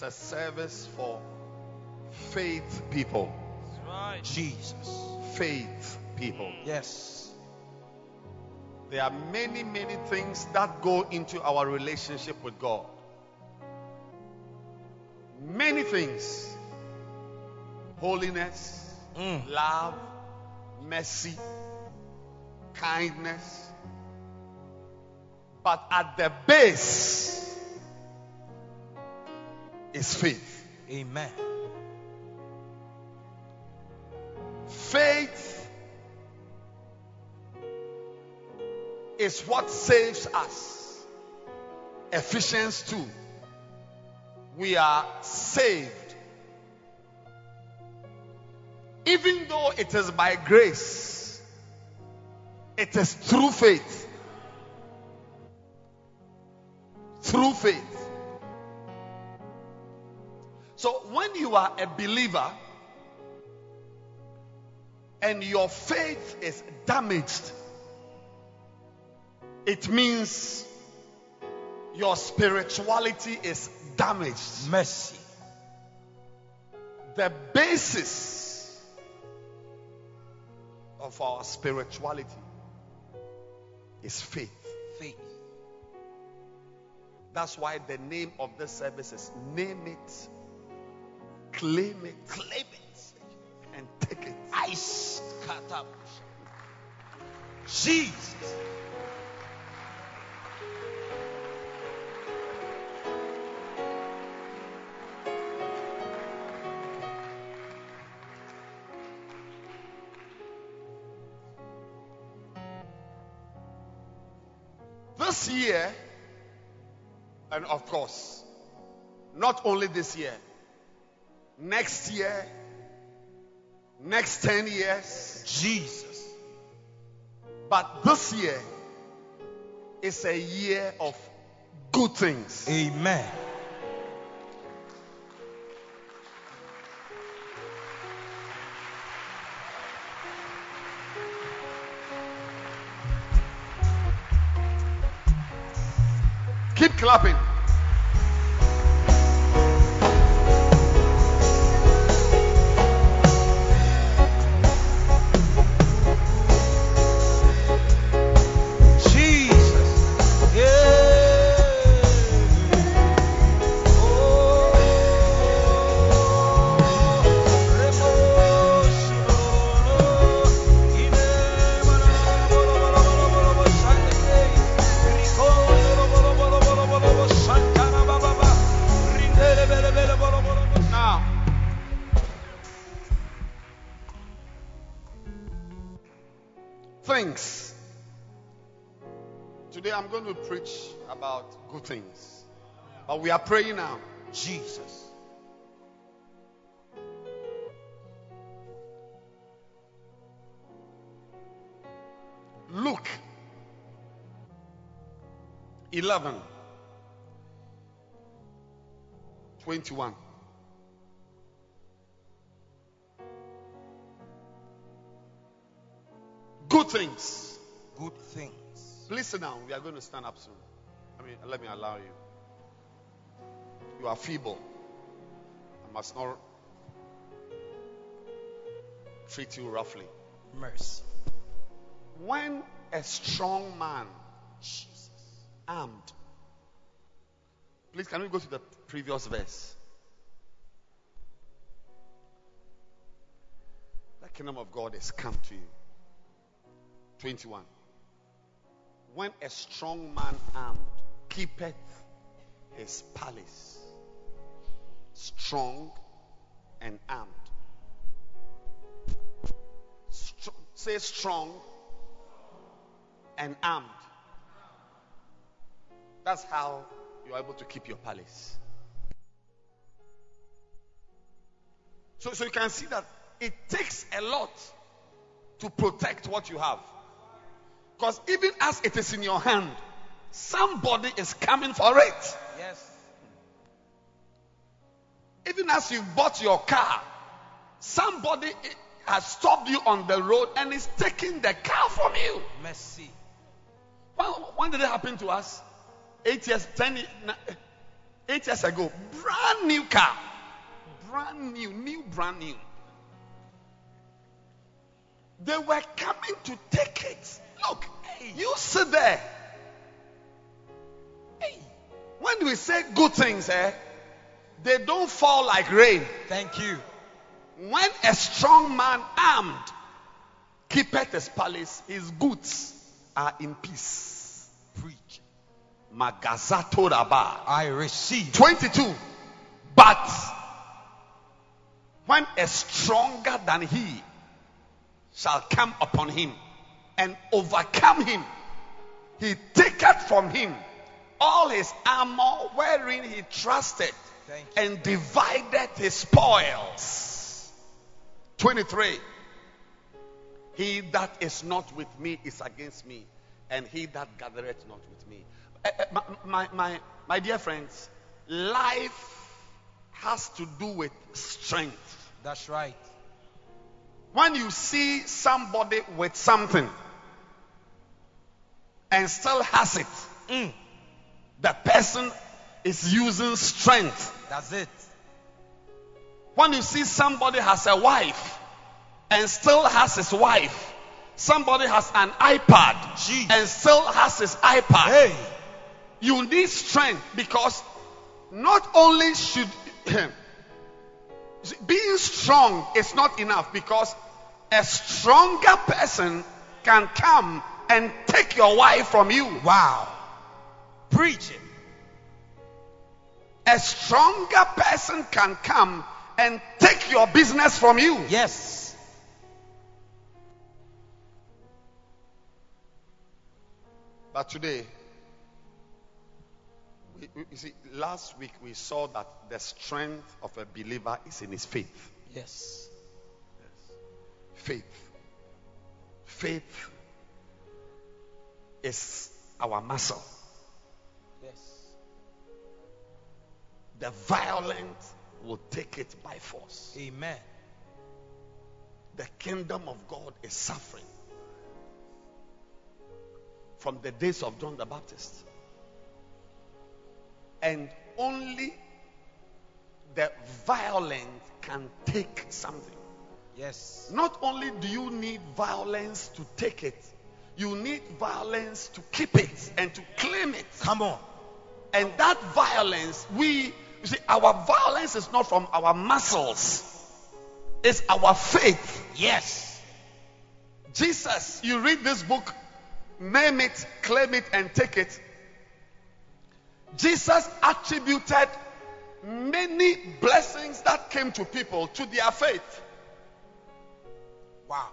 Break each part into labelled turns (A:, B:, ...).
A: is a service for faith people.
B: Right.
C: Jesus.
A: Faith people.
C: Yes.
A: There are many, many things that go into our relationship with God. Many things holiness,
C: Mm.
A: love, mercy, kindness. But at the base is faith.
C: Amen.
A: Faith is what saves us. Ephesians 2. We are saved. Even though it is by grace, it is through faith. Through faith. So when you are a believer, and your faith is damaged, it means your spirituality is damaged.
C: Mercy.
A: The basis of our spirituality is faith.
C: Faith.
A: That's why the name of this service is Name It, Claim It,
C: Claim it.
A: and Take It.
C: Ice. Katabush. Jesus.
A: This year, and of course, not only this year, next year, next 10 years,
C: Jesus.
A: but this year is a year of good things.
C: Amen.
A: Keep clapping. Good things. But we are praying now.
C: Jesus.
A: Luke 11 21. Good things.
C: Good things.
A: Listen now. We are going to stand up soon. Mean, let me allow you. You are feeble. I must not treat you roughly.
C: Mercy.
A: When a strong man,
C: Jesus.
A: armed, Please, can we go to the previous verse? The kingdom of God has come to you. 21. When a strong man armed keepeth his palace, strong and armed. Str- say strong and armed. That's how you are able to keep your palace. So, so you can see that it takes a lot to protect what you have. Because even as it is in your hand, somebody is coming for it.
C: Yes.
A: Even as you bought your car, somebody has stopped you on the road and is taking the car from you.
C: Mercy.
A: When, when did it happen to us? Eight years, ten, eight years ago. Brand new car. Brand new, new, brand new. They were coming to take it. Look, you sit there. When we say good things, eh, they don't fall like rain.
C: Thank you.
A: When a strong man armed keepeth his palace, his goods are in peace.
C: Preach.
A: Magazato Rabba.
C: I receive.
A: 22. But when a stronger than he shall come upon him and overcome him, he taketh from him all his armor wherein he trusted and divided his spoils. 23. He that is not with me is against me, and he that gathereth not with me. Eh, eh, my, my, my, my dear friends, life has to do with strength.
C: That's right.
A: When you see somebody with something and still has it,
C: Mm.
A: The person is using strength.
C: That's it.
A: When you see somebody has a wife and still has his wife, somebody has an iPad
C: Jeez.
A: and still has his iPad,
C: Hey.
A: you need strength because not only should being strong is not enough because a stronger person can come and take your wife from you.
C: Wow. Preach it.
A: A stronger person can come and take your business from you.
C: Yes.
A: But today, we, we- you see, last week we saw that the strength of a believer is in his faith.
C: Yes. Yes.
A: Faith. Faith is our muscle.
C: Yes.
A: The violent will take it by force.
C: Amen.
A: The kingdom of God is suffering from the days of John the Baptist. And only the violent can take something.
C: Yes.
A: Not only do you need violence to take it, you need violence to keep it and to claim it.
C: Come on.
A: And that violence, we, you see, our violence is not from our muscles, it's our faith.
C: Yes.
A: Jesus, you read this book, name it, claim it, and take it. Jesus attributed many blessings that came to people to their faith.
C: Wow.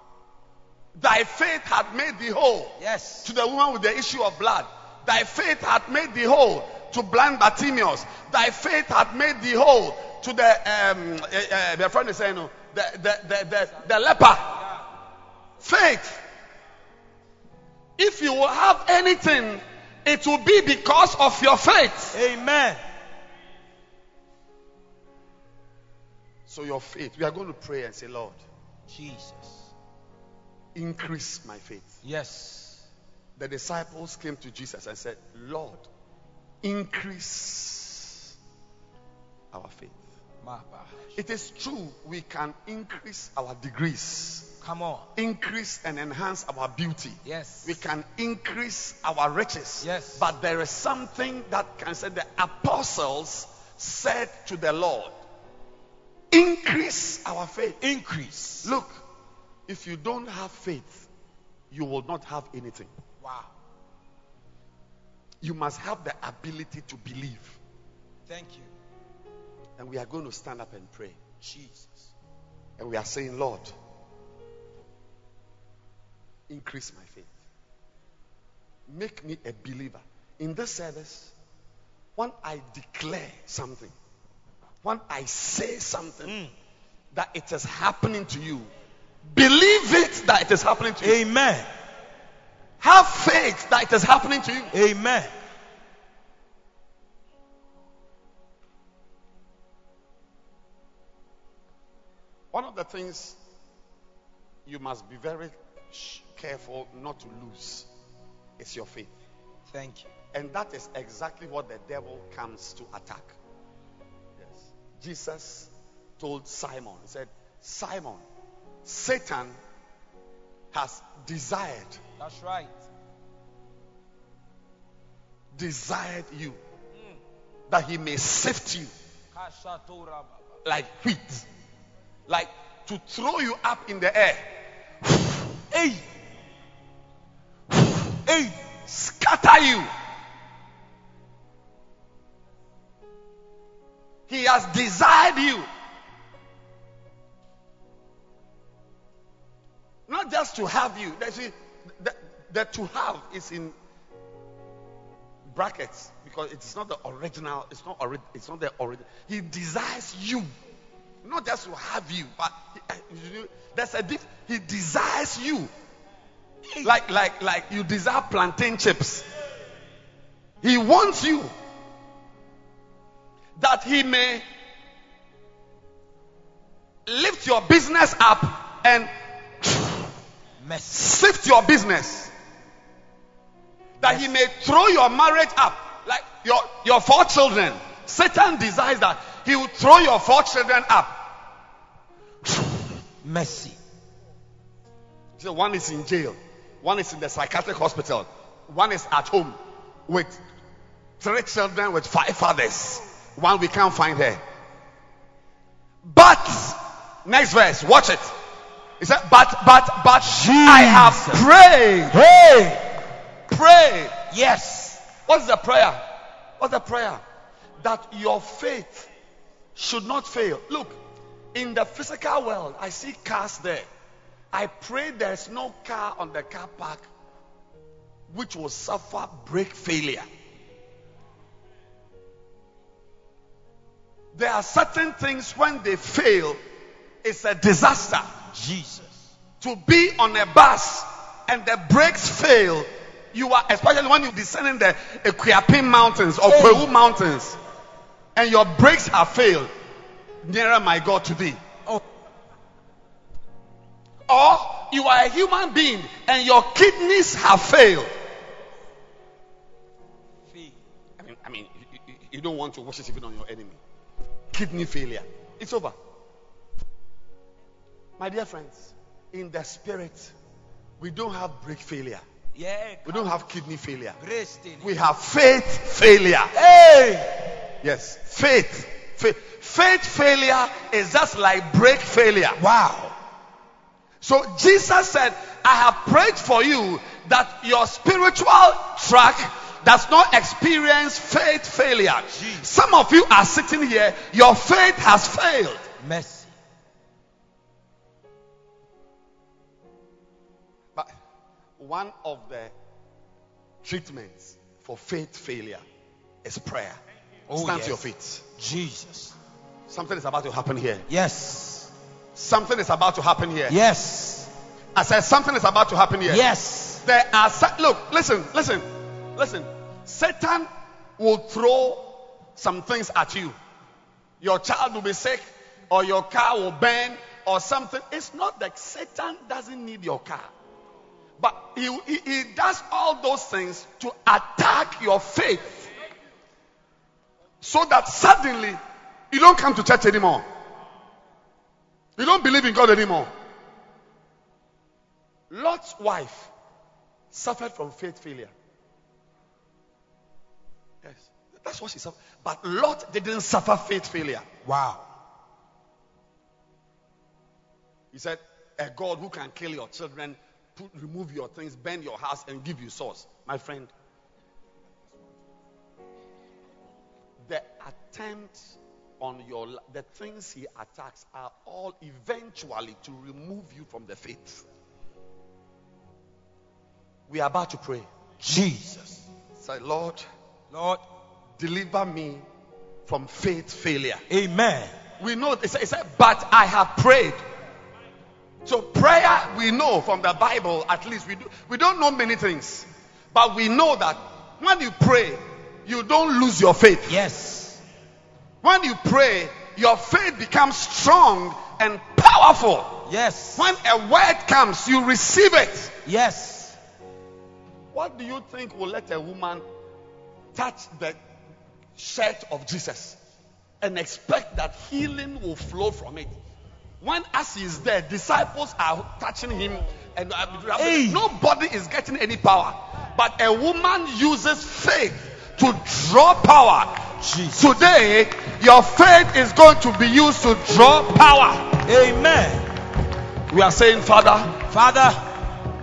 A: Thy faith had made thee whole.
C: Yes.
A: To the woman with the issue of blood, thy faith had made thee whole. To blind Bartimaeus, thy faith hath made thee whole. To the um, uh, uh, my friend is saying, no, the, the, the, the, the leper, faith. If you will have anything, it will be because of your faith.
C: Amen.
A: So your faith, we are going to pray and say, Lord,
C: Jesus.
A: increase my faith.
C: Yes.
A: The disciples came to Jesus and said, Lord, increase our faith. It is true we can increase our degrees,
C: Come on.
A: increase and enhance our beauty.
C: Yes.
A: We can increase our riches.
C: Yes.
A: But there is something that can say the apostles said to the Lord, increase our faith.
C: Increase.
A: Look, if you don't have faith, you will not have anything.
C: Wow.
A: You must have the ability to believe.
C: Thank you,
A: And we are going to stand up and pray.
C: Jesus.
A: And we are saying, Lord, increase my faith. Make me a believer. In this service, when I declare something, when I say something
C: Mm.
A: that it is happening to you, believe it that it is happening to you.
C: Amen.
A: Have faith that it is happening to you.
C: Amen.
A: One of the things you must be very careful not to lose is your faith.
C: Thank you.
A: And that is exactly what the devil comes to attack. Yes. Jesus told Simon, he said, Simon, Satan has desired,
C: That's right.
A: desired you hmm. that he may sift you like wheat, like to throw you up in the air.
C: Hey. Hey.
A: scatter you. He has desired you. Not just to have you. The, the to have is in brackets because it is not the original. It's not. Ori- it's not the original. He desires you, not just to have you, but he- there's a diff. He desires you, like like like you desire plantain chips. He wants you that he may lift your business up and sift your business. That he may throw your marriage up like your, your four children. Satan desires that he will throw your four children up.
C: Mercy.
A: So one is in jail, one is in the psychiatric hospital, one is at home with three children with five fathers. One we can't find her. But next verse, watch it. He said, But but but I have prayed,
C: Hey.
A: prayed.
C: Yes.
A: What's the prayer? What's the prayer? That your faith should not fail. Look, in the physical world, I see cars there. I pray there's no car on the car park which will suffer brake failure. There are certain things when they fail, it's a disaster.
C: Jesus.
A: To be on a bus and the brakes fail, you are especially when you descend in the Akwapim mountains or
C: Hey.
A: Peru mountains, and your brakes have failed. Nearer my God to thee.
C: Oh.
A: Or you are a human being and your kidneys have failed. I mean, I mean, you, you- don't want to wish it even on your enemy. Kidney failure. It's over. My dear friends, in the spirit, we don't have brake failure.
C: Yeah.
A: We don't have kidney failure. We have faith failure.
C: Hey.
A: Yes, faith. Faith, faith failure is just like brake failure.
C: Wow.
A: So Jesus said, I have prayed for you that your spiritual track does not experience faith failure.
C: Jesus.
A: Some of you are sitting here, your faith has failed.
C: Mercy.
A: But one of the treatments for faith failure is prayer.
C: Oh,
A: Stand
C: yes.
A: to your feet.
C: Jesus.
A: Something is about to happen here.
C: Yes.
A: Something is about to happen here.
C: Yes.
A: I said something is about to happen here.
C: Yes.
A: There are look, listen, listen, listen. Satan will throw some things at you. Your child will be sick, or your car will burn, or something. It's not that Satan doesn't need your car, but he, he, he does all those things to attack your faith, so that suddenly You don't come to church anymore. You don't believe in God anymore. Lot's wife suffered from faith failure. Yes, that's what she suffered. But Lot didn't suffer faith failure.
D: Wow.
A: He said, A God who can kill your children, put, remove your things, burn your house, and give you source. My friend, the attempt on your the things he attacks are all eventually to remove you from the faith. We are about to pray.
D: Jesus.
A: Say, Lord,
D: Lord.
A: deliver me from faith failure.
D: Amen.
A: We know it said, it said, but I have prayed. So prayer, we know from the Bible, at least we do. We don't know many things, but we know that when you pray, you don't lose your faith.
D: Yes.
A: When you pray, your faith becomes strong and powerful.
D: Yes.
A: When a word comes, you receive it.
D: Yes.
A: What do you think will let a woman touch the shirt of Jesus and expect that healing will flow from it? When as he is there, disciples are touching him, and uh,
D: Hey.
A: nobody is getting any power. But a woman uses faith to draw power.
D: Jesus.
A: Today, your faith is going to be used to draw power.
D: Amen.
A: We are saying, Father,
D: Father,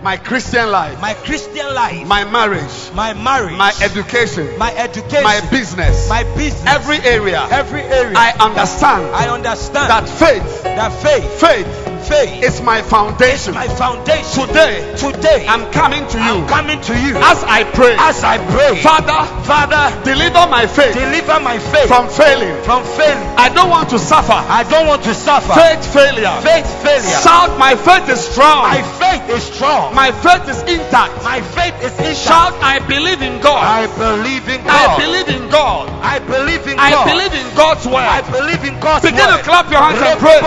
A: my Christian life,
D: my Christian life,
A: my marriage,
D: my marriage,
A: my education,
D: my education,
A: my business,
D: my business,
A: every area,
D: every area.
A: I understand
D: I understand
A: that faith,
D: that faith,
A: faith
D: faith
A: is my foundation.
D: my foundation.
A: Today,
D: Today,
A: I'm coming to you
D: I'm coming to you
A: as I pray.
D: as I pray.
A: Father,
D: Father,
A: deliver my faith
D: deliver my faith
A: from failing.
D: from failing.
A: I don't want to suffer
D: I don't want to suffer
A: faith failure.
D: faith failure.
A: Shout, my faith is strong.
D: My faith is strong.
A: My faith is intact.
D: My faith is intact.
A: Shout, I believe in God.
D: I believe in God.
A: I believe in God.
D: I believe in God.
A: I believe in God's word.
D: I believe in God's
A: Begin
D: word.
A: to clap your hands and pray.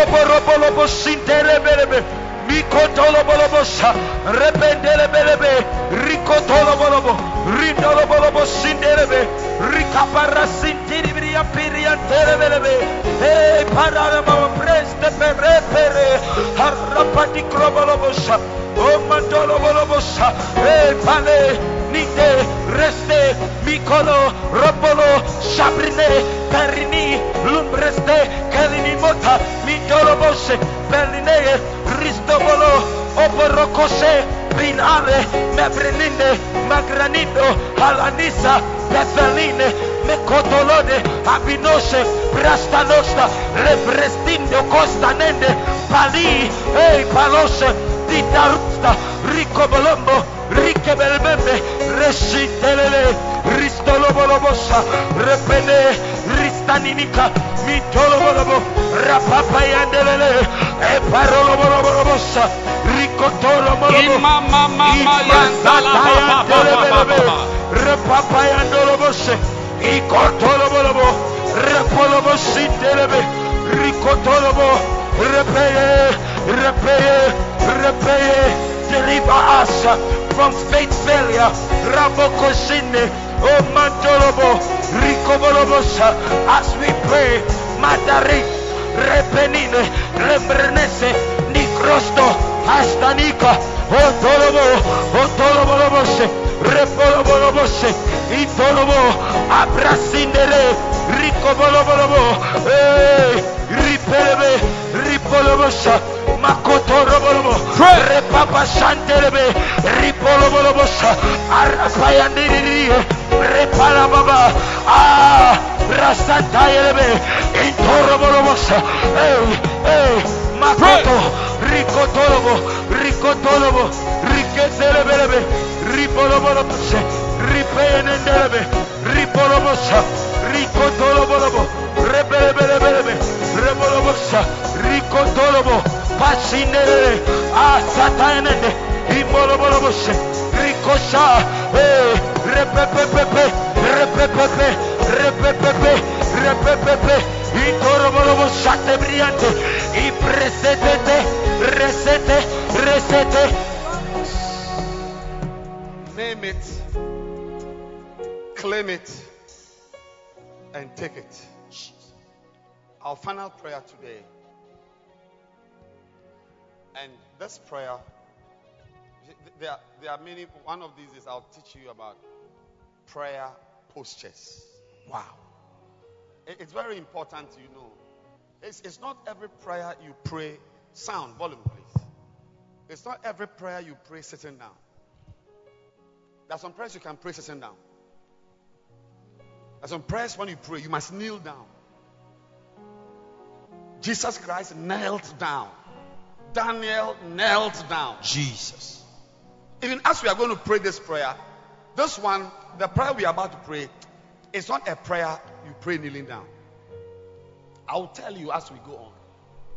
D: Repopoporobolobos sintelebelebe. Mikotolobolobosha. Rependelebelebe. Rikotolobolobo. Rindolobolobo sindelebe. Rikapara sintiribiria piriantelebelebe. Hey, pararama preste pere pere. Harapati krobolobosha. Oh, mandolobolobosa. Hey, pale. nite, reste, mikolo, robolo, shabrine, perini, lumbreste, kalinimota, mitolobose, berline, ristobolo, oporokose, biname, mebrenine, magranito, halanisa, betheline, με abinose, απεινώσε, πραστανώστα, λεμπρεστίνιο κόστανέντε, παλί, palose, παλώσε, τι ταρούστα, rikebelbembe, resitelele, ristolobolobosa, repene, ristaninika, mitolobolobo, rapapayandelele, eparolobolobosa, rikotolobolobo,
A: Imama mama yandala ba ba ba ba ba ba.
D: repapayandolobose, ikotolobolobo, repolobositelebe, rikotolobo, repeye, repeye, repeye, deliver us from faith failure. Rabokosine, O Mantolobo, Ricobolobosa, as we pray, Matari, Repenine, Rembrenese, Nicrosto, Astanica, Otolobo, Otolobolobose, Repolobolobose, Itolobo, Abrasindere, Ricobolobolobo, Ripelebe, Ripolobosa, Makotorobolobo,
A: Pray.
D: Repapa Santelebe, Ripolobolobosa, Arapayandiri, Repalababa, Ah, Rasantayelebe, Intorobolobosa, Hey, hey, Makoto, Ricotolobo, Ricotolobo, Riquetelebelebe, Ripolobolobose, Ripenendelebe, Ripolobosa, Ricotolobolobo, Rebelebelebelebe, Rebolobosa, Ricotolobo, Pasinere, Ah, Satanende, Imolobolobose, Ricosa, eh, Repepepepe, Repepepe, Repepepe, Repepepe, Itorobolobo Sate Brillante, y presetete, resete, resete.
A: Name it, claim it, and take it. Our final prayer today. And this prayer, there are, there are many. One of these is I'll teach you about prayer postures. Wow. It's very important you know. It's, it's not every prayer you pray, sound, volume, please. It's not every prayer you pray sitting down. There are some prayers you can pray sitting down. There on prayers when you pray, you must kneel down. Jesus Christ knelt down. Daniel knelt down.
C: Jesus.
A: Even as we are going to pray this prayer, this one, the prayer we are about to pray, is not a prayer you pray kneeling down. I'll tell you as we go on.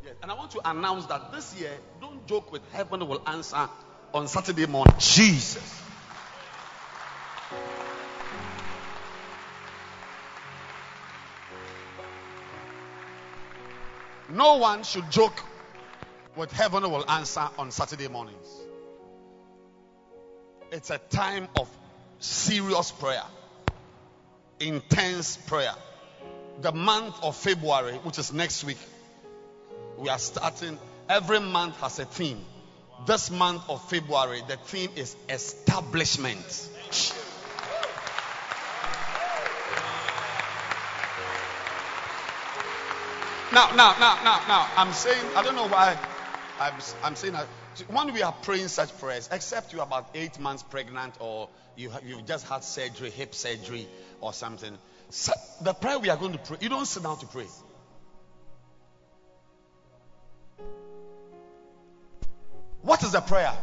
A: Yes. And I want to announce that this year, don't joke with heaven will answer on Saturday morning.
C: Jesus.
A: No one should joke with heaven will answer on Saturday mornings. It's a time of serious prayer, intense prayer. The month of February, which is next week, we are starting. Every month has a theme. This month of February, the theme is establishment. Now, now, now, now, now, I'm saying, I don't know why I'm, I'm saying that when we are praying such prayers, except you're about eight months pregnant or you you've just had surgery, hip surgery or something, so the prayer we are going to pray, you don't sit down to pray. What is the prayer?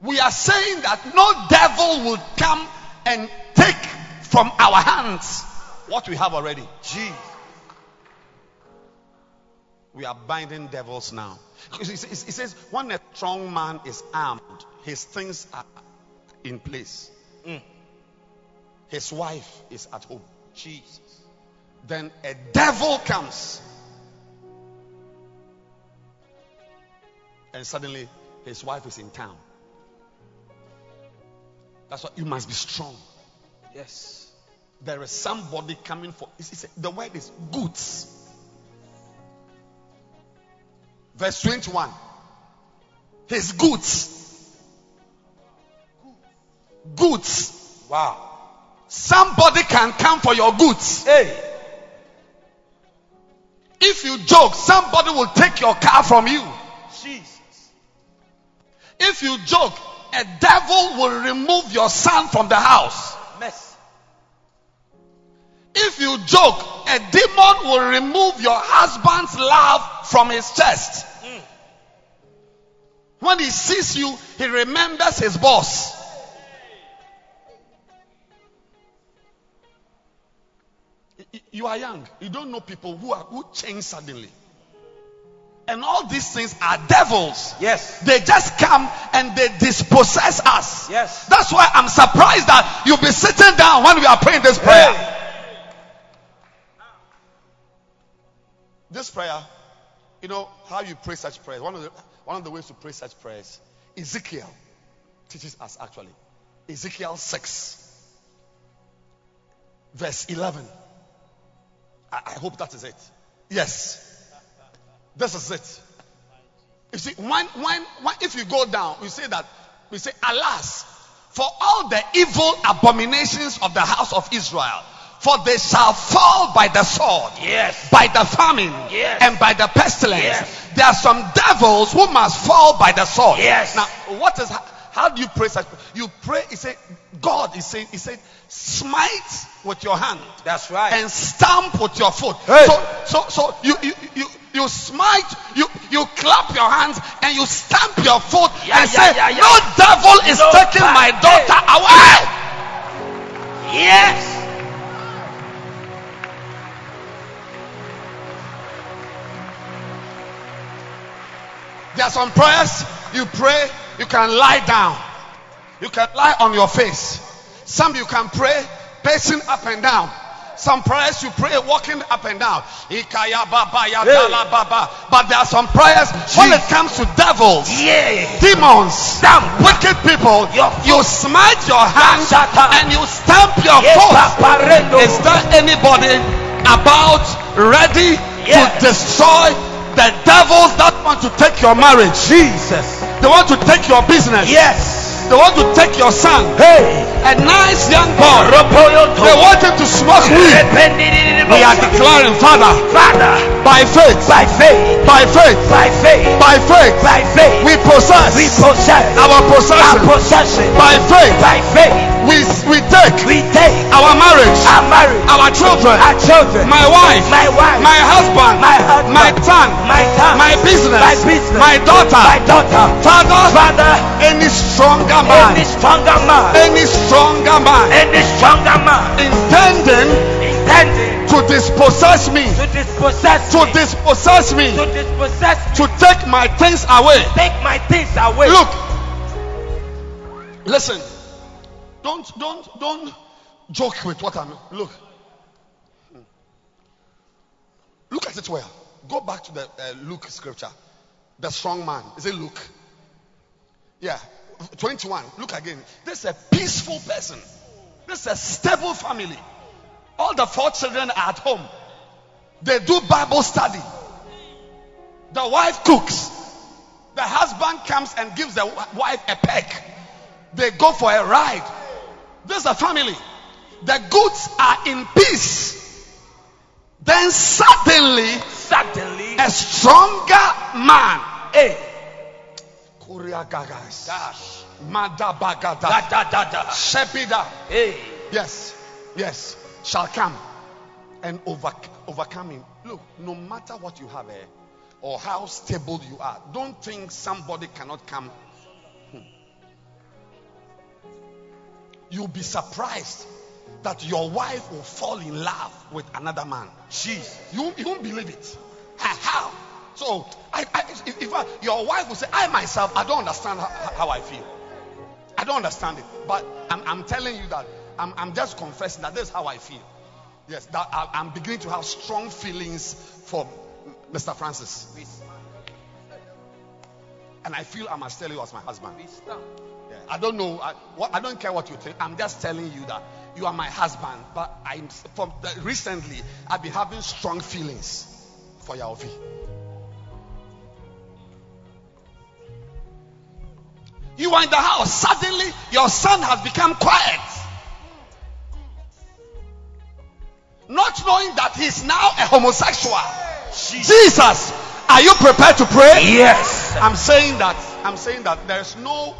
A: We are saying that no devil will come and take from our hands what we have already.
C: Jesus.
A: We are binding devils now. It says, when a strong man is armed, his things are in place.
C: Mm.
A: His wife is at home.
C: Jesus.
A: Then a devil comes. And suddenly his wife is in town. That's why you must be strong.
C: Yes.
A: There is somebody coming for. It's, the word is goods. Verse 21. His goods. Goods.
C: Wow.
A: Somebody can come for your goods.
C: Hey.
A: If you joke, somebody will take your car from you.
C: Jesus.
A: If you joke, a devil will remove your son from the house. If you joke, a demon will remove your husband's love from his chest.
C: Mm.
A: When he sees you, he remembers his boss. You are young. You don't know people who are who change suddenly. And all these things are devils.
C: Yes.
A: They just come and they dispossess us.
C: Yes.
A: That's why I'm surprised that you'll be sitting down when we are praying this prayer.
C: Hey.
A: This prayer, you know how you pray such prayers. One of the one of the ways to pray such prayers, Ezekiel teaches us actually. Ezekiel 6, verse 11. I, I hope that is it. Yes. This is it. You see, when, when, when, if you go down, you say that, we say, Alas, for all the evil abominations of the house of Israel, for they shall fall by the sword,
C: Yes.
A: by the famine,
C: Yes.
A: and by the pestilence.
C: Yes.
A: There are some devils who must fall by the sword.
C: Yes.
A: Now, what is how do you pray such? You pray. He said, God is saying, He said, smite with your hand
C: That's right.
A: and stamp with your foot.
C: Hey.
A: So, so, so you, you, you, you smite, you, you clap your hands and you stamp your foot
C: Yeah,
A: and
C: yeah,
A: say,
C: yeah, yeah.
A: "No devil is
C: No
A: taking my
C: bad-
A: daughter away."
C: yes.
A: There are some prayers you pray, you can lie down, you can lie on your face. Some you can pray pacing up and down. Some prayers you pray walking up and down. Ikaya baba ya dala baba. But there are some prayers when it comes to devils, demons,
C: Damn.
A: wicked people. You smite your hands and you stamp your foot. Is there anybody about ready to destroy the devils that want to take your marriage?
C: Jesus.
A: They want to take your business.
C: Yes.
A: They want to take your son.
C: Hey.
A: A nice young boy. They want him to smoke weed. We are declaring, Father,
C: Father,
A: by faith,
C: by faith,
A: by faith,
C: by faith,
A: by faith,
C: by faith,
A: we possess
C: we possess
A: our
C: our
A: possession.
C: possession.
A: By faith,
C: By faith,
A: we, we take
C: we take
A: our marriage,
C: our marriage,
A: our children,
C: our children,
A: my wife,
C: my wife,
A: my husband,
C: my husband,
A: my son,
C: my son,
A: my business,
C: my business,
A: my daughter,
C: my daughter,
A: Father,
C: Father,
A: any stronger man,
C: any stronger man,
A: any stronger man
C: any stronger man,
A: intending
C: intending
A: to dispossess me,
C: to dispossess
A: to
C: me,
A: dispossess me,
C: to dispossess me,
A: to take my things away.
C: take my things away.
A: Look, listen, don't, don't, don't joke with what I'm. Look, look at it well. Go back to the uh, Luke scripture, the strong man. Is it Luke? Yeah, 21. Look again. This is a peaceful person. This is a stable family. All the four children are at home. They do Bible study. The wife cooks. The husband comes and gives the wife a peck. They go for a ride. This is a family. The goods are in peace. Then suddenly,
C: Suddenly,
A: a stronger man.
C: hey,
A: Korea gagas.
C: gosh,
A: Madabagada.
C: da da da da,
A: Shepida.
C: hey,
A: Yes, yes, shall come and over, overcome him. Look, no matter what you have eh, or how stable you are, don't think somebody cannot come. Hmm. You'll be surprised that your wife will fall in love with another man.
C: Jesus,
A: You, you won't believe it. How? So, I, I, your wife will say, I myself, I don't understand how, how I feel. I don't understand it. But I'm, I'm telling you that I'm, I'm just confessing that this is how I feel. Yes, that I, I'm beginning to have strong feelings for Mr. Francis. And I feel I must tell you as my husband. I don't know. I, what, I don't care what you think. I'm just telling you that you are my husband. But I'm from recently I've been having strong feelings for Yaovi. You are in the house. Suddenly, your son has become quiet. Not knowing that he's now a homosexual. Jesus, are you prepared to pray?
C: yes,
A: I'm saying that I'm saying that there's no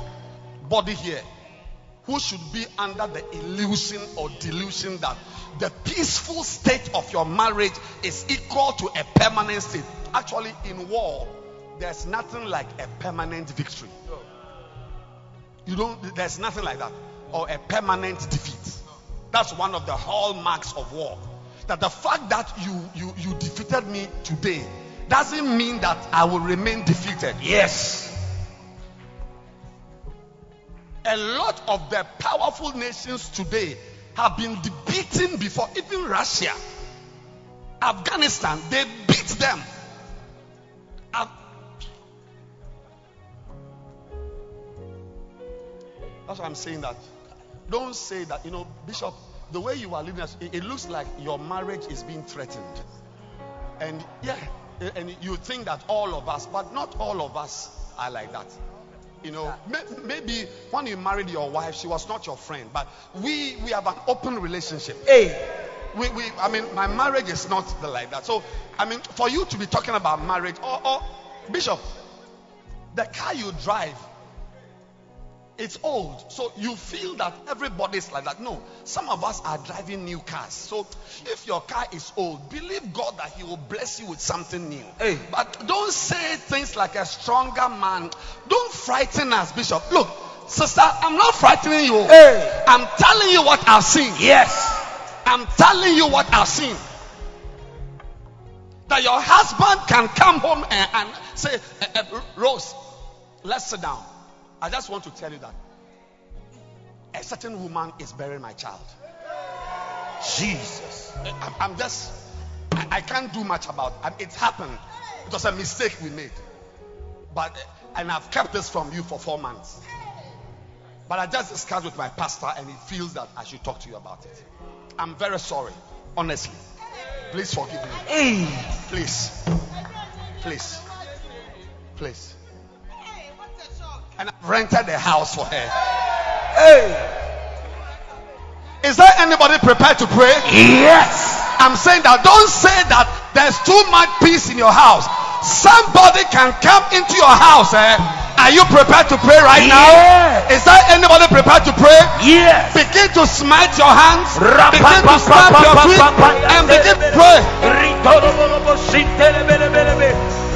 A: body here who should be under the illusion or delusion that the peaceful state of your marriage is equal to a permanent state. Actually, in war, there's nothing like a permanent victory. You don't there's nothing like that. Or a permanent defeat. That's one of the hallmarks of war. That the fact that you you you defeated me today doesn't mean that I will remain defeated.
C: yes,
A: A lot of the powerful nations today have been beaten before, even Russia, Afghanistan, they beat them. That's why I'm saying that. Don't say that, you know, Bishop, the way you are living, it, it looks like your marriage is being threatened. And yeah, and you think that all of us, but not all of us are like that. You know, may, maybe when you married your wife, she was not your friend, but we we have an open relationship.
C: hey,
A: We, we I mean, my marriage is not the, like that. So, I mean, for you to be talking about marriage, or, or Bishop, the car you drive, it's old. So you feel that everybody's like that. No, some of us are driving new cars. So if your car is old, believe God that He will bless you with something new.
C: Hey.
A: But don't say things like a stronger man. Don't frighten us, Bishop. Look, sister, I'm not frightening you.
C: Hey.
A: I'm telling you what I've seen.
C: yes,
A: I'm telling you what I've seen. That your husband can come home and, and say, "Eh, eh, Rose, let's sit down. I just want to tell you that a certain woman is bearing my child.
C: Jesus.
A: I'm, I'm just, I, I can't do much about it. It's happened. It was a mistake we made. But, eh, and I've kept this from you for four months. But I just discussed with my pastor and he feels that I should talk to you about it. I'm very sorry, honestly. Please forgive me.
C: Hey.
A: Please. Please. Please. And I've rented a house for her.
C: Hey.
A: Is there anybody prepared to pray?
C: Yes.
A: I'm saying that don't say that there's too much peace in your house. Somebody can come into your house. Eh? Are you prepared to pray right now? Is there anybody prepared to pray?
C: Yes.
A: Begin to smite your hands, begin to stamp your feet, and begin to pray.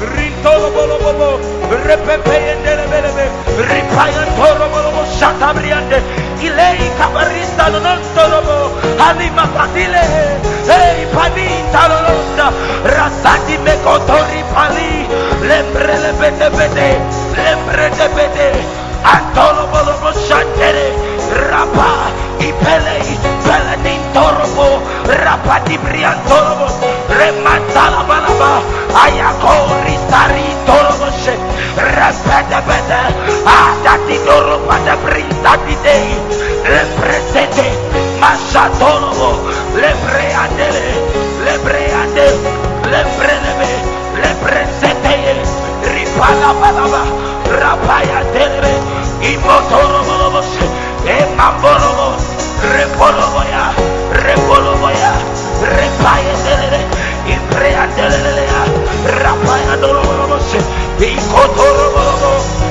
C: Ritolobolobo shintelebelebelebe. Ritolobolobo repepeyendelebelebe. Ripayantolobolobo shatabriande. Ilei kabarista nonontolobo. Halima patile. Hey, panita lolonda. Rasati mekotori pali. Lembre lebete bete. Lembre de bete. Antolobolobo shantere. Rapa. Ipele. Ipele nintorobo. Rapa di briantolobo. Remantala balaba. Ayakori stari tolobo. Repete bete. Adati doro pada bristati dei. Lepresete. Mashatolobo. Lebreandele. Lebreande. Lebrenebe. Lepresete. Ripala balaba. Rapaya delebe. Imotorobo. Emambolobo. Repolobo ya. Repolobo ya. Repaya delebe. Impreandelele ya. Rapaya dolobo. Ikotorobo.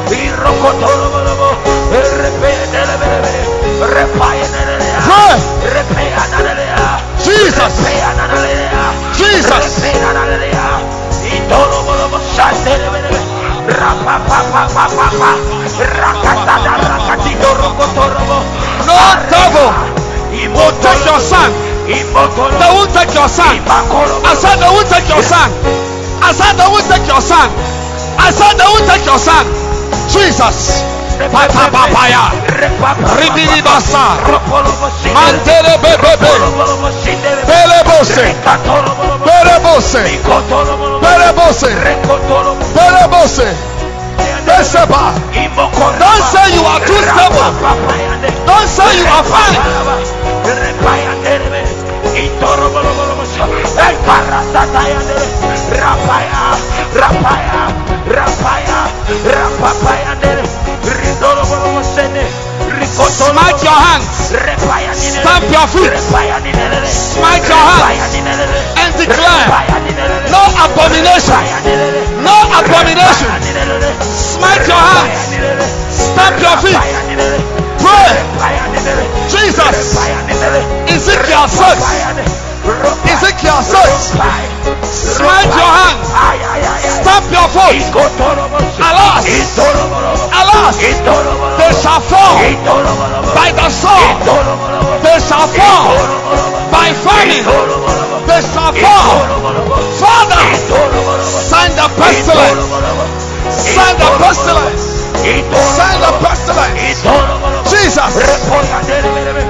C: Irokotorobo. Repaya delebe. Repaya.
A: Pray.
C: Repaya ya.
A: Jesus.
C: Ya.
A: Jesus. No devil will take your son. They won't take your son. I said they won't take your son. I said they won't take your son. I said they won't take your son. Jesus. Patapapaya. Ribidi basa. Mantere bebebe. Belebose. Belebose. Belebose. Belebose. Beseba. Don't say you are too stable. Don't say you are fine.
C: Rapaya, rapaya, rapaya, rapapaya,
A: Smite your hands. Stamp your feet. Smite your hands. And declare no abomination. No abomination. Smite your hands. Stamp your feet. Pray. Jesus. Ezekiel 6. Ezekiel 6. Smite your hands. Stamp your foot. Alas. Alas. They shall fall by the sword. They shall fall by famine. They shall fall. Father, send the pestilence. Send the pestilence. Send the pestilence. Jesus.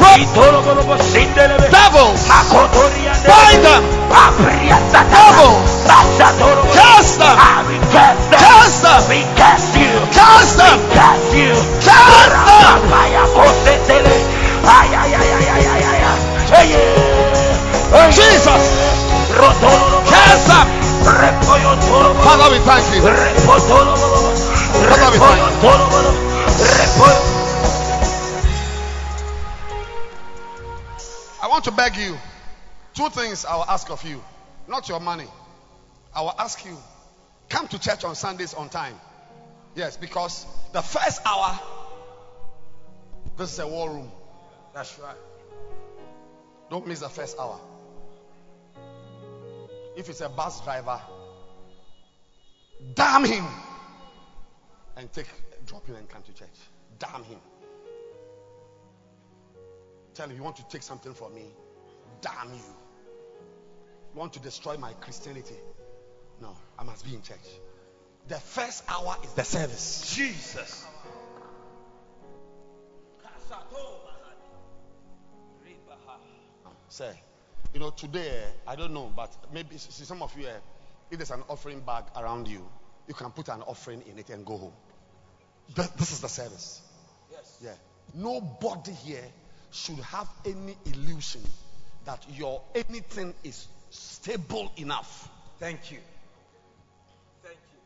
A: Pray. Devils. Bind them. Devils. Cast them. Cast them.
C: Cast you.
A: Cast them.
C: Cast you.
A: Them. Jesus. Cast them. Father, we thank you. Father, we thank you. Want to beg you. Two things I will ask of you. Not your money. I will ask you. Come to church on Sundays on time. Yes, because the first hour, this is a war room.
C: That's right.
A: Don't miss the first hour. If it's a bus driver, damn him and take drop him and come to church. Damn him. Tell him you want to take something from me. Damn you. You want to destroy my Christianity. No, I must be in church. The first hour is the service.
C: Jesus.
A: Say, you know, today, I don't know, but maybe see some of you, eh, if there's an offering bag around you, you can put an offering in it and go home. Th- This is the service.
C: Yes.
A: Yeah. Nobody here should have any illusion that your anything is stable enough.
C: Thank you. Thank you.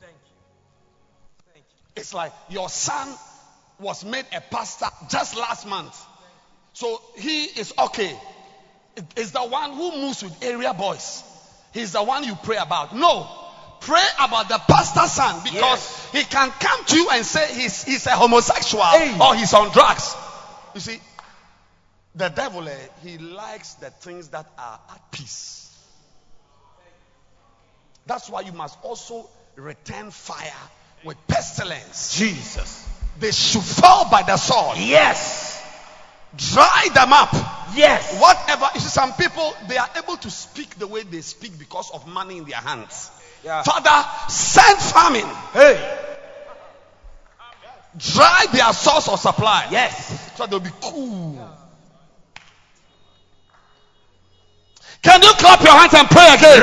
C: Thank you. Thank you.
A: It's like your son was made a pastor just last month. So he is okay. It's the one who moves with area boys. He's the one you pray about. No. Pray about the pastor's son because
C: Yes.
A: he can come to you and say he's, he's a homosexual
C: Hey.
A: or he's on drugs. You see, the devil, eh, he likes the things that are at peace. That's why you must also return fire with pestilence.
C: Jesus.
A: They should fall by the sword.
C: Yes.
A: Dry them up.
C: Yes.
A: Whatever. You see, some people they are able to speak the way they speak because of money in their hands.
C: Yeah.
A: Father, send famine.
C: Hey.
A: Dry their source of supply.
C: Yes.
A: So they'll be cool. Can you clap your hands and pray again?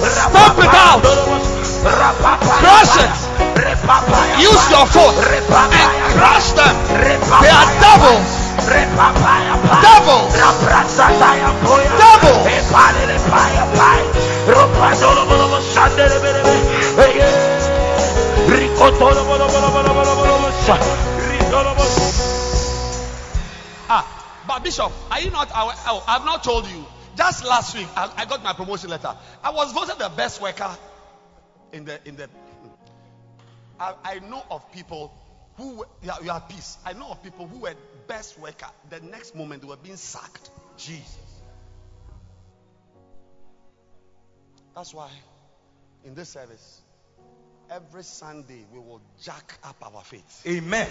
A: Stomp it out. Crush it. Use your foot and crush them. They are devils. Devils.
C: Devils.
A: Ah, but Bishop, are you not aware? Oh, I've not told you. Just last week, I, I got my promotion letter. I was voted the best worker in the in the. I, I know of people who you are peace. I know of people who were best worker. The next moment they were being sacked. Jesus. That's why in this service, every Sunday we will jack up our faith
C: Amen.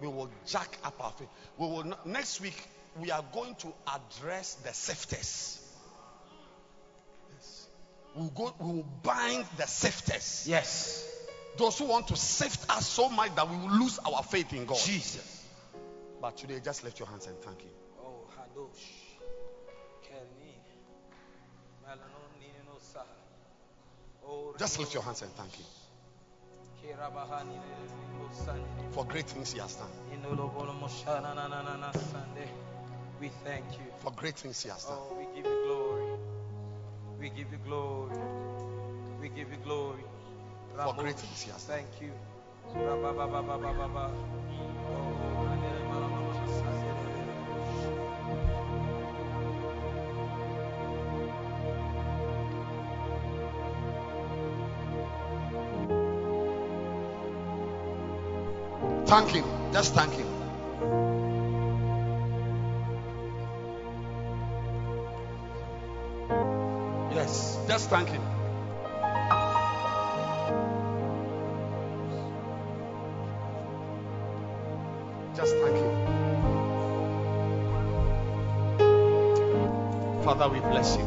A: we will jack up our faith. We will not, next week we are going to address the sifters. Yes. We'll go, we will bind the sifters.
C: Yes.
A: Those who want to sift us so much that we will lose our faith in God.
C: Jesus.
A: But today, just lift your hands and thank Him.
C: Oh, Hadosh.
A: Just lift your hands and thank Him
C: Kirabahani no Sunday.
A: for great things He has done.
C: We thank you.
A: For great things He has done.
C: Oh, we give you glory. We give you glory. We give you glory.
A: For
C: Ramos,
A: great things He has done.
C: Thank you.
A: Thank Him. Just thank Him. Yes, just thank Him. Just thank Him. Father, we bless you.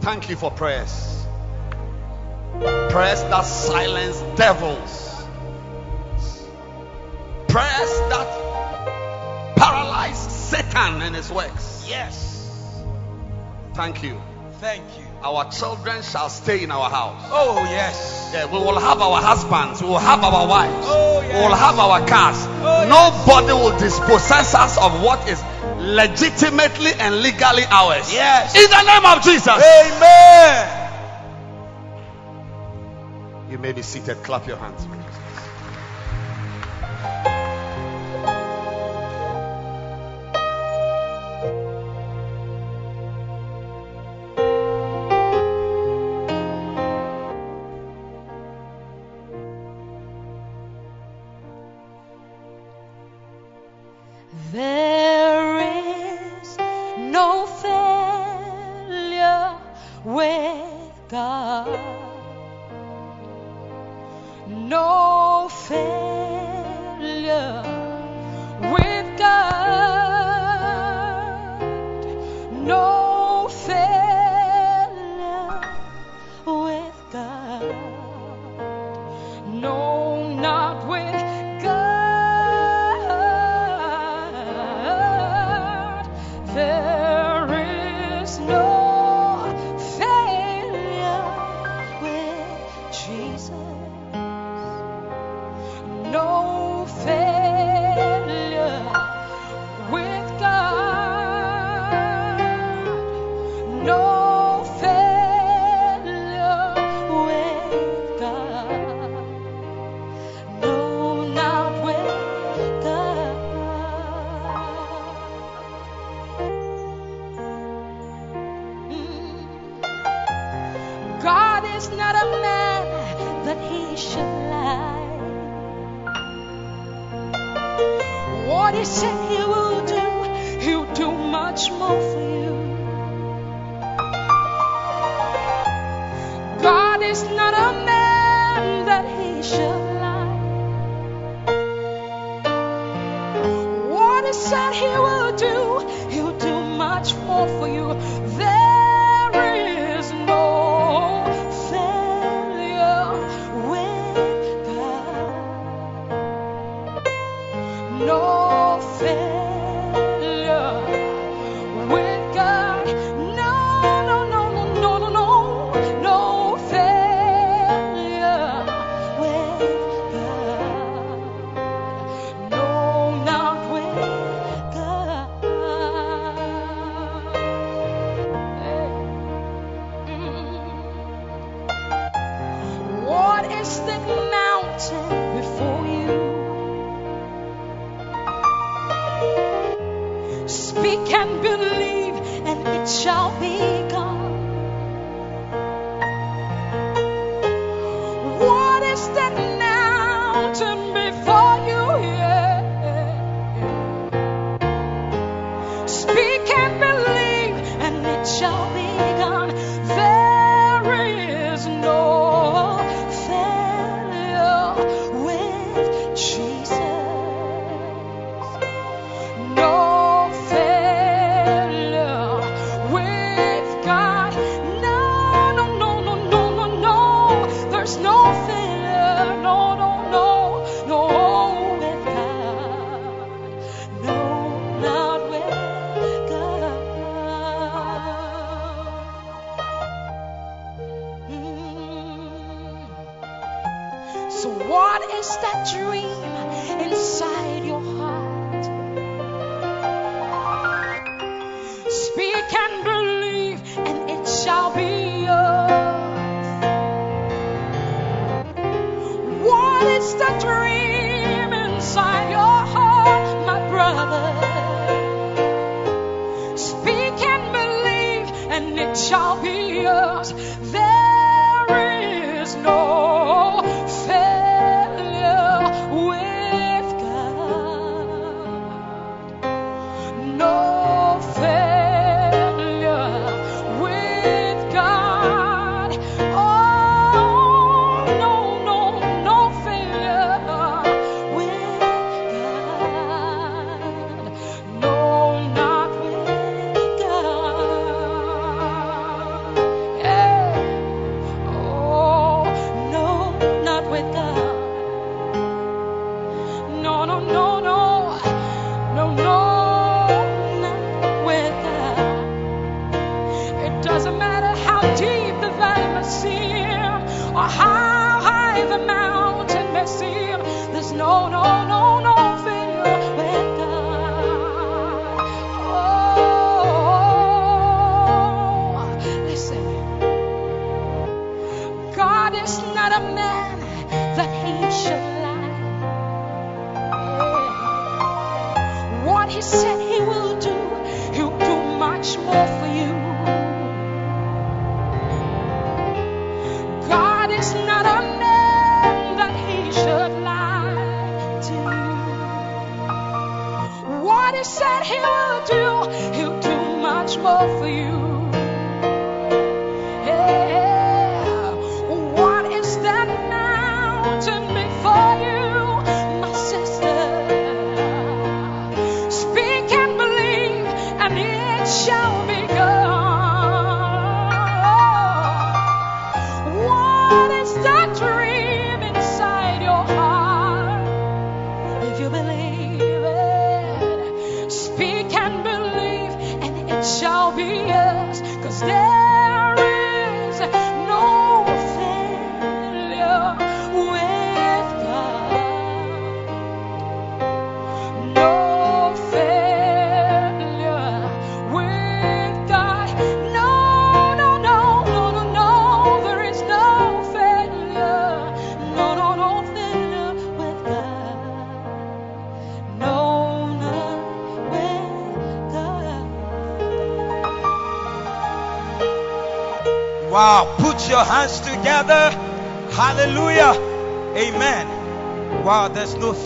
A: Thank you for prayers. Prayers that silence devils. Prayers that paralyze Satan and his works.
C: Yes.
A: Thank you.
C: Thank you.
A: Our children shall stay in our house.
C: Oh, yes.
A: Yeah, we will have our husbands, we will have our wives,
C: Oh, yes.
A: We will have our cars.
C: Oh, yes.
A: Nobody will dispossess us of what is
E: legitimately and legally ours.
D: Yes.
E: In the name of Jesus.
D: Amen.
E: You may be seated. Clap your hands.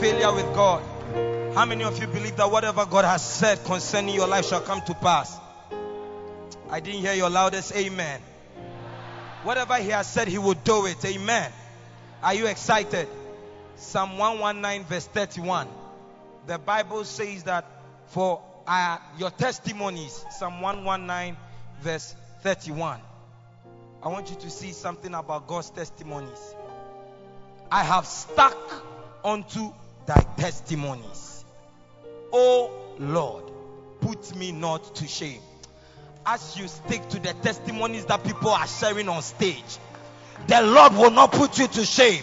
F: Failure with God.
D: How many of you believe that whatever God has said concerning your life shall come to pass? I didn't hear your loudest amen. Whatever He has said, He will do it. Amen. Are you excited? Psalm 119, verse 31. The Bible says that for uh, your testimonies, Psalm 119, verse 31. I want you to see something about God's testimonies. I have stuck unto thy testimonies. O Lord, put me not to shame. As you stick to the testimonies that people are sharing on stage, the Lord will not put you to shame.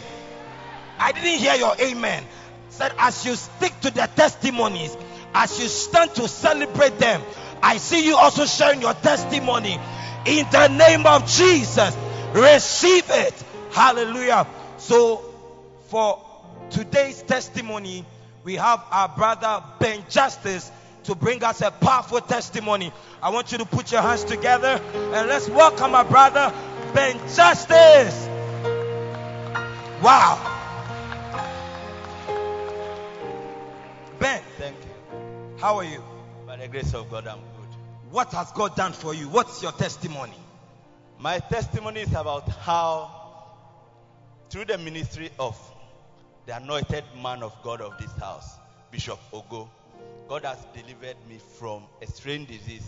D: I didn't hear your amen. Said, as you stick to the testimonies, as you stand to celebrate them, I see you also sharing your testimony in the name of Jesus. Receive it. Hallelujah. So, for today's testimony, we have our brother Ben Justice to bring us a powerful testimony. I want you to put your hands together and let's welcome our brother Ben Justice. Wow. Ben,
G: Thank you.
D: how are you?
G: By the grace of God, I'm good.
D: What has God done for you? What's your testimony?
G: My testimony is about how, through the ministry of the anointed man of God of this house, Bishop Ogo, God has delivered me from a strange disease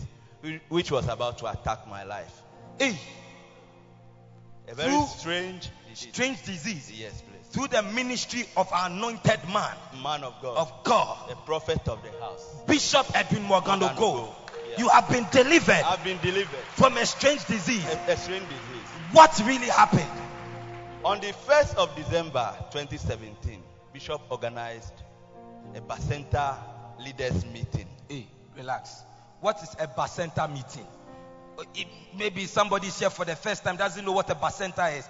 G: which was about to attack my life.
D: Hey,
G: A very
D: Through
G: strange disease.
D: strange disease.
G: Yes, please.
D: Through the ministry of our anointed man
G: Man of God,
D: of God,
G: the prophet of the house.
D: Bishop Edwin Morgano
G: Morgano
D: Go.
G: Go.
D: You have been delivered
G: I've been delivered
D: from a strange disease.
G: a, a strange disease.
D: What really happened?
G: On the 1st of December 2017, Bishop organized a Bacenta leaders meeting.
D: Hey, relax. What is a bacenta meeting? Uh, It, maybe somebody here for the first time doesn't know what a bacenta is.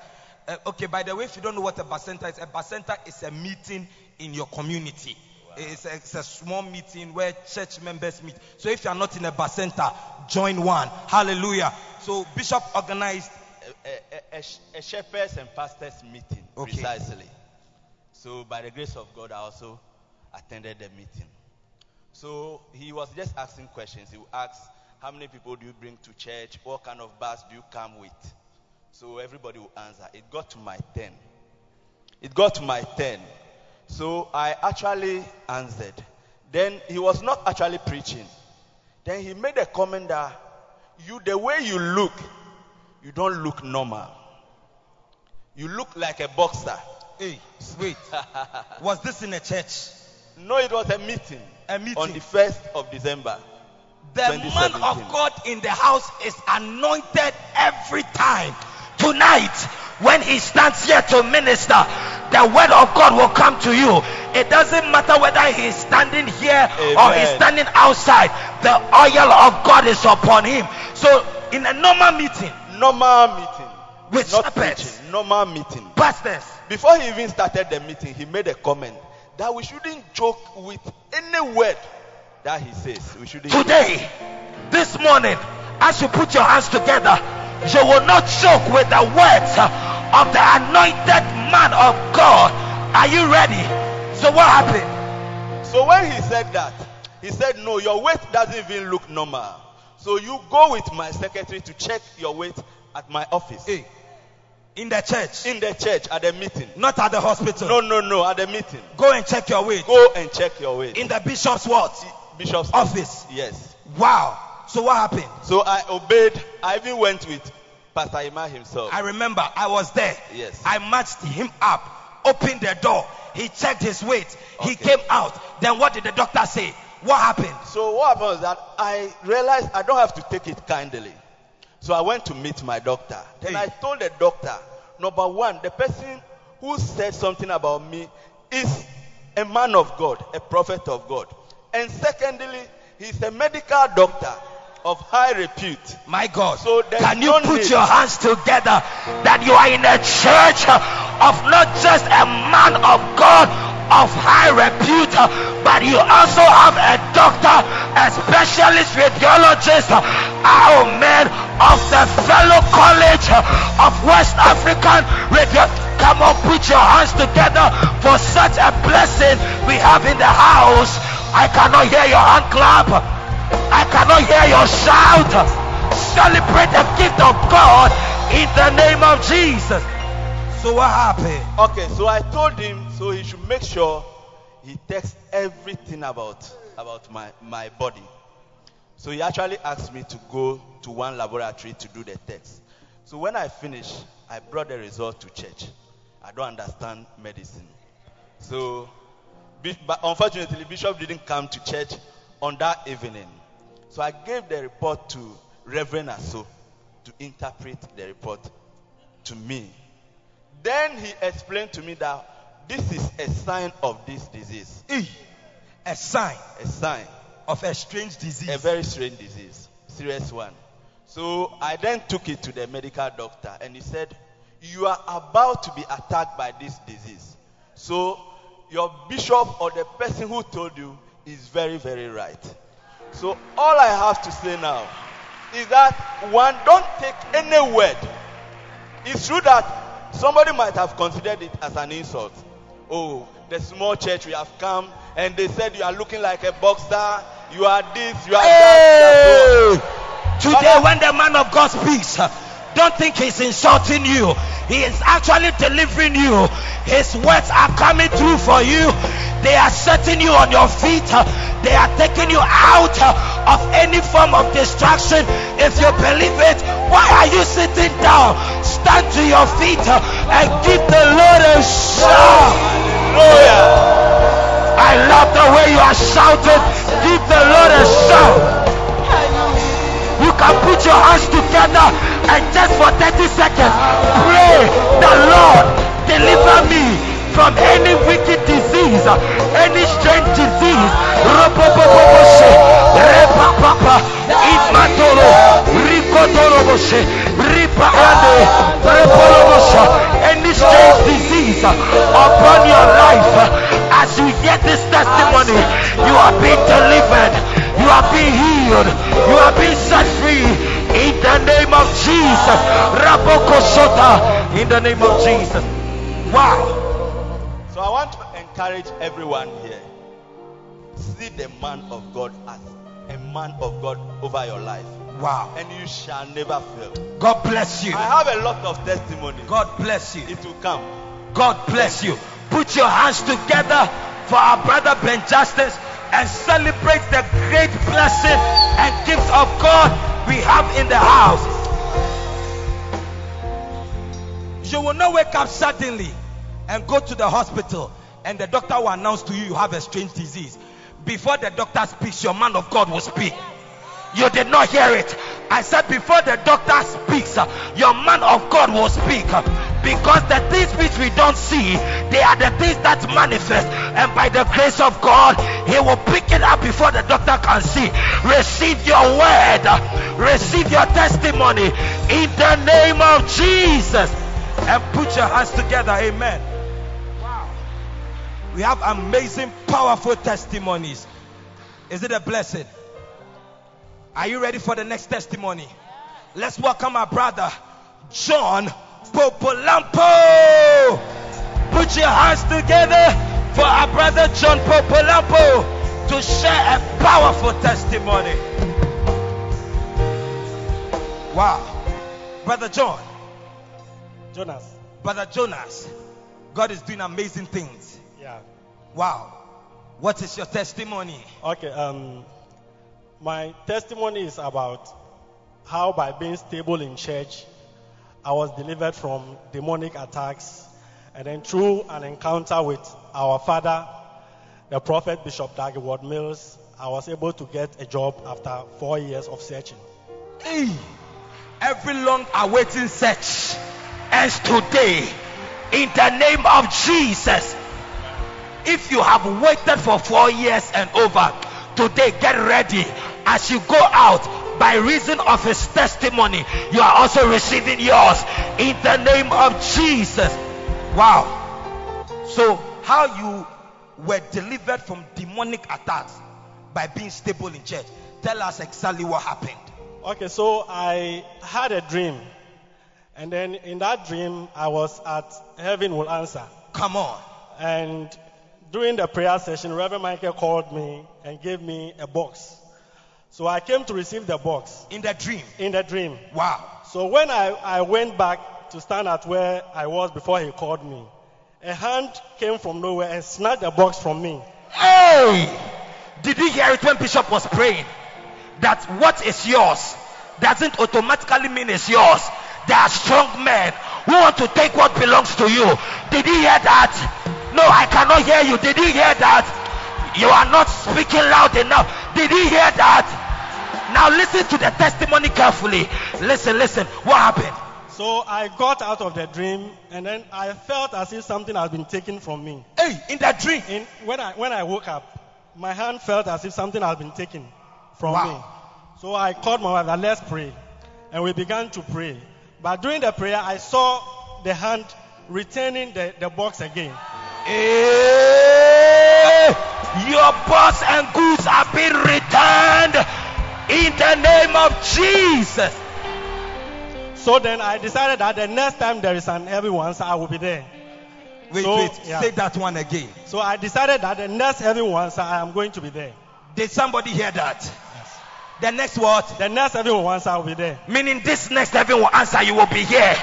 D: Uh, okay, by the way, if you don't know what a bacenta is, a bacenta is a meeting in your community. It's, a, it's a small meeting where church members meet. So if you are not in a bacenta, join one. Hallelujah. So Bishop organized.
G: A, a, a, shepherds and pastors meeting,
D: Okay.
G: precisely. So, by the grace of God, I also attended the meeting. So, he was just asking questions. He would ask, How many people do you bring to church? What kind of bus do you come with? So, everybody will answer. It got to my turn. It got to my turn. So, I actually answered. Then, he was not actually preaching. Then, he made a comment that you, the way you look, you don't look normal. You look like a boxer.
D: Hey, wait. Was this in a church?
G: No, it was a meeting.
D: A meeting.
G: On the 1st of December.
D: The man of God in the house is anointed every time. Tonight, when he stands here to minister, the word of God will come to you. It doesn't matter whether he is standing here or he's standing outside, the oil of God is upon him. So, in a normal meeting,
G: Normal meeting.
D: With
G: Not
D: shepherds.
G: preaching. Normal meeting.
D: pastors,
G: Before he even started the meeting, he made a comment that we shouldn't joke with any word that he says we shouldn't.
C: Today, this morning, as you put your hands together, you will not joke with the words of the anointed man of God. Are you ready? So, what happened?
G: So when he said that, he said, No, your weight doesn't even look normal. So you go with my secretary to check your weight at my office.
D: Hey, in the church,
G: In the church at the meeting.
D: not at the hospital.
G: No, no, no, at the meeting.
D: Go and check your weight.
G: Go and check your weight.
D: In the bishop's what?
G: Bishop's
D: Office.
G: Yes.
D: Wow. So what happened?
G: So I obeyed. I even went with Pastor Ima himself.
D: I remember I was there.
G: Yes.
D: I matched him up, opened the door. He checked his weight. He came out. Then what did the doctor say? What happened?
G: So what happened was that I realized I don't have to take it kindly. So I went to meet my doctor. Then
D: Hey.
G: I told the doctor, number one, the person who said something about me is a man of God, a prophet of God. And secondly, he's a medical doctor of high repute.
D: My God.
G: So
C: Can you put
G: need-
C: your hands together that you are in a church of not just a man of God of high repute, but you also have a doctor, a specialist radiologist, oh man, of the fellow college of West African radio. Come on, put your hands together for such a blessing we have in the house. I cannot hear your hand clap. I cannot hear your shout. Celebrate the gift of God in the name of Jesus.
D: So what happened?
G: Okay, so I told him so he should make sure he texts everything about about my, my body. So he actually asked me to go to one laboratory to do the test. So when I finished, I brought the result to church. I don't understand medicine. So but unfortunately Bishop didn't come to church on that evening. So I gave the report to Reverend Aso to interpret the report to me. Then he explained to me that this is a sign of this disease.
D: E, a sign
G: A sign.
D: of a strange disease.
G: A very strange disease. Serious one. So I then took it to the medical doctor and he said, You are about to be attacked by this disease. So your bishop or the person who told you is very, very right. So all I have to say now is that one, don't take any word. It's true that somebody might have considered it as an insult. Oh, the small church we have come and they said you are looking like a boxer, you are this, you are that. you are so.
C: Today, when the man of God speaks, don't think he's insulting you. He is actually delivering you. His words are coming through for you. They are setting you on your feet. They are taking you out of any form of distraction. If you believe it, why are you sitting down? Stand to your feet and give the Lord a shout.
G: Hallelujah.
C: I love the way you are shouting. Give the Lord a shout. Can put your hands together and just for 30 seconds pray the Lord deliver me from any wicked disease, any strange disease. Repapapa, imatoro, rikotoroboshe, ripaande, repoloboshe. Any strange disease upon your life. As you hear this testimony, you are being delivered. You are being healed. You are being set free in the name of Jesus. Rabokosota in the name of Jesus. Wow.
G: So I want to encourage everyone here. See the man of God as a man of God over your life.
D: Wow.
G: And you shall never fail.
D: God bless you.
G: I have a lot of testimony.
D: God bless you.
G: It will come.
C: God bless you. Put your hands together for our brother Ben Justice and celebrate the great blessing and gift of God we have in the house.
D: You will not wake up suddenly and go to the hospital and the doctor will announce to you you have a strange disease. Before the doctor speaks, your man of God will speak.
C: You did not hear it. I said before the doctor speaks, your man of God will speak. Because the things which we don't see, they are the things that manifest. And by the grace of God, he will pick it up before the doctor can see. Receive your word. Receive your testimony in the name of Jesus.
D: And put your hands together. Amen. Wow. We have amazing, powerful testimonies. Is it a blessing? Are you ready for the next testimony? Let's welcome our brother, John Popolampo. Put your hands together for our brother, John Popolampo, to share a powerful testimony. Wow. Brother John,
H: Jonas.
D: Brother Jonas, God is doing amazing things.
H: Yeah.
D: Wow. What is your testimony?
H: Okay. Um, my testimony is about how by being stable in church, I was delivered from demonic attacks, and then through an encounter with our father, the prophet Bishop Dag Heward-Mills, I was able to get a job after four years of searching.
D: Hey, every long awaiting search ends today in the name of Jesus. If you have waited for four years and over, today get ready as you go out by reason of his testimony. You are also receiving yours in the name of Jesus. Wow. So, how you were delivered from demonic attacks by being stable in church? Tell us exactly what happened.
H: Okay, so I had a dream, and then in that dream, I was at Heaven Will Answer.
D: Come on.
H: And during the prayer session, Reverend Michael called me and gave me a box. So I came to receive the box
D: In the dream.
H: in the dream.
D: Wow.
H: So when I, I went back to stand at where I was before he called me, a hand came from nowhere and snatched the box from me.
D: Hey! Did you hear it when Bishop was praying? That what is yours doesn't automatically mean it's yours. There are strong men who want to take what belongs to you. Did you hear that? No, I cannot hear you. Did you hear that? You are not speaking loud enough. Did you hear that? Now listen to the testimony carefully. Listen, listen. What happened?
H: So I got out of the dream and then I felt as if something had been taken from me.
D: Hey, in that dream.
H: In, when, I, when I woke up, my hand felt as if something had been taken from
D: Wow.
H: me. So I called my wife let's pray. And we began to pray. But during the prayer, I saw the hand returning the, the box again.
D: Hey, your boss and goods are being returned in the name of Jesus.
H: So then I decided that the next time there is an everyone, I will be there.
D: Wait,
H: So,
D: wait,
H: yeah.
D: say that one again.
H: So I decided that the next everyone, I am going to be there.
D: Did somebody hear that? Yes. The next what?
H: The next everyone, I will be there.
D: Meaning this next heaven will answer, you will be here.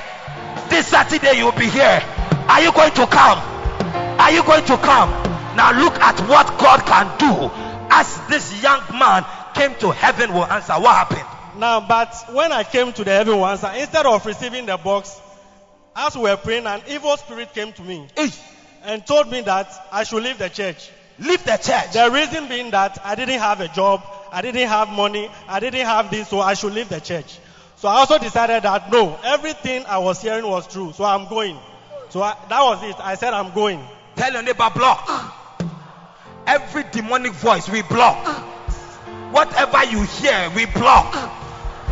D: This Saturday you will be here. Are you going to come? Are you going to come? Now look at what God can do. As this young man came to heaven will answer. What happened?
H: Now, but when I came to the heaven will answer, instead of receiving the box, as we were praying, an evil spirit came to me and told me that I should leave the church.
D: leave the church.
H: The reason being that I didn't have a job, I didn't have money, I didn't have this, so I should leave the church. So I also decided that no, everything I was hearing was true, so I'm going. So I, that was it. I said I'm going.
D: Tell your neighbor block. Every demonic voice we block. Whatever you hear, we block.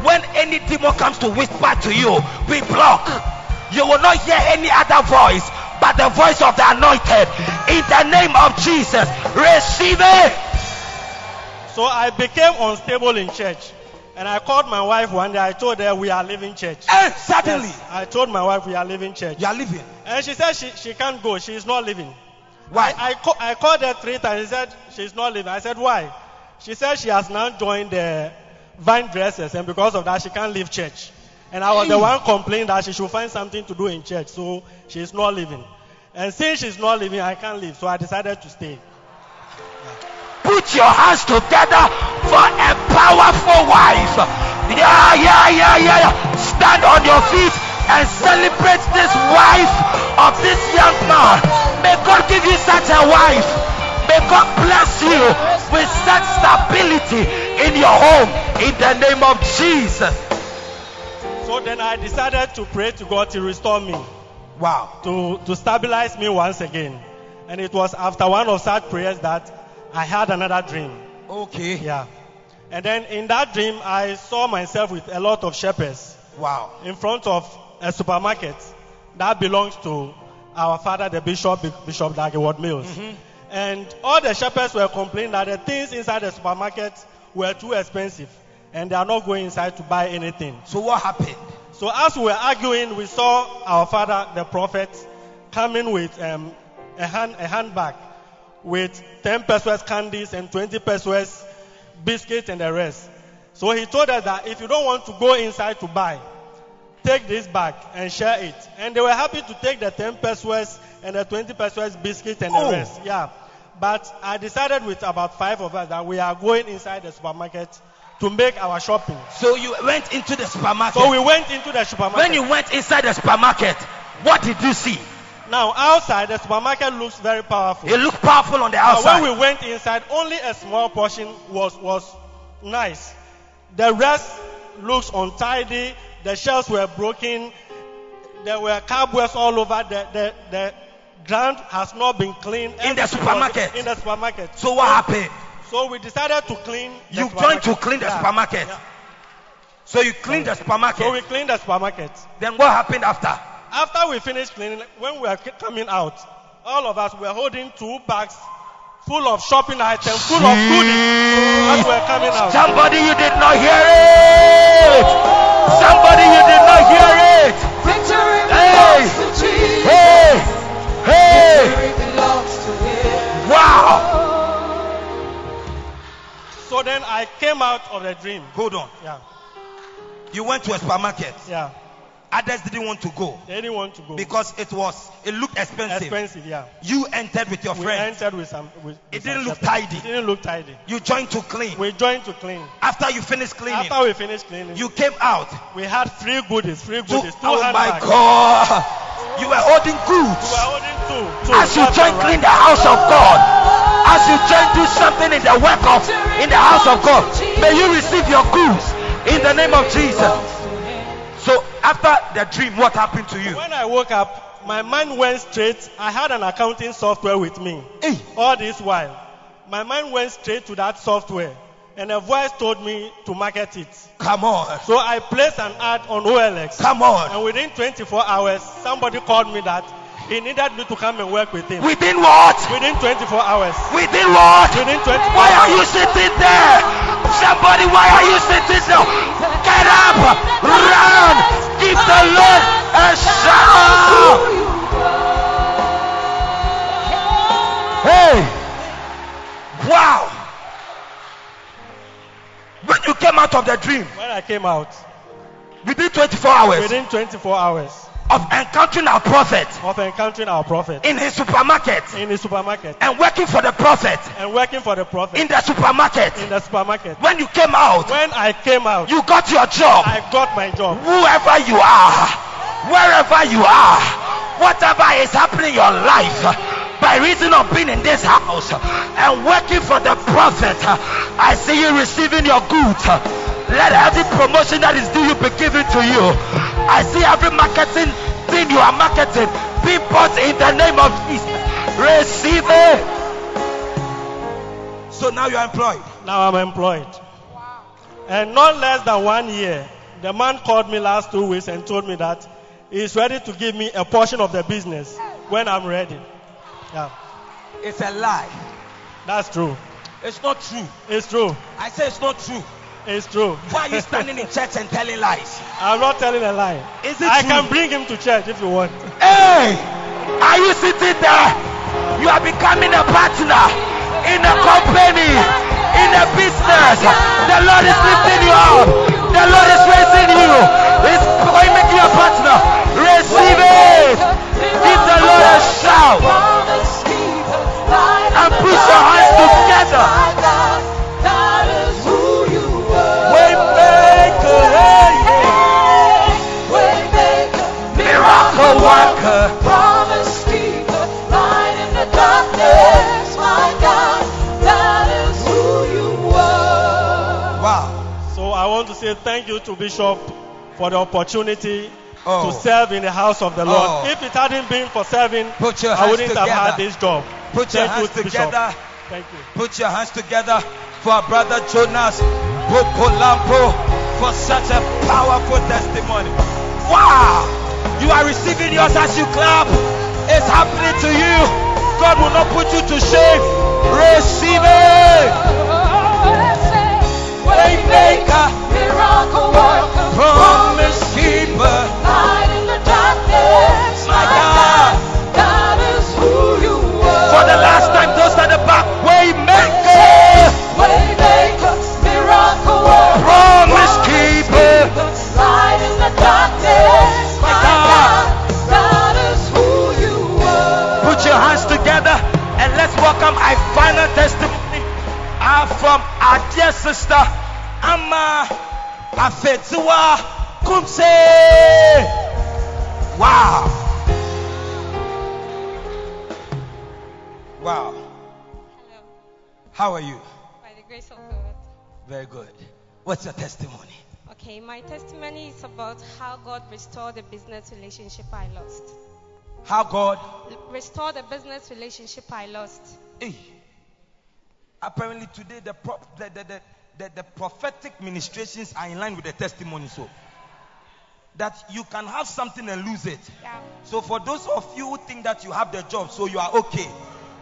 D: When any demon comes to whisper to you, we block. You will not hear any other voice but the voice of the anointed. In the name of Jesus, receive it.
H: So I became unstable in church. And I called my wife one day. I told her we are leaving church.
D: And suddenly,
H: Yes, I told my wife we are leaving church.
D: you are leaving.
H: And she said she, she can't go. She is not leaving.
D: Why?
H: I, ca- I called her three times. She said she's not leaving. I said, why? She said she has now joined the vine dressers, and because of that, she can't leave church. And I was the one complaining that she should find something to do in church, so she's not leaving. And since she's not leaving, I can't leave, so I decided to stay.
D: Put your hands together for a powerful wife. Yeah, yeah, yeah, yeah, yeah. Stand on your feet and celebrate this wife of this young man. May God give you such a wife. May God bless you with such stability in your home in the name of Jesus.
H: So then I decided to pray to God to restore me,
D: Wow.
H: to, to stabilize me once again. And it was after one of such prayers that I had another dream.
D: Okay.
H: Yeah. And then in that dream, I saw myself with a lot of shepherds
D: Wow.
H: in front of a supermarket that belongs to our father, the bishop, Bishop Dag Heward-Mills. Mm-hmm. And all the shepherds were complaining that the things inside the supermarket were too expensive and they are not going inside to buy anything.
D: So what happened?
H: So as we were arguing, we saw our father, the prophet, coming with um, a hand a handbag with 10 pesewas candies and 20 pesewas biscuits and the rest. So he told us that if you don't want to go inside to buy, take this bag and share it. And they were happy to take the 10 pesewas and the 20 pesewas biscuits and the
D: Oh.
H: rest. Yeah. But I decided with about five of us that we are going inside the supermarket to make our shopping.
D: So you went into the supermarket.
H: So we went into the supermarket.
D: when you went inside the supermarket, what did you see?
H: Now outside the supermarket looks very powerful.
D: It looked powerful on the outside.
H: But
D: outside.
H: when we went inside, only a small portion was was nice. The rest looks untidy. The shelves were broken. There were cobwebs all over. The the, the ground has not been cleaned.
D: In the supermarket?
H: In the supermarket.
D: so what happened?
H: So we decided to clean.
D: You joined to clean the
H: Yeah.
D: supermarket.
H: Yeah.
D: So you cleaned the supermarket.
H: So we cleaned the supermarket.
D: then what happened after?
H: After we finished cleaning, when we were coming out, all of us were holding two bags full of shopping items, full of goodies as we were coming out.
D: Somebody you did not hear it. Somebody you did not hear it.
B: Victory
D: Hey!
B: belongs to Jesus.
D: Hey, hey,
B: Victory belongs to Him.
D: wow.
H: So then I came out of the dream.
D: Hold on.
H: Yeah,
D: You went to a supermarket.
H: yeah.
D: Others didn't want to go
H: They didn't want to go.
D: because it was it looked expensive.
H: expensive. Yeah.
D: You entered with your
H: We
D: friends.
H: entered with some. With,
D: It didn't
H: some
D: look tidy.
H: It didn't look tidy.
D: You joined to clean.
H: We joined to clean.
D: After you finished cleaning,
H: After we finished cleaning,
D: you came out.
H: we had free goodies. Free goodies. Two
D: oh my
H: handbags.
D: God! You were holding
H: We
D: goods.
H: were holding two. two
D: As you join clean
H: right.
D: the house of God, as you join do something in the work of in the house of God, may you receive your goods in the name of Jesus. After the dream, what happened to you?
H: When I woke up, my mind went straight. I had an accounting software with me.
D: Hey,
H: All this while, my mind went straight to that software, and a voice told me to market it.
D: come on,
H: So I placed an ad on OLX,
D: come on.
H: and within 24 hours, somebody called me that he needed me to come and work with him.
D: Within what?
H: Within 24 hours.
D: Within what?
H: Within 24
D: Why are you sitting there? Somebody, why are you sitting there? Get up, run, give the Lord a shout. Hey, wow. When you came out of the dream,
H: When I came out,
D: within 24 hours
H: within 24 hours
D: of encountering our prophet
H: of encountering our prophet
D: in his supermarket
H: in the supermarket
D: and working for the prophet
H: and working for the prophet
D: in the supermarket,
H: in the supermarket,
D: when you came out,
H: when I came out,
D: you got your job.
H: I got my job.
D: Whoever you are, wherever you are, whatever is happening in your life, by reason of being in this house and working for the prophet, I see you receiving your goods. Let every promotion that is due you be given to you. I see every marketing thing you are marketing be bought in the name of Jesus. Receive it. So now you are employed.
H: Now I'm employed. Wow. And not less than one year, the man called me last two weeks and told me that he's ready to give me a portion of the business when I'm ready. Yeah,
D: It's a lie.
H: that's true.
D: It's not true.
H: It's true.
D: I say it's not true.
H: It's true.
D: Why are you standing in church and telling lies?
H: I'm not telling a lie.
D: Is it
H: I
D: true?
H: can bring him to church if you want.
D: Hey, are you sitting there? You are becoming a partner in a company, in a business. The Lord is lifting you up. The Lord is raising you. He's going to make you a partner. Receive it. Give the Lord a shout.
B: And
D: put your hands together.
H: Say thank you to Bishop for the opportunity
D: Oh.
H: to serve in the house of the Lord.
D: Oh.
H: If it hadn't been for serving,
D: Put your
H: I wouldn't have had this job.
D: Put your
H: Thank
D: hands
H: you, Bishop.
D: together.
H: Thank you.
D: Put your hands together for our brother Jonas Popolampo for such a powerful testimony. Wow! You are receiving yours as you clap. It's happening to you. God will not put you to shame.
E: Waymaker, miracle worker, promise keeper, light in the darkness. My God, God who you are. For the last time, those at
C: the back,
D: Waymaker,
E: Waymaker, miracle worker, promise keeper, light in the darkness. My God, God who you are. Put your
C: hands
D: together and let's welcome our final testimony. I'm from our dear sister. Amma Afetua Kumse. Wow. Wow.
I: Hello.
D: How are you?
I: By the grace of God.
D: Very good. What's your testimony?
I: Okay, my testimony is about how God restored the business relationship I lost.
D: How God
I: restored the business relationship I lost.
D: Hey. Apparently today the, pro- the, the, the, the, the prophetic ministrations are in line with the testimony. So that you can have something and lose it.
I: Yeah.
D: So for those of you who think that you have the job, so you are okay.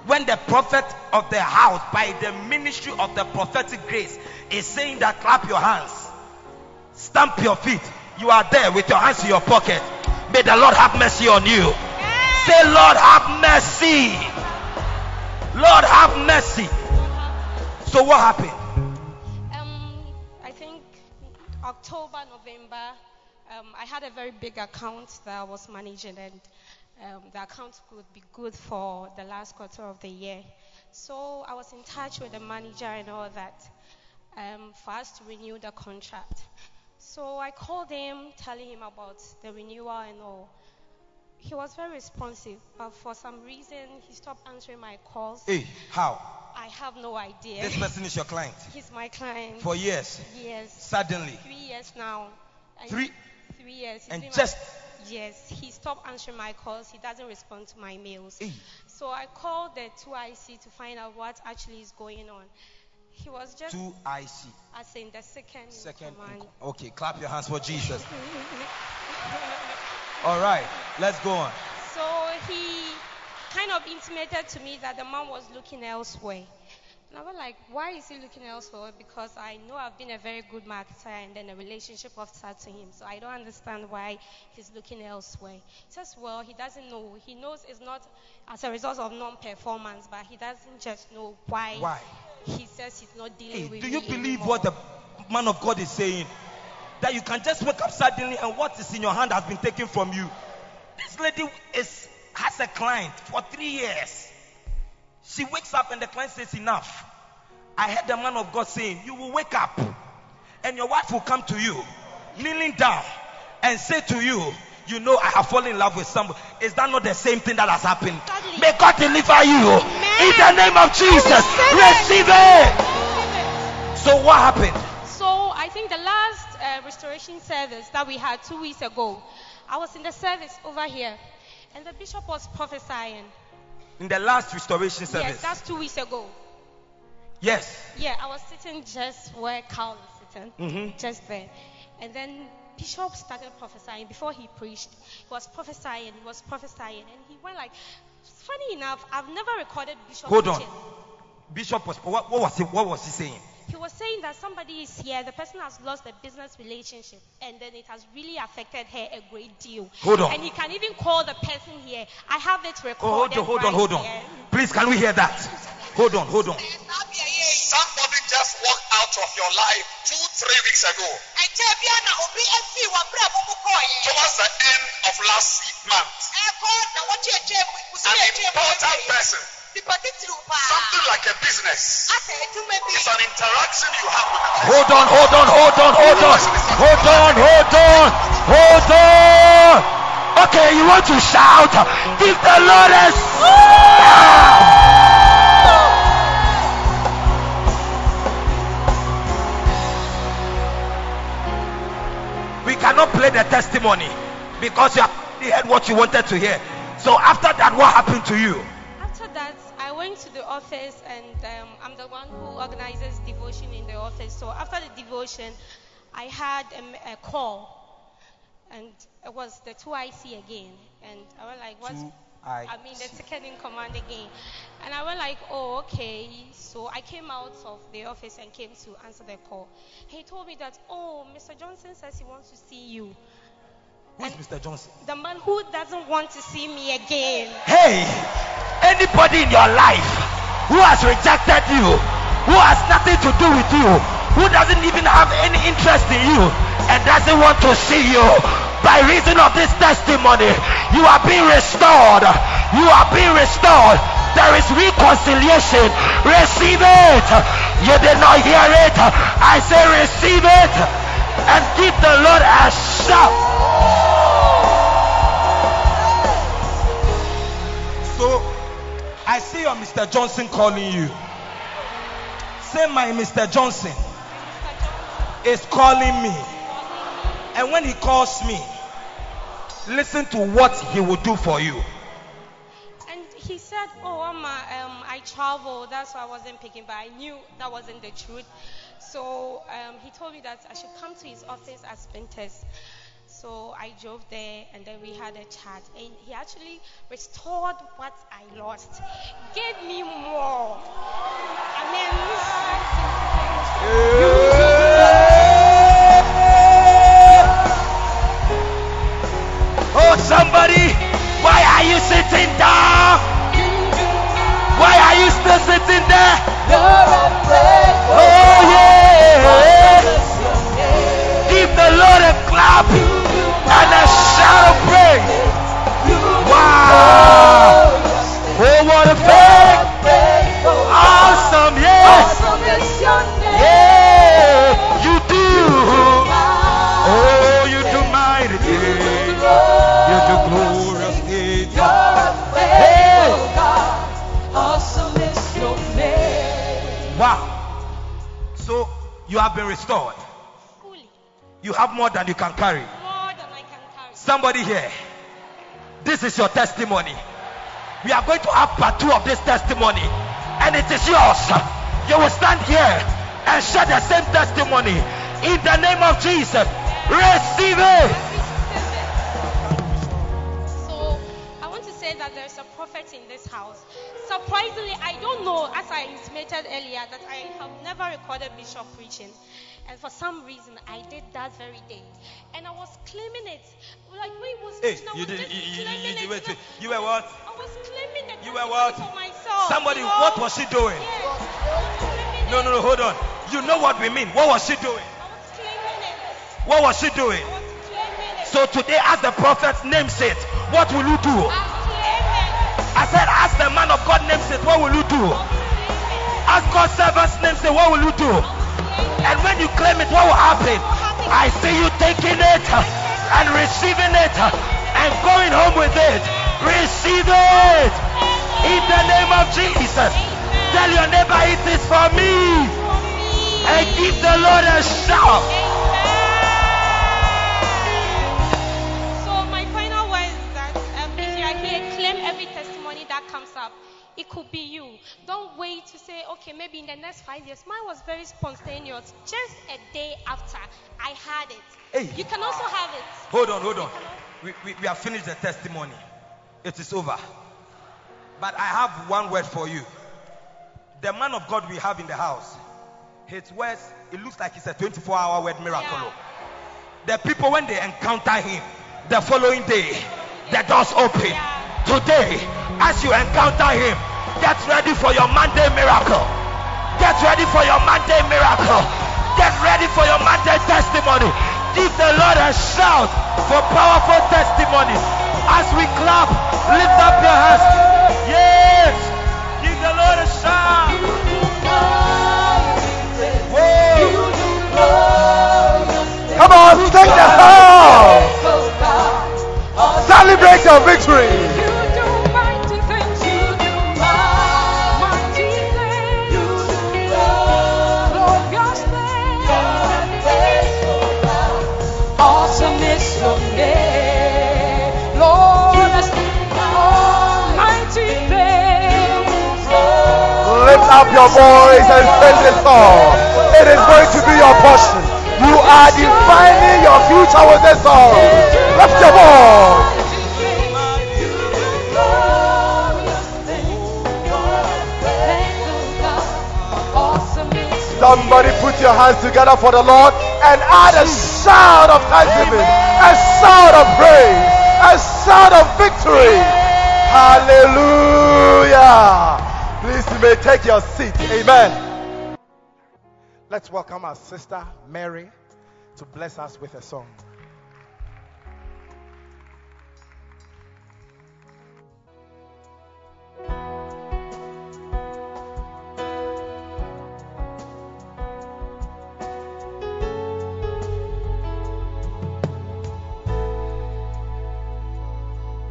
D: When the prophet of the house, by the ministry of the prophetic grace, is saying that clap your hands, stamp your feet, you are there with your hands in your pocket. May the Lord have mercy on you. Say, Lord, have mercy. Lord, have mercy. So what happened?
I: October, November, um, I had a very big account that I was managing, and um, the account could be good for the last quarter of the year. So I was in touch with the manager and all that um, for us to renew the contract. So I called him, telling him about the renewal and all. He was very responsive, but for some reason he stopped answering my calls.
D: Hey, how?
I: I have no idea.
D: This person is your client
I: He's my client.
D: for years.
I: Yes.
D: Suddenly,
I: Three years now.
D: Three-
I: Three years. He's
D: and
I: been my-
D: just
I: yes, he stopped answering my calls. He doesn't respond to my mails.
D: Hey.
I: So I called the 2IC to find out what actually is going on. He was just
D: two IC.
I: as in the second, in
D: Second. Okay, clap your hands for Jesus. All right, let's go on.
I: So he kind of intimated to me that the man was looking elsewhere. And I was like, why is he looking elsewhere? Because I know I've been a very good marketer and then a relationship officer to him. So I don't understand why he's looking elsewhere. He says, well, he doesn't know. He knows it's not as a result of non-performance, but he doesn't just know why.
D: Why?
I: He says he's not dealing
D: Hey,
I: with
D: do you believe
I: anymore.
D: what the man of God is saying? That you can just wake up suddenly and what is in your hand has been taken from you. This lady is has a client for three years. She wakes up and the client says enough. I heard the man of God saying, You will wake up and your wife will come to you, kneeling down, and say to you, You know, I have fallen in love with somebody. Is that not the same thing that has happened?
I: Exactly.
D: May God deliver you in the name of Jesus.
I: Receive
D: Receive it. So, what happened?
I: So I think the last uh, restoration service that we had two weeks ago, I was in the service over here, and the bishop was prophesying.
D: In the last restoration service.
I: Yes, that's two weeks ago.
D: Yes.
I: Yeah, I was sitting just where Carl is sitting,
D: Mhm.
I: just there, and then Bishop started prophesying before he preached. He was prophesying, he was prophesying, and he went like. Funny enough, I've never recorded Bishop
D: Hold on. Bishop was what, what was he what was he saying?
I: He was saying that somebody is here, the person has lost a business relationship, and then it has really affected her a great deal.
D: Hold on.
I: And he can even call the person here. I have it
D: Oh,
I: recorded.
D: hold on, hold on,
I: right
D: hold on.
I: here.
D: Please, can we hear that? Hold on, hold on.
A: Somebody just walked out of your life two, three weeks ago. Towards the end of last month. An important person. Something like a business. It's an interaction you have with the.
D: Hold on, hold on, hold on, hold on. Hold on, hold on, hold on. Okay, you want to shout? Give the Lord a We cannot play the testimony because you have heard what you wanted to hear. So after that, what happened to you?
I: After that, I went to the office, and um, I'm the one who organizes devotion in the office. So after the devotion, I had a call, and it was the 2IC again. And I was like, what?
D: 2IC.
I: I mean, the second in command again. And I went like, oh, okay. So I came out of the office and came to answer the call. He told me that, oh, Mr. Johnson says he wants to see you.
D: Who is Mr. Johnson?
I: The man who doesn't want to see me again.
D: Hey, anybody in your life who has rejected you, who has nothing to do with you, who doesn't even have any interest in you, and doesn't want to see you, by reason of this testimony, you are being restored, You are being restored. There is reconciliation. Receive it. You did not hear it. I say receive it and give the Lord a shout.
J: So I see your Mr. Johnson calling you. Say my Mr. Johnson is calling me. And when he calls me, listen to what he will do for you.
I: And he said, Oh, Mama, um, I travel. That's why I wasn't picking, but I knew that wasn't the truth. So um, he told me that I should come to his office at Spintex. So I drove there and then we had a chat. And he actually restored what I lost, gave me more.
D: Oh, somebody, why are you sitting down? Why are you still sitting there? Oh, yeah. Give the Lord a clap and a shout of praise. Wow. Oh, what a faith. Awesome, yes. Yeah, you do. Oh, you do mighty things. You do glorious things. Hey. Wow. So you have been restored. You have more than you can carry.
I: more than I can carry.
D: Somebody here. This is your testimony. We are going to have part two of this testimony, and it is yours. You will stand here and share the same testimony in the name of Jesus. Receive it.
I: So I want to say that there's a prophet in this house. Surprisingly, I don't know, as I intimated earlier, that I have never recorded Bishop preaching. And for some reason, I did that very day. And I was claiming it. Like when he was
J: Hey,
I: I
J: you did. You, you,
I: claiming
J: you, you,
I: it. you
J: were what?
I: I was claiming it.
J: You were what?
I: For myself.
J: Somebody.
I: you know?
J: What was she doing?
I: Yes,
J: No, no, no. Hold on. You know what we mean. What was she doing?
I: I was claiming it.
J: What was she doing?
I: I was claiming it.
D: So today, as the prophet names it, what will you do?
I: I was claiming
D: I said, as the man of God names it, what will you do? As God's servants names it, what will you do? And when you claim it, what will happen? I see you taking it uh, and receiving it uh, and going home with it. Receive it in the name of Jesus. Tell your neighbor it is for me and give the Lord a shout.
I: Could be you. Don't wait to say, okay, maybe in the next five years. Mine was very spontaneous. Just a day after I had it.
J: Hey.
I: You can also have it.
J: Hold on, hold on. We, we, we have finished the testimony. It is over. But I have one word for you. The man of God we have in the house, his words, it looks like it's a 24 hour word miracle.
I: Yeah.
J: The people, when they encounter him, the following day, the doors open.
I: Yeah.
D: Today, as you encounter him, get ready for your Monday miracle. Get ready for your Monday miracle. Get ready for your Monday testimony. Give the Lord a shout for powerful testimony. As we clap, lift up your hands. Yes. Give the Lord a shout.
E: Come on, take the house. Celebrate your victory. Up your voice and sing this song. It is going to be your portion. You are defining your future with this song. Lift your voice. Somebody put your hands together for the Lord and add a shout of thanksgiving, a shout of praise, a shout of victory. Hallelujah. Please, you may take your seat. Amen. Let's welcome our sister Mary to bless us with a song.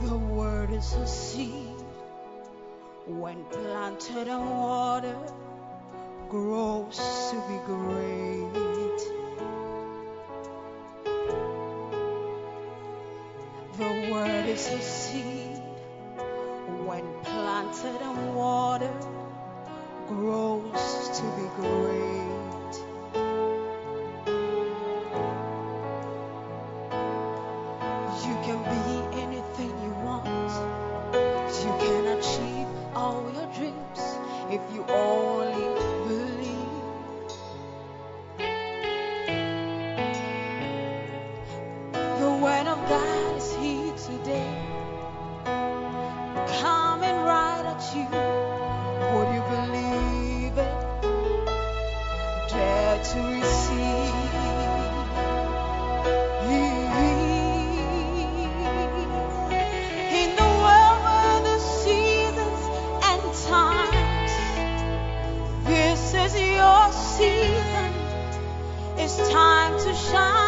E: The word is a seed when planted and watered grows to be great. The word is a seed when planted and watered grows to be great. You. Would you believe it? Dare to receive. In the world where the seasons and times, this is your season. It's time to shine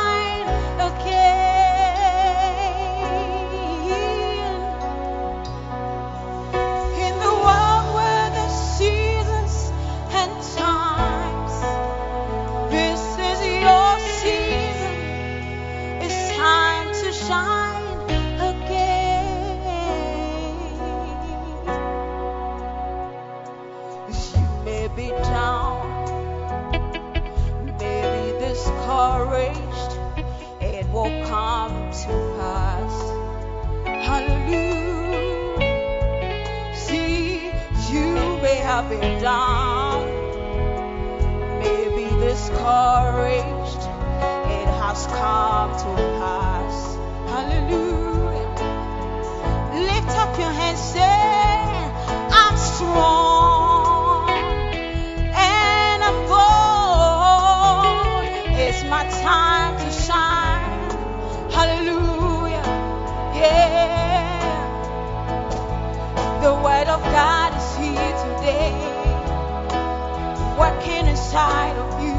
E: have been down, maybe discouraged. It has come to pass. Hallelujah. Lift up your hands, say, I'm strong and I'm bold. It's my time to shine. Hallelujah. Yeah. The word of God today, working inside of you.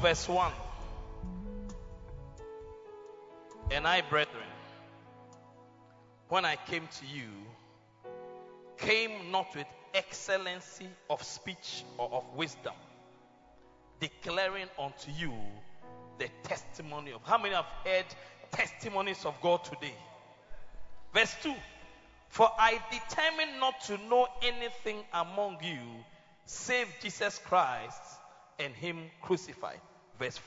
B: Verse 1. And I, brethren, when I came to you, came not with excellency of speech or of wisdom, declaring unto you the testimony of. How many have heard testimonies of God today? Verse 2 For I determined not to know anything among you save Jesus Christ and Him crucified. Verse 4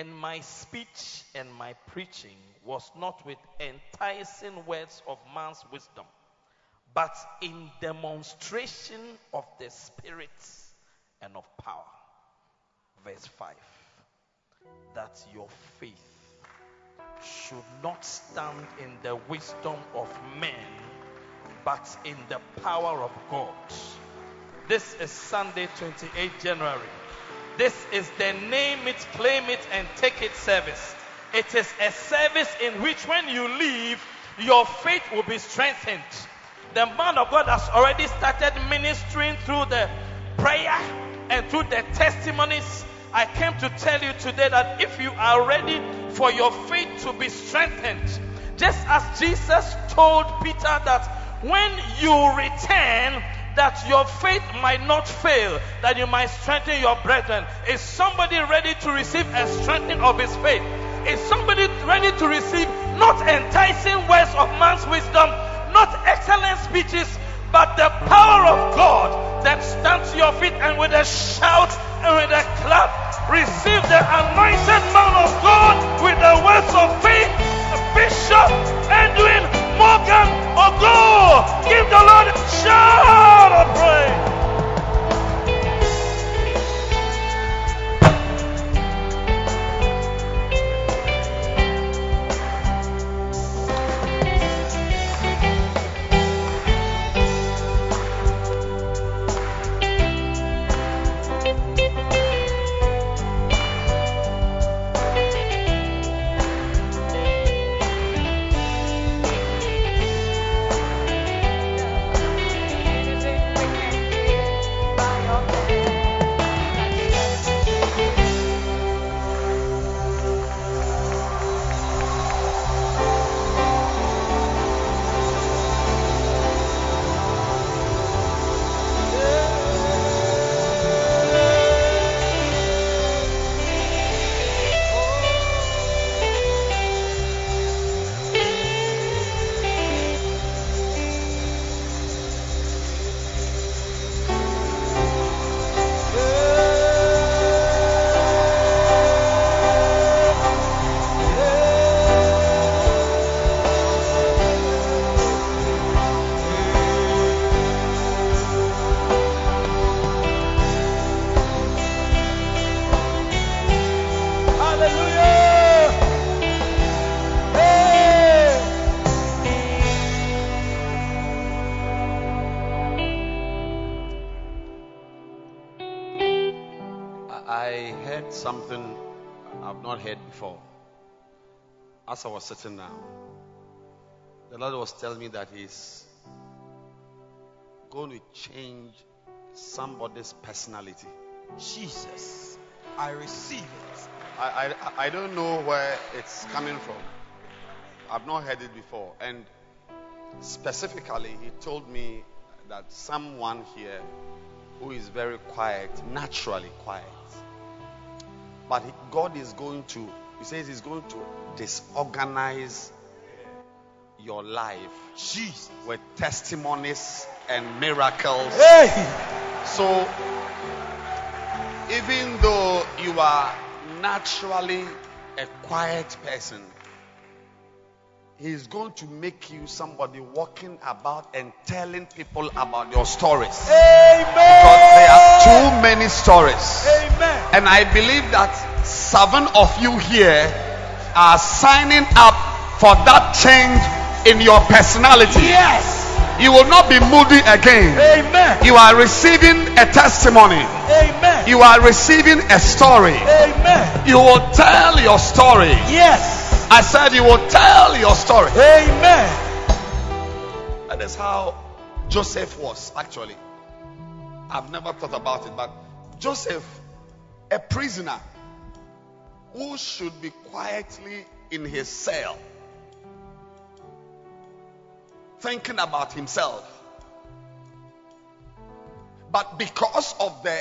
B: And my speech and my preaching was not with enticing words of man's wisdom, but in demonstration of the Spirit and of power. Verse 5 That your faith should not stand in the wisdom of men, but in the power of God. This is Sunday, 28 January. This is the name it, claim it, and take it service. It is a service in which, when you leave, your faith will be strengthened. The man of God has already started ministering through the prayer and through the testimonies. I came to tell you today that if you are ready for your faith to be strengthened, just as Jesus told Peter that when you return, that your faith might not fail, that you might strengthen your brethren. Is somebody ready to receive a strengthening of his faith? Is somebody ready to receive not enticing words of man's wisdom, not excellent speeches, but the power of God that stands to your feet and with a shout and with a clap, receive the anointed man of God with the words of faith, Bishop Edwin Morgan Ogo. Give the Lord a shout of
A: As I was sitting down, the Lord was telling me that He's going to change somebody's personality.
D: Jesus. I receive it.
A: I, I, I don't know where it's coming from. I've not heard it before. And specifically, he told me that someone here who is very quiet, naturally quiet, but God is going to, he says, he's going to disorganize your life
D: Jesus.
A: with testimonies and miracles.
D: Hey!
A: So, even though you are naturally a quiet person, He's going to make you somebody walking about and telling people about your stories. Amen. Because there are too many stories.
D: Amen.
A: And I believe that seven of you here are signing up for that change in your personality.
D: Yes.
A: You will not be moody again.
D: Amen.
A: You are receiving a testimony.
D: Amen.
A: You are receiving a story.
D: Amen.
A: You will tell your story.
D: Yes.
A: I said you will tell your story.
D: Amen.
A: That is how Joseph was actually. I've never thought about it, but Joseph, a prisoner who should be quietly in his cell, thinking about himself. But because of the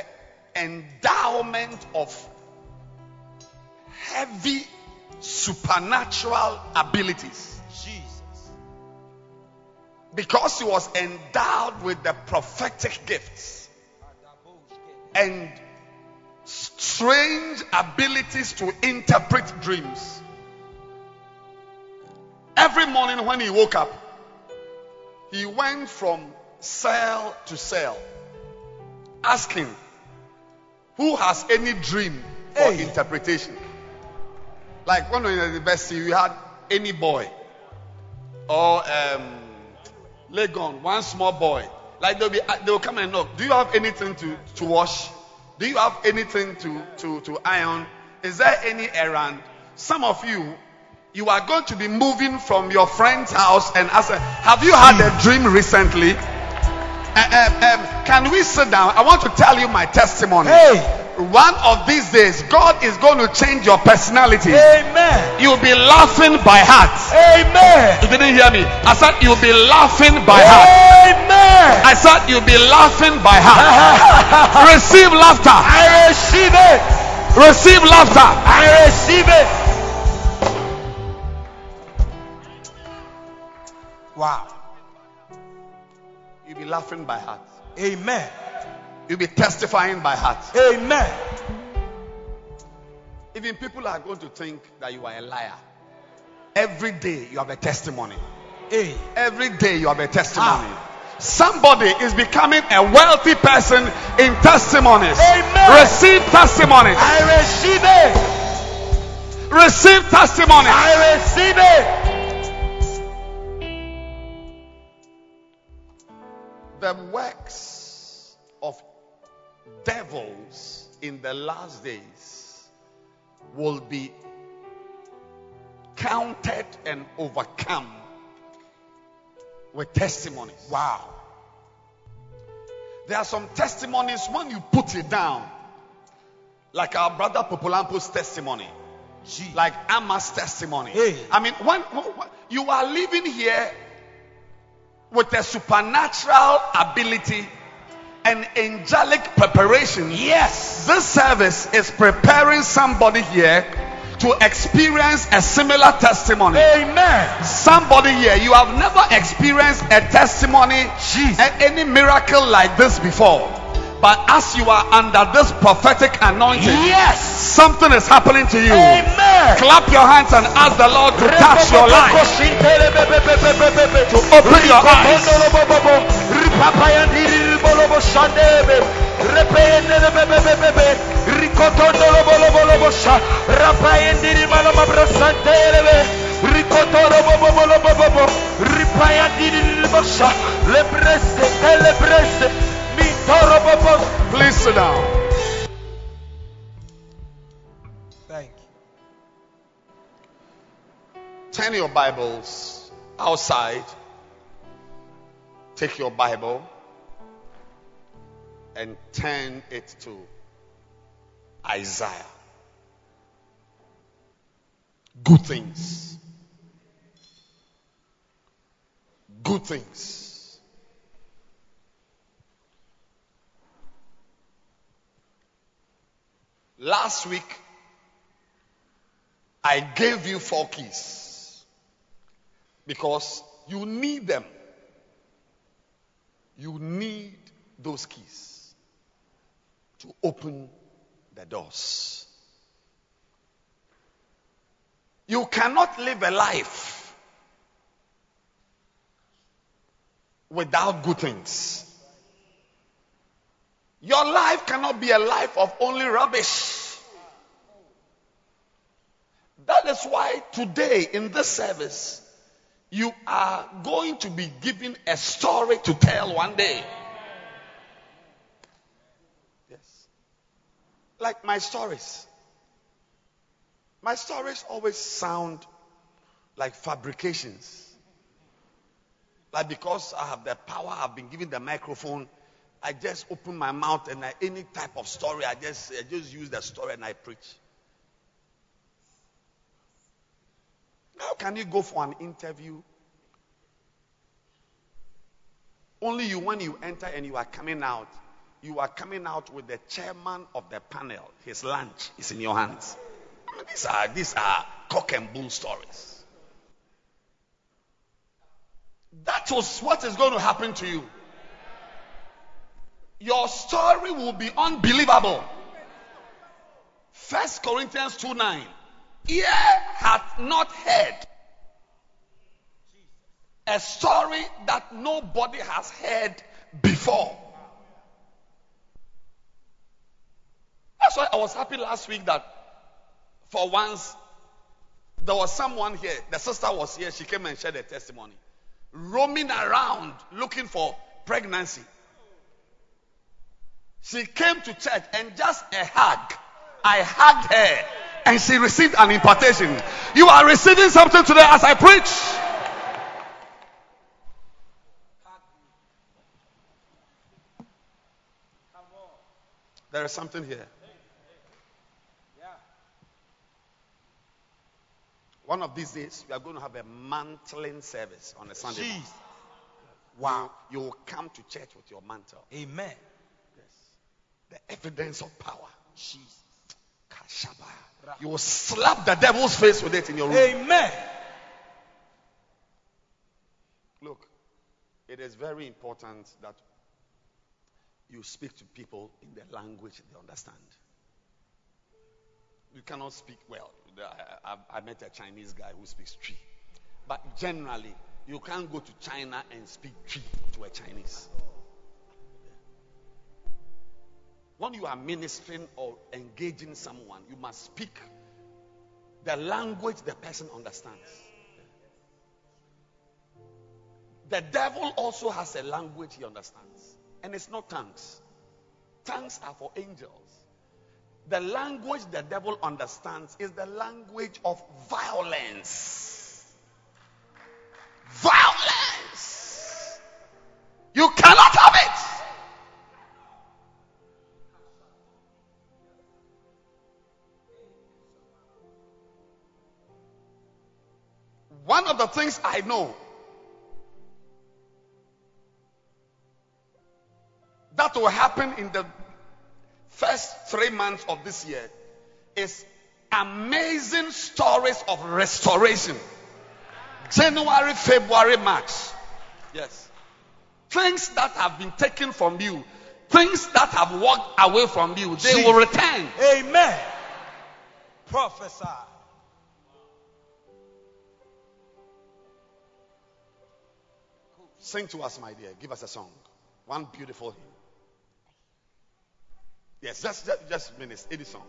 A: endowment of heavy supernatural abilities,
D: Jesus.
A: because he was endowed with the prophetic gifts and strange abilities to interpret dreams. Every morning when he woke up, he went from cell to cell asking, Who has any dream for
D: Hey.
A: interpretation? Like when we were in the university, we had any boy or um, Legon, one small boy. Like they'll be, they will come and knock. Do you have anything to, to wash? Do you have anything to, to, to iron? Is there any errand? Some of you, you are going to be moving from your friend's house and ask, Have you had a dream recently? Um, um, can we sit down? I want to tell you my testimony.
D: Hey.
A: One of these days, God is going to change your personality.
D: Amen.
A: You'll be laughing by heart.
D: Amen.
A: You didn't hear me. I said you'll be laughing by heart.
D: Amen.
A: I said you'll be laughing by heart. Receive laughter.
D: I receive it.
A: Receive laughter.
D: I receive it. Wow.
A: You'll be laughing by heart.
D: Amen.
A: You'll be testifying by heart.
D: Amen.
A: Even people are going to think that you are a liar. Every day you have a testimony.
D: Hey.
A: Every day you have a testimony. Somebody is becoming a wealthy person in testimonies.
D: Amen.
A: Receive testimonies.
D: I receive it.
A: Receive testimonies.
D: I receive it.
A: the works devils in the last days will be counted and overcome with testimonies.
D: Wow.
A: There are some testimonies when you put it down, like our brother Popolampo's testimony,
D: Gee.
A: like Amma's testimony.
D: Hey.
A: I mean, when, when- when you are living here with a supernatural ability and angelic preparation,
D: Yes.
A: this service is preparing somebody here to experience a similar testimony.
D: Amen.
A: Somebody here, you have never experienced a testimony,
D: Jesus.
A: any miracle like this before. But as you are under this prophetic anointing,
D: Yes.
A: something is happening to you.
D: Amen.
A: Clap your hands and ask the Lord to touch your life, to open your eyes. Please sit down.
D: Thank you.
A: Turn your Bibles outside. Take your Bible and turn it to Isaiah. Good things. Good things. Last week, I gave you four keys because you need them. You need those keys to open the doors. You cannot live a life without good things. Your life cannot be a life of only rubbish. That is why today in this service, you are going to be given a story to tell one day. Yes. Like my stories. My stories always sound like fabrications. Like because I have the power, I've been given the microphone, I just open my mouth and I, any type of story, I just, I just use the story and I preach. How can you go for an interview? Only you, when you enter and you are coming out, you are coming out with the chairman of the panel. His lunch is in your hands. I mean, these are these are cock and bull stories. That was what is going to happen to you. Your story will be unbelievable. First Corinthians 2 9 ear hath not heard a story that nobody has heard before. That's why I was happy last week that for once there was someone here. The sister was here. She came and shared her testimony. Roaming around looking for pregnancy. She came to church and just a hug. I hugged her and she received an impartation. You are receiving something today as I preach. There is something here. One of these days, we are going to have a mantling service on a Sunday. morning. Wow. You, you will come to church with your mantle.
D: Amen.
A: Yes. The evidence of power.
D: Jesus.
A: Kashaba. You will slap the devil's face with it in your room.
D: Amen.
A: Look, it is very important that you speak to people in the language they understand. You cannot speak well. I, I, I met a Chinese guy who speaks Twi. But generally, you can't go to China and speak Twi to a Chinese. When you are ministering or engaging someone, you must speak the language the person understands. The devil also has a language he understands, and it's not tongues. Tongues are for angels. The language the devil understands is the language of violence. Violence. You cannot One of the things I know that will happen in the first three months of this year is amazing stories of restoration. January, February, March. Yes. Things that have been taken from you, things that have walked away from you, they will return.
D: Amen. Prophesy.
A: Sing to us, my dear. Give us a song. One beautiful hymn. Yes, just, just, just minutes. Any song.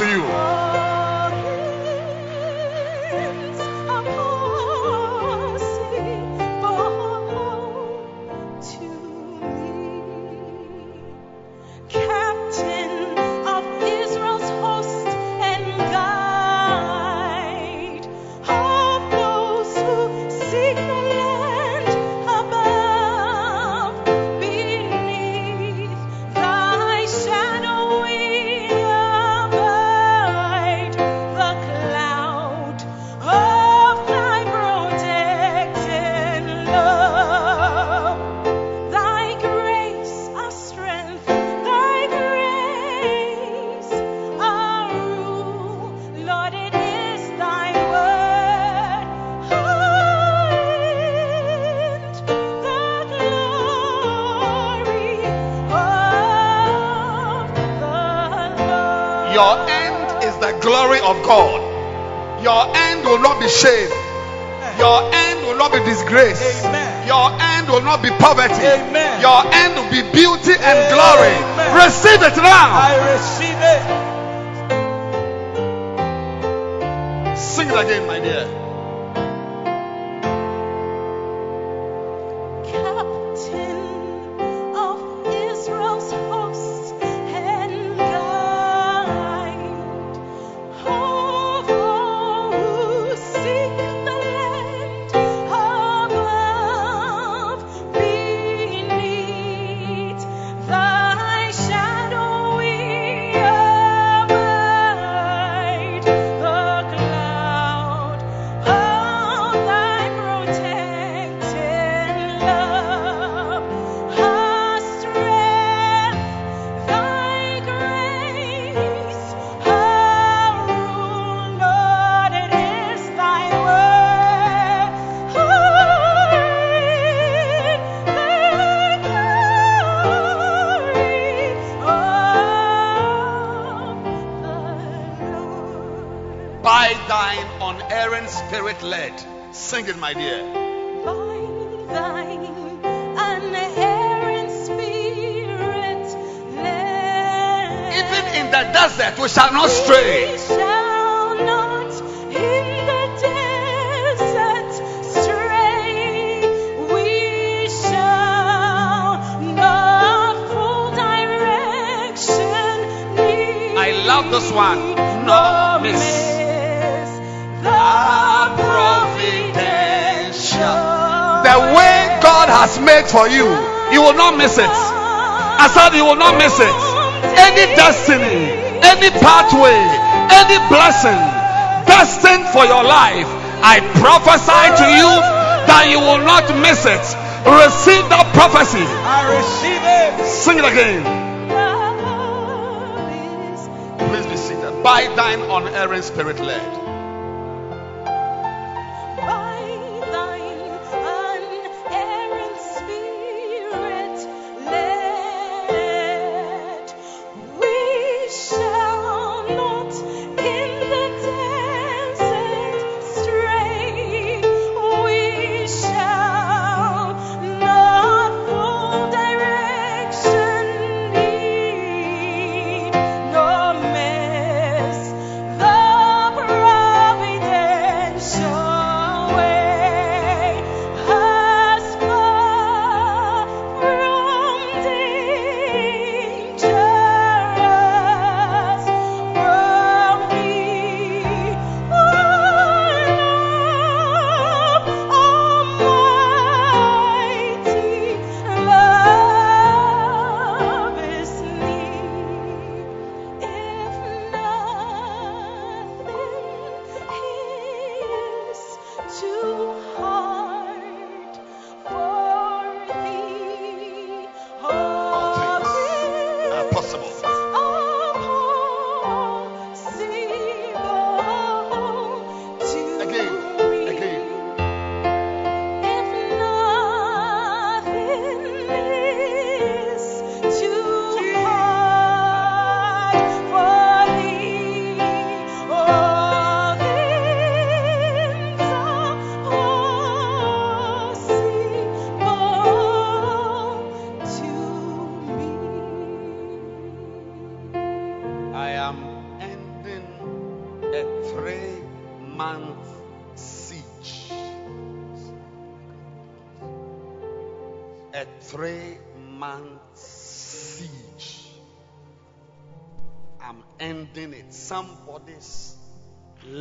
E: to you. my Even in the desert, we shall not stray. for you. You will not miss it. I said you will not miss it. Any destiny, any pathway, any blessing destined for your life, I prophesy to you that you will not miss it. Receive that prophecy.
D: I receive it.
E: Sing it again. Please be seated. By thine unerring spirit led.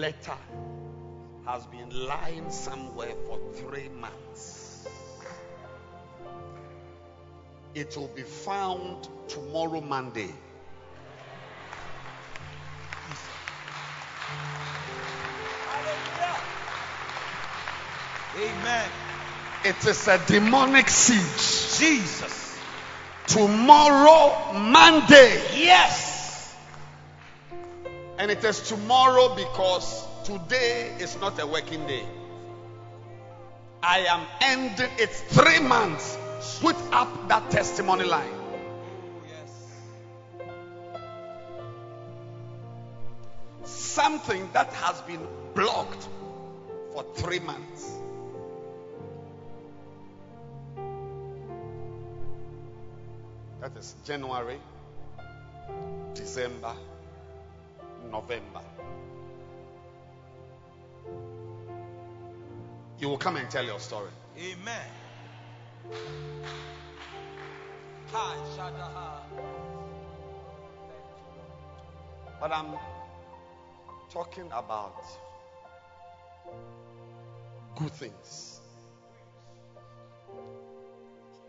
A: Letter has been lying somewhere for three months. It will be found tomorrow, Monday.
D: Amen.
A: It is a demonic siege.
D: Jesus.
A: Tomorrow, Monday.
D: Yes.
A: And it is tomorrow because today is not a working day. I am ending it's three months. Put up that testimony line. Something that has been blocked for three months. That is January, December, November. You will come and tell your story.
D: Amen.
A: But I'm talking about good things.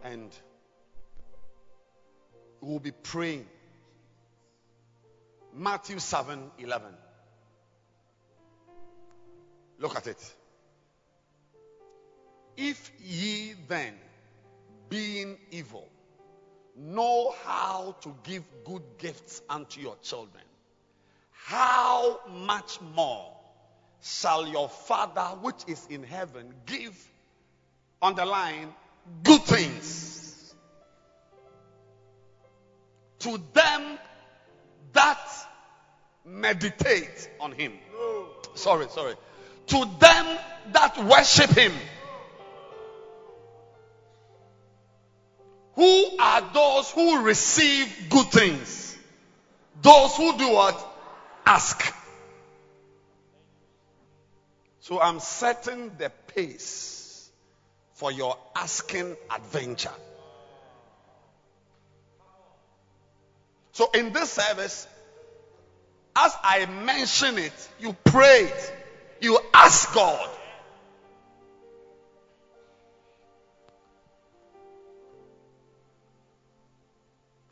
A: And we will be praying. Matthew 7 11. Look at it. If ye then, being evil, know how to give good gifts unto your children, how much more shall your Father which is in heaven give, underline, good things to them that meditate on him. Sorry, sorry. To them that worship him. Who are those who receive good things? Those who do what? Ask. So I'm setting the pace for your asking adventure. So in this service, as I mention it, you prayed, you ask God.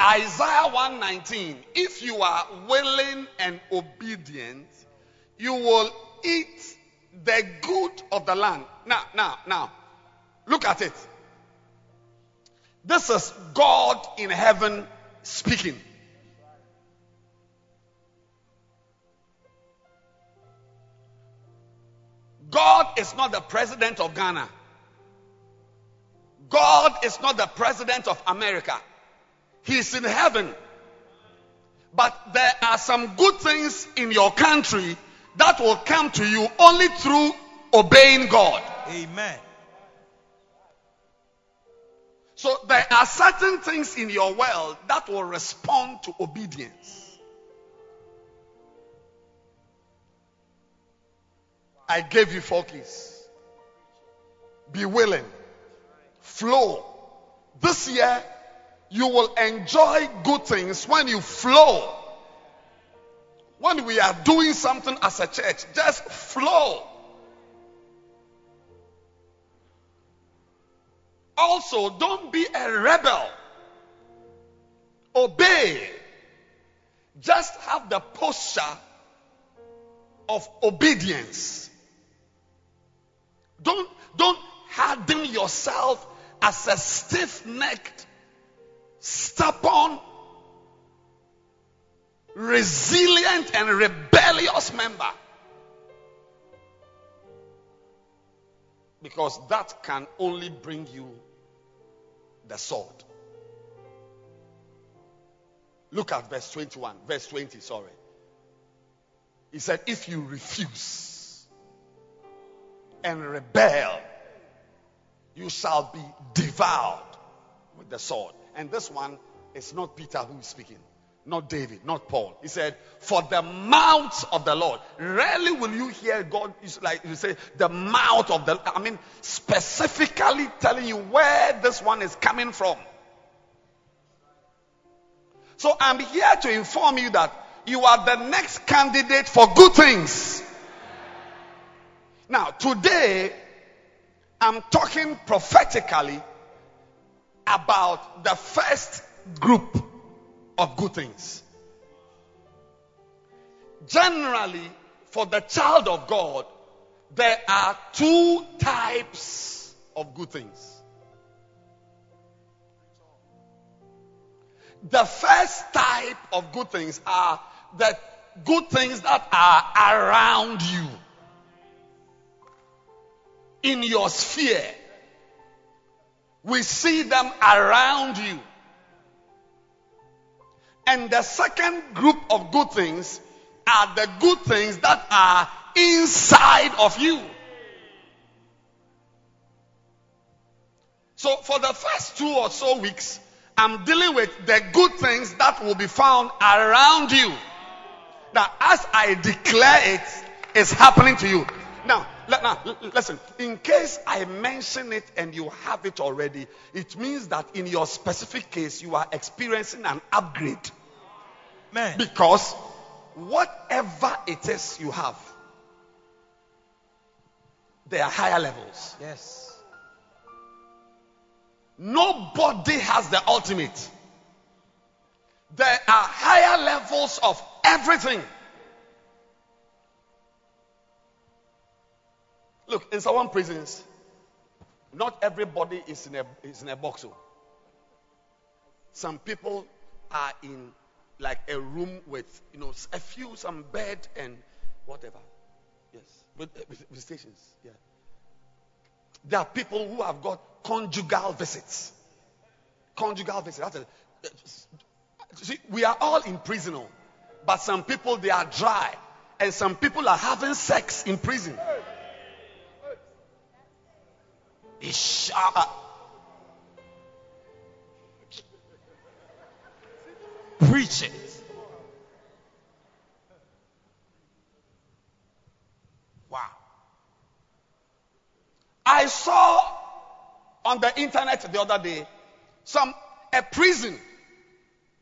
A: Isaiah 119 If you are willing and obedient, you will eat the good of the land. Now, now, now, look at it. This is God in heaven speaking. God is not the president of Ghana. God is not the president of America. He's in heaven. But there are some good things in your country that will come to you only through obeying God.
D: Amen.
A: So there are certain things in your world that will respond to obedience. I gave you four keys. Be willing. Flow. This year, you will enjoy good things when you flow. When we are doing something as a church, just flow. Also, don't be a rebel. Obey. Just have the posture of obedience. Don't, don't harden yourself as a stiff necked, stubborn, resilient, and rebellious member. Because that can only bring you the sword. Look at verse 21, verse 20, sorry. He said, If you refuse and rebel, you shall be devoured with the sword. And this one is not Peter who is speaking. not David, not Paul. He said, For the mouth of the Lord. Rarely will you hear God like you say, the mouth of the I mean, specifically telling you where this one is coming from. So I'm here to inform you that you are the next candidate for good things. Now, today, I'm talking prophetically about the first group of good things. Generally, for the child of God, there are two types of good things. The first type of good things are the good things that are around you, in your sphere. We see them around you. And the second group of good things are the good things that are inside of you. So, for the first two or so weeks, I'm dealing with the good things that will be found around you. Now, as I declare it, it's happening to you. Now, now, listen. In case I mention it and you have it already, it means that in your specific case, you are experiencing an upgrade.
D: Man.
A: Because whatever it is you have, there are higher levels.
D: Yes.
A: Nobody has the ultimate. There are higher levels of everything. Look, in some prisons, not everybody is in a is in a box. oh. Some people are in like a room with you know a few some bed and whatever. Yes, with, uh, with, with stations. Yeah. There are people who have got conjugal visits. Conjugal visits. A, uh, see, we are all in prison, oh. but some people they are dry, and some people are having sex in prison. Sharp.
D: Preach it.
A: Wow. I saw on the internet the other day some a prison.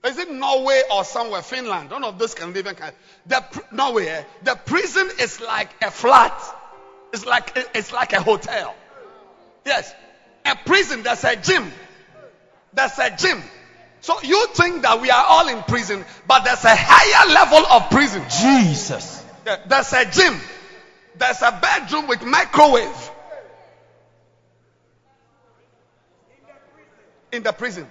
A: Is it Norway or somewhere? Finland. None of this Scandinavian country. The Norway. eh, The prison is like a flat. It's like it's like a hotel. Yes. A prison. There's a gym. There's a gym. So you think that we are all in prison, but there's a higher level of prison.
D: Jesus.
A: There- There's a gym. There's a bedroom with microwave. In the prison.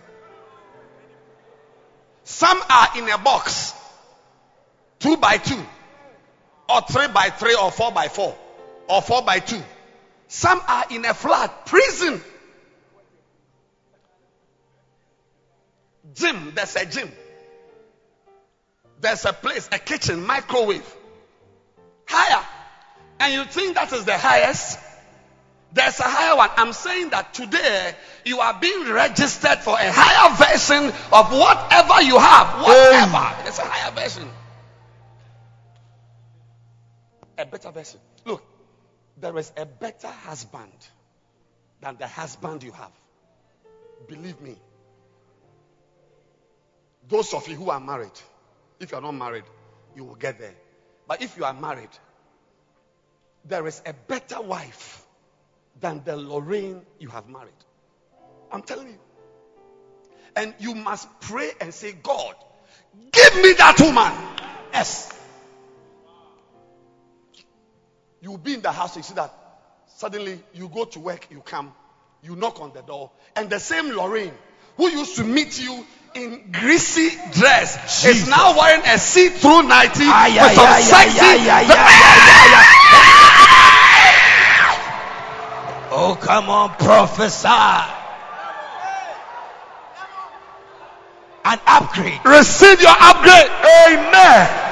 A: Some are in a box. Two by two. Or three by three or four by four. Or four by two. Some are in a flat prison. Gym. There's a gym. There's a place, a kitchen, microwave. Higher. And you think that is the highest? There's a higher one. I'm saying that today you are being registered for a higher version of whatever you have. Whatever. There's a higher version. A better version. There is a better husband than the husband you have. Believe me. Those of you who are married, if you are not married, you will get there. But if you are married, there is a better wife than the Lorraine you have married. I'm telling you. And you must pray and say, God, give me that woman. Yes. You will be in the house, you see that suddenly you go to work, you come, you knock on the door, and the same Lorraine who used to meet you in greasy dress is now wearing a see-through nightie
D: Ay,
A: with
D: ay,
A: some
D: ay,
A: sexy.
D: ay, Oh, come on, prophesy. An upgrade.
A: Receive your upgrade.
D: Amen.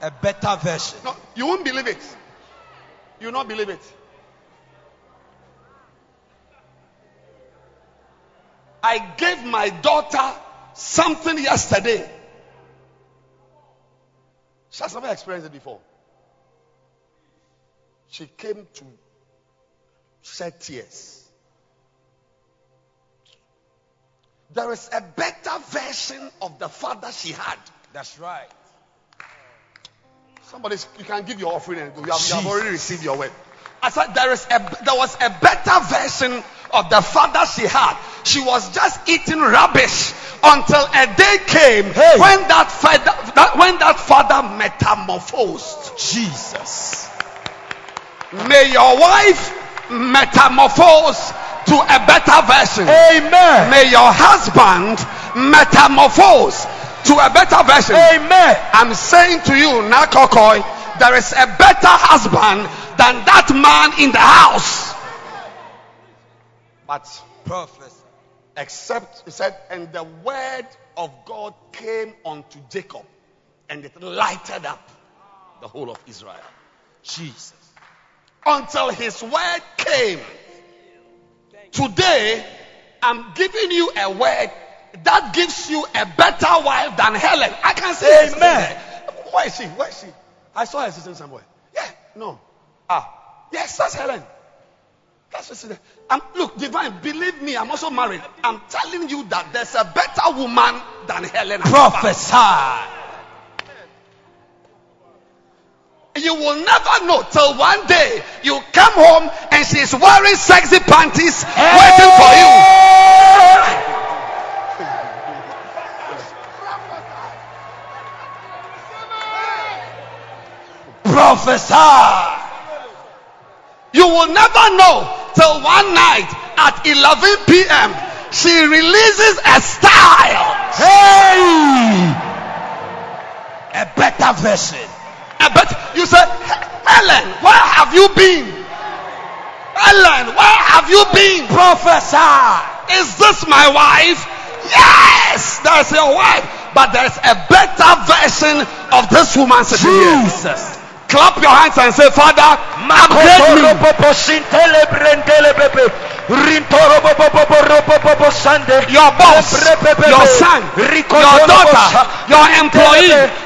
D: A better version.
A: No, you won't believe it. You will not believe it. I gave my daughter something yesterday. She has never experienced it before. She came to shed tears. There is a better version of the father she had.
D: That's right.
A: Somebody, you can give your offering and go. You have, you have already received your word. I said there is a there was a better version of the father she had. She was just eating rubbish until a day came
D: Hey.
A: when that father that, when that father metamorphosed.
D: Jesus.
A: May your wife metamorphose to a better version.
D: Amen.
A: May your husband metamorphose to a better version.
D: Amen.
A: I'm saying to you, Nakokoi, there is a better husband than that man in the house. But
D: Prophesy.
A: except he said, and the word of God came unto Jacob, and it lighted up the whole of Israel.
D: Jesus.
A: Until his word came. Today, I'm giving you a word that gives you a better wife than Helen. I can see her
D: Amen.
A: Where is she? Where is she? I saw her sitting somewhere. Yeah, no. Ah, yes, that's Helen. That's just it. Um, look, divine, believe me, I'm also married. I'm telling you that there's a better woman than Helen.
D: Prophesy.
A: You will never know till one day you come home and she's wearing sexy panties waiting for you.
D: Prophesy.
A: You will never know till one night at 11 p.m. she releases a style.
D: Hey. A better version.
A: A better. you say, Helen, where have you been? Helen, where have you been?
D: Professor,
A: Is this my wife? Yes, that's your wife. But there's a better version of this woman sitting here.
D: Jesus.
A: Clap your hands and say, Father, upgrade me. Your boss, your son, your daughter, your employee.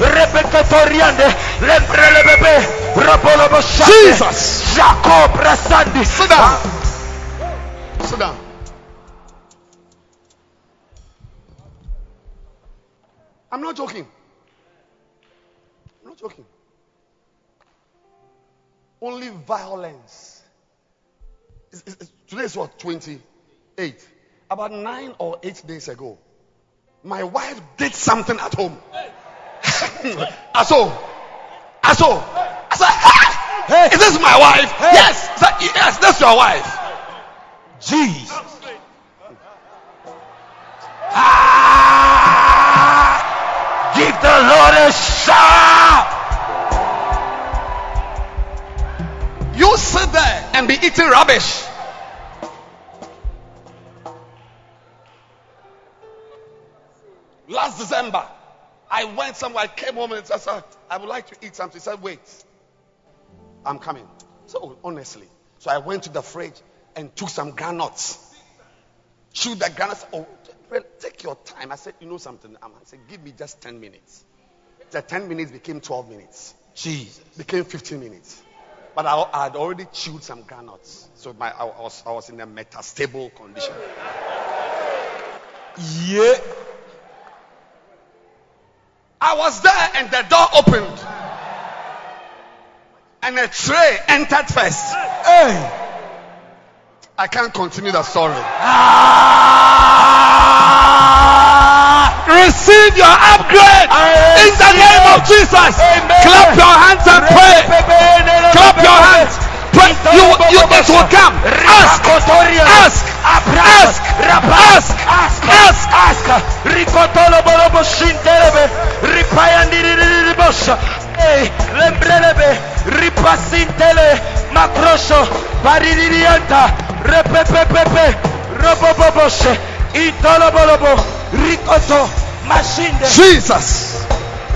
D: rebekatoriande, lembrelebebe, robolobo
A: Jesus.
D: Jacob rasandi.
A: Sit down. Sit down. I'm not joking. I'm not joking. Only violence. It's- it's- it's- today is what? 28. About nine or eight days ago, my wife did something at home. I I saw. I said, hey,
D: Hey.
A: is this my wife? Yes. I said, yes, that's your wife.
D: Jesus. Ah, give the Lord a shout.
A: You sit there and be eating rubbish. Last December, I went somewhere, I came home and I said, I would like to eat something. He said, Wait, I'm coming. So, honestly, so I went to the fridge and took some granuts. Chewed the granuts. Oh, well, take your time. I said, You know something? I said, Give me just 10 minutes. The 10 minutes became 12 minutes
D: Jesus.
A: became 15 minutes. But I, I had already chewed some granuts. So my, I, was, I was in a metastable condition.
D: Yeah.
A: I was there and the door opened. And a tray entered first.
D: Hey.
A: I can't continue the story.
D: Ah.
A: Receive your upgrade in the name of Jesus. Clap your hands and pray. Clap your hands. Pray. You, you, it will come. Ask. Ask.
C: Ask, ask, ask, ask, ask. Ricotolo bolobo shintelebe, ripayandiri bosha. Hey, lembrelebe, ripasintele, makrosho, paririanta, repepepepe, roboboboshe, itolobolobo, ricoto, mashinde.
A: Jesus.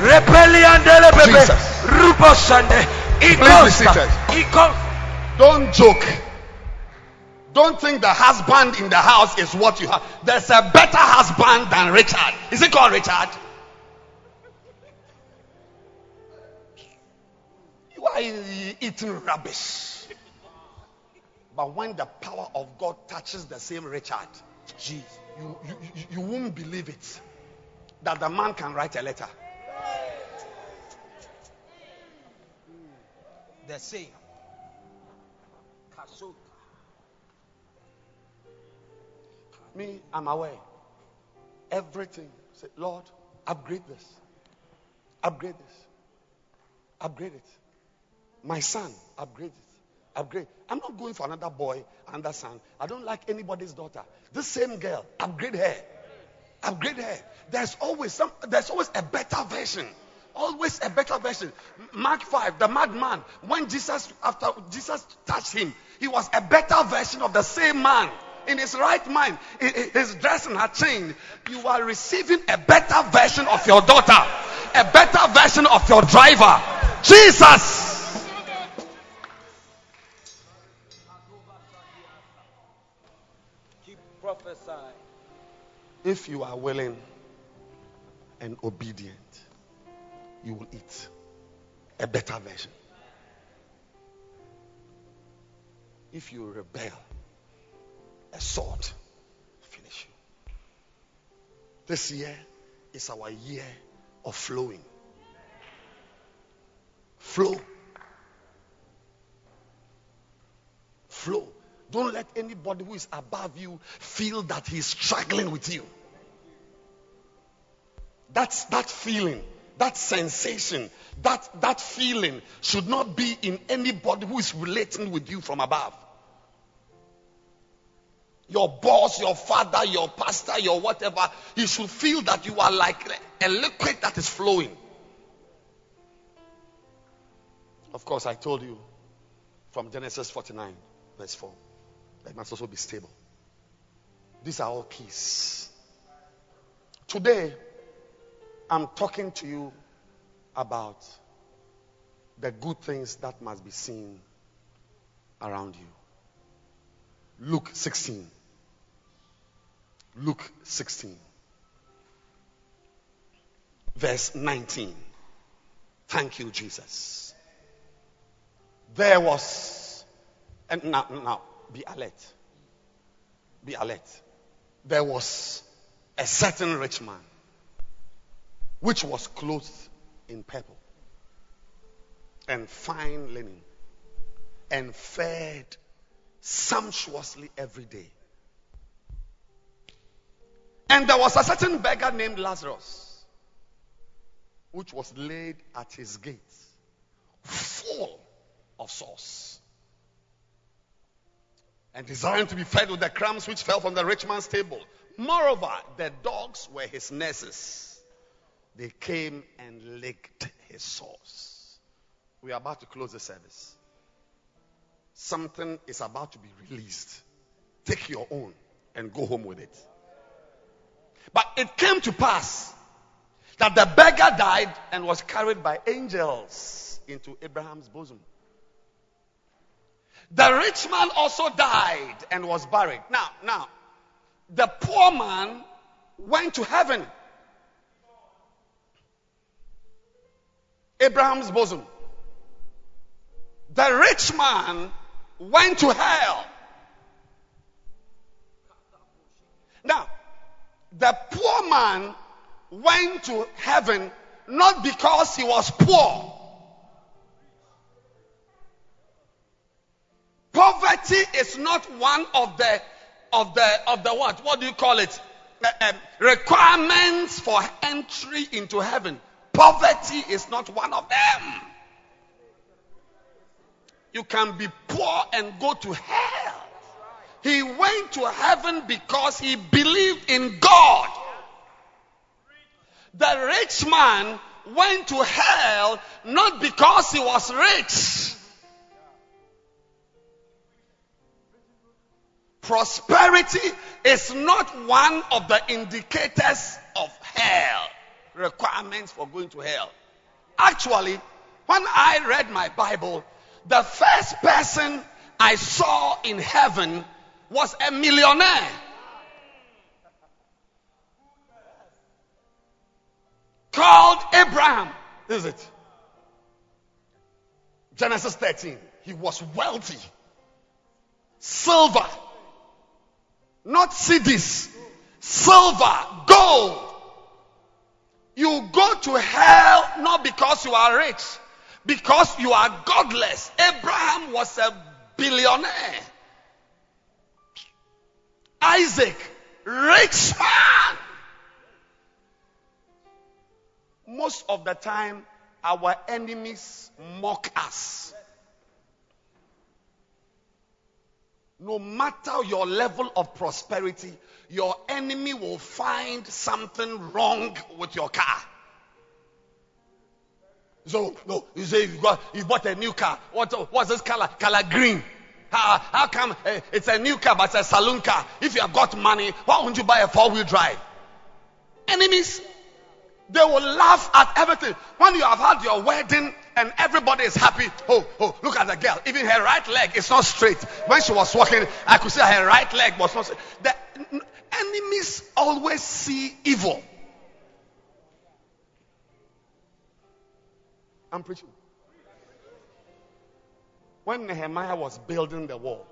C: Repeliandele bebe,
A: Jesus.
C: ruboshande,
A: Please be
C: ikosta,
A: seated. Don't joke. Don't think the husband in the house is what you have. There's a better husband than Richard. Is it called Richard? You are eating rubbish. But when the power of God touches the same Richard, you, you, you, you won't believe it. That the man can write a letter.
D: The same.
A: Me, I'm aware. Everything. Say, Lord, upgrade this. Upgrade this. Upgrade it. My son, upgrade it. Upgrade. I'm not going for another boy, another son. I don't like anybody's daughter. This same girl, upgrade her. Upgrade her. There's always some there's always a better version. Always a better version. Mark 5, the madman, when Jesus after Jesus touched him, he was a better version of the same man. In his right mind, his dressing had changed. You are receiving a better version of your daughter, a better version of your driver. Jesus.
D: Keep prophesying.
A: If you are willing and obedient, you will eat a better version. If you rebel, a sword finish you. This year is our year of flowing. Flow. Flow. Don't let anybody who is above you feel that he's struggling with you. That's that feeling, that sensation, that that feeling should not be in anybody who is relating with you from above. Your boss, your father, your pastor, your whatever, you should feel that you are like a liquid that is flowing. Of course, I told you from Genesis 49, verse 4, that must also be stable. These are all keys. Today, I'm talking to you about the good things that must be seen around you. Luke 16. Luke 16. Verse 19. Thank you, Jesus. There was, and now, now, be alert. Be alert. There was a certain rich man which was clothed in purple and fine linen and fed sumptuously every day. And there was a certain beggar named Lazarus which was laid at his gates full of sauce and desiring to be fed with the crumbs which fell from the rich man's table. Moreover, the dogs were his nurses. They came and licked his sores. We are about to close the service. Something is about to be released. Take your own and go home with it. But it came to pass that the beggar died and was carried by angels into Abraham's bosom. The rich man also died and was buried. Now, now, the poor man went to heaven. Abraham's bosom. The rich man went to hell. Now, the poor man went to heaven not because he was poor. Poverty is not one of the of the of the what? What do you call it? Uh, um, requirements for entry into heaven. Poverty is not one of them. You can be poor and go to hell. He went to heaven because he believed in God. The rich man went to hell not because he was rich. Prosperity is not one of the indicators of hell, requirements for going to hell. Actually, when I read my Bible, the first person I saw in heaven was a millionaire. Called Abraham. Is it? Genesis 13. He was wealthy. Silver. Not cities. Silver. Gold. You go to hell not because you are rich, because you are godless. Abraham was a billionaire. Isaac, rich man. Most of the time, our enemies mock us. No matter your level of prosperity, your enemy will find something wrong with your car. So, no, you say you got you bought a new car. What what's this color? Color green. How, how come uh, it's a new car but it's a saloon car? If you have got money, why won't you buy a four-wheel drive? Enemies, they will laugh at everything. When you have had your wedding and everybody is happy, oh, oh, look at the girl. Even her right leg is not straight. When she was walking, I could see her right leg was not straight. The enemies always see evil. I'm preaching. When Nehemiah was building the wall,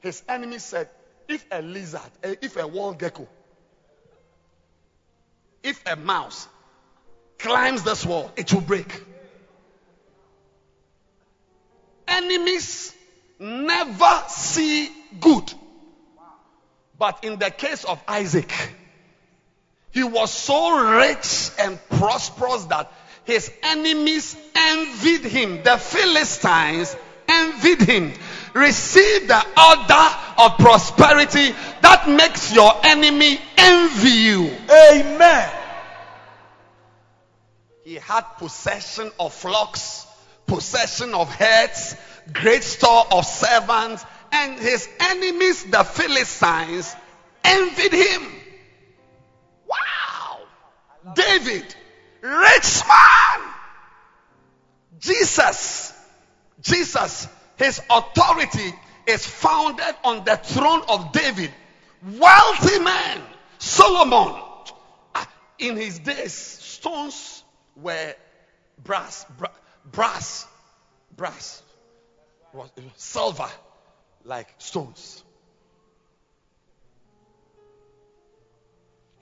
A: his enemy said, if a lizard, eh, if a wall gecko, if a mouse climbs this wall, it will break. Enemies never see good. But in the case of Isaac, he was so rich and prosperous that his enemies envied him. The Philistines envied him. Receive the order of prosperity that makes your enemy envy you.
D: Amen.
A: He had possession of flocks, possession of herds, great store of servants, and his enemies, the Philistines, envied him. Wow! David, rich man. Jesus, Jesus, his authority is founded on the throne of David. Wealthy man, Solomon. Ah, In his days, stones were brass, bra- brass, brass, silver, like stones.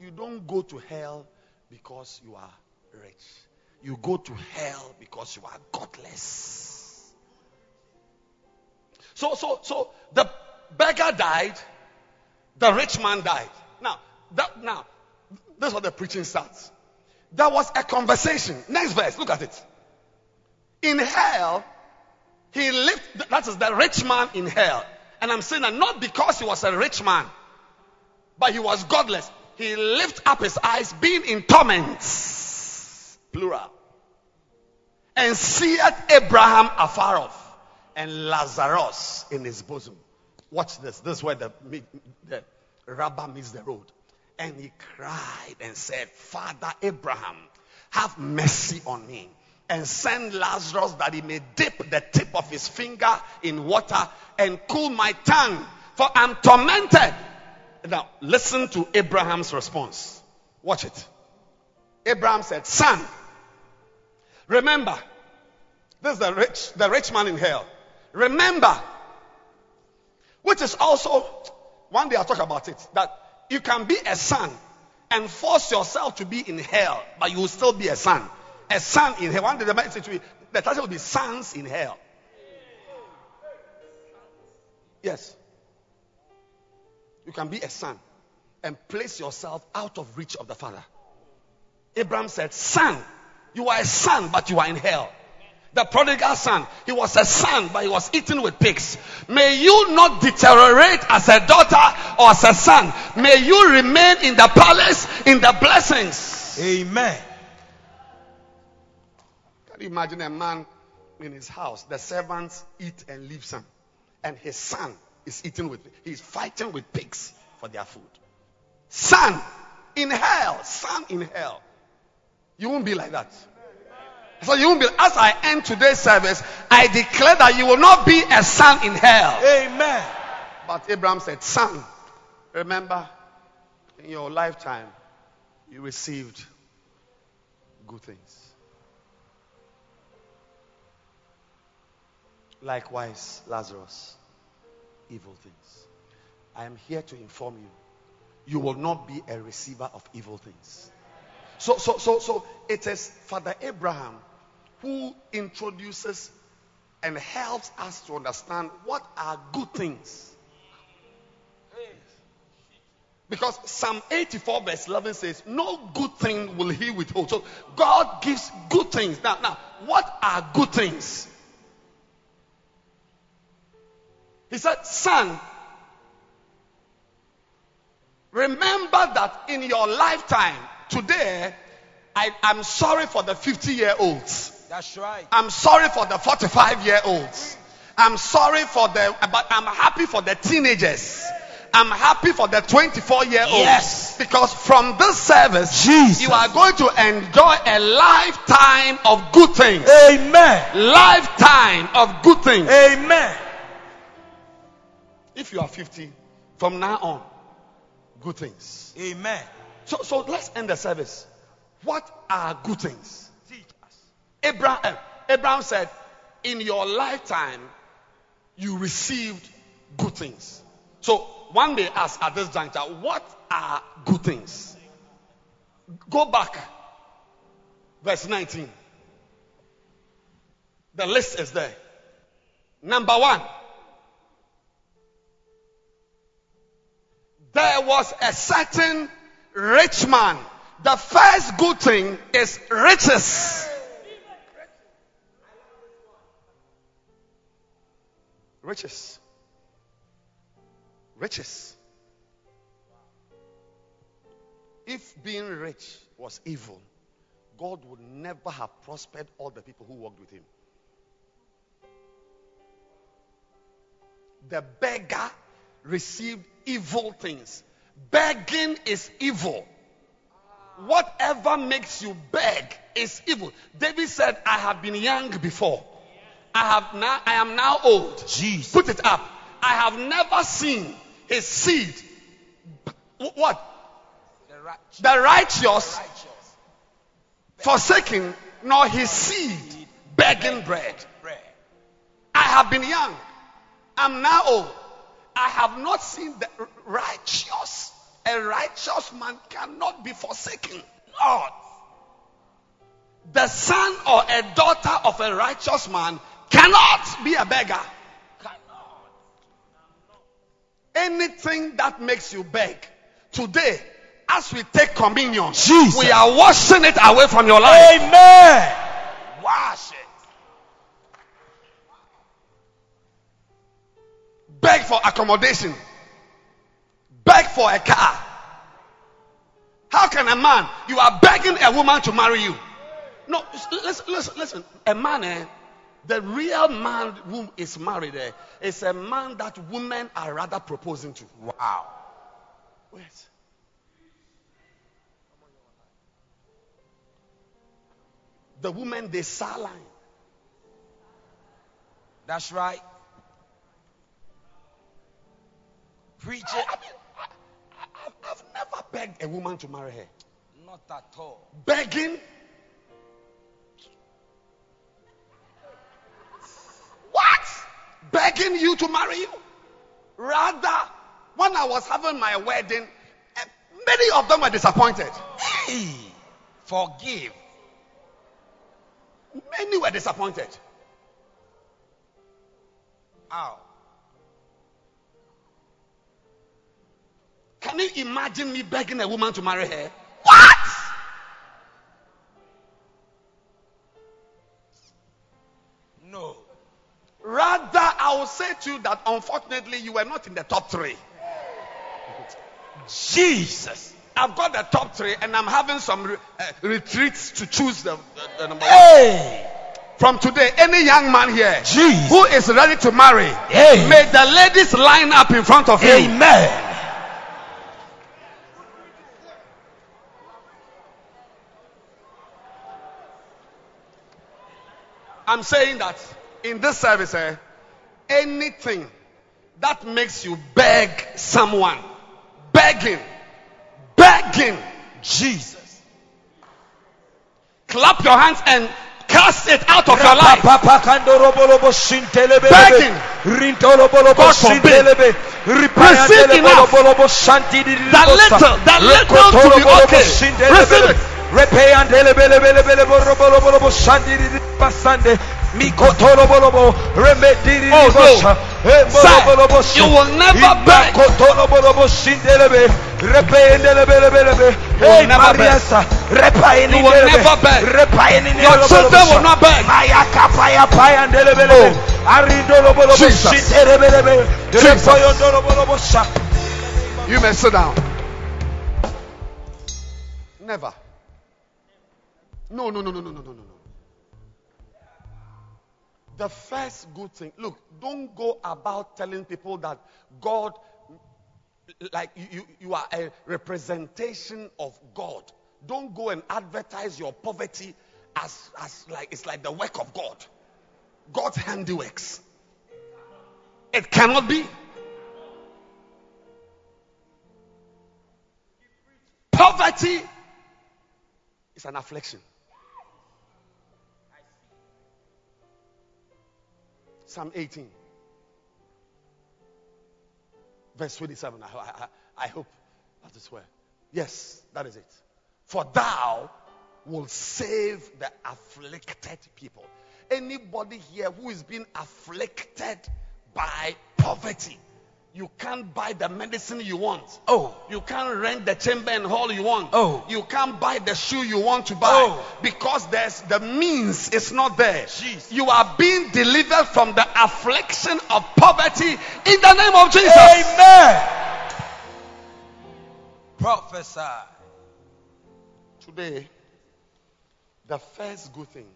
A: You don't go to hell because you are rich. You go to hell because you are godless. So, so, so the beggar died, the rich man died. Now, that, now, this is what the preaching starts. There was a conversation. Next verse, look at it. In hell, he lived, that is the rich man in hell. And I'm saying that not because he was a rich man, but he was godless. He lifted up his eyes, being in torments, plural, and seeth Abraham afar off, and Lazarus in his bosom. Watch this. This is where the, the rubber meets the road. And he cried and said, Father Abraham, have mercy on me and send Lazarus that he may dip the tip of his finger in water and cool my tongue, for I'm tormented. Now, listen to Abraham's response. Watch it. Abraham said, Son, remember, this is the rich, the rich man in hell. Remember, which is also, one day I'll talk about it, that you can be a son and force yourself to be in hell, but you will still be a son. A son in hell. One day the will be, the title will be Sons in Hell. Yes. You can be a son and place yourself out of reach of the father. Abraham said, Son, you are a son, but you are in hell. The prodigal son, he was a son, but he was eaten with pigs. May you not deteriorate as a daughter or as a son. May you remain in the palace, in the blessings.
D: Amen.
A: Can you imagine a man in his house? The servants eat and leave some, and his son is eating with. He's fighting with pigs for their food. Son in hell, son in hell. You won't be like that. So you won't be. As I end today's service, I declare that you will not be a son in hell.
D: Amen.
A: But Abraham said, Son, remember, in your lifetime, you received good things. Likewise, Lazarus, evil things. I am here to inform you, you will not be a receiver of evil things. So, so, so, so it is Father Abraham who introduces and helps us to understand what are good things. Because Psalm 84, verse 11 says, No good thing will he withhold. So God gives good things. Now, now, what are good things? He said, Son, remember that in your lifetime, today, I am sorry for the 50 year olds.
D: That's right.
A: I'm sorry for the 45 year olds. I'm sorry for the, but I'm happy for the teenagers. I'm happy for the 24 year olds.
D: Yes.
A: Because from this service,
D: Jesus.
A: you are going to enjoy a lifetime of good things.
D: Amen.
A: Lifetime of good things.
D: Amen.
A: If you are 50, from now on, good things.
D: Amen.
A: So, so let's end the service. What are good things?
D: Teach us.
A: Abraham, Abraham said, In your lifetime, you received good things. So one day, ask at this juncture, what are good things? Go back, verse 19. The list is there. Number one, there was a certain rich man. The first good thing is riches. Riches. Riches. If being rich was evil, God would never have prospered all the people who worked with him. The beggar received evil things. Begging is evil. Whatever makes you beg is evil. David said, I have been young before. I have now I am now old.
D: Jesus.
A: Put it up. I have never seen his seed. What?
D: The righteous.
A: The righteous forsaken, nor his seed begging bread.
D: Bread.
A: I have been young. I'm now old. I have not seen the righteous. A righteous man cannot be forsaken. Lord. The son or a daughter of a righteous man cannot be a beggar. Cannot. Anything that makes you beg. Today, as we take communion,
D: Jesus.
A: we are washing it away from your life.
D: Amen. Wash it.
A: Beg for accommodation, beg for a car. How can a man, you are begging a woman to marry you? No, listen, listen, listen. A man, eh, the real man who is married eh, is a man that women are rather proposing to.
D: Wow.
A: Wait. The women, they saline.
D: That's right. Preach
A: I, mean, I, I, I've- I've never begged a woman to marry her.
D: Not at all.
A: begging. What? Begging you to marry you? Rather, when I was having my wedding, eh, many of them were disappointed.
D: Hey, forgive.
A: Many were disappointed.
D: Ow.
A: Can you imagine me begging a woman to marry her? What? No. Rather, I will say to you that unfortunately you were not in the top three.
D: Jesus.
A: I've got the top three, and I'm having some re- uh, retreats to choose the, the, the number one.
D: Hey.
A: From today, any young man here
D: Jesus.
A: who is ready to marry,
D: Hey.
A: may the ladies line up in front of him.
D: Amen.
A: I'm saying that in this service, eh, anything that makes you beg someone, begging, begging,
D: Jesus.
A: clap your hands and cast it out of your life.
D: Begging.
A: God forbid. Receive enough. The little, the little to be okay. Receive it.
D: Oh
A: Sir, you will never beg.
D: Hey,
A: never beg.
D: Mariasa, repa
A: You will never beg.
D: Repa
A: Your children will not beg.
D: Maya kapaya paya ndelebelebe. Arindolobolobo
A: Jesus.
D: shitelebelebe.
A: Jesus.
D: Repoyondolobolobo sha.
A: You may sit down. Never. No, no, no, no, no, no, no, no. The first good thing, look, don't go about telling people that God, like you, you, are a representation of God. Don't go and advertise your poverty as, as like it's like the work of God. God's handiworks. It cannot be. Poverty is an affliction. Psalm 18, verse 27. I, I, I hope that is where. Yes, that is it. For thou will save the afflicted people. Anybody here who is being afflicted by poverty, you can't buy the medicine you want.
D: Oh.
A: You can't rent the chamber and hall you want.
D: Oh.
A: You can't buy the shoe you want to buy
D: Oh.
A: because there's the means is not there.
D: Jesus.
A: You are being delivered from the affliction of poverty in the name of Jesus.
D: Amen. Prophesy.
A: Today, the first good thing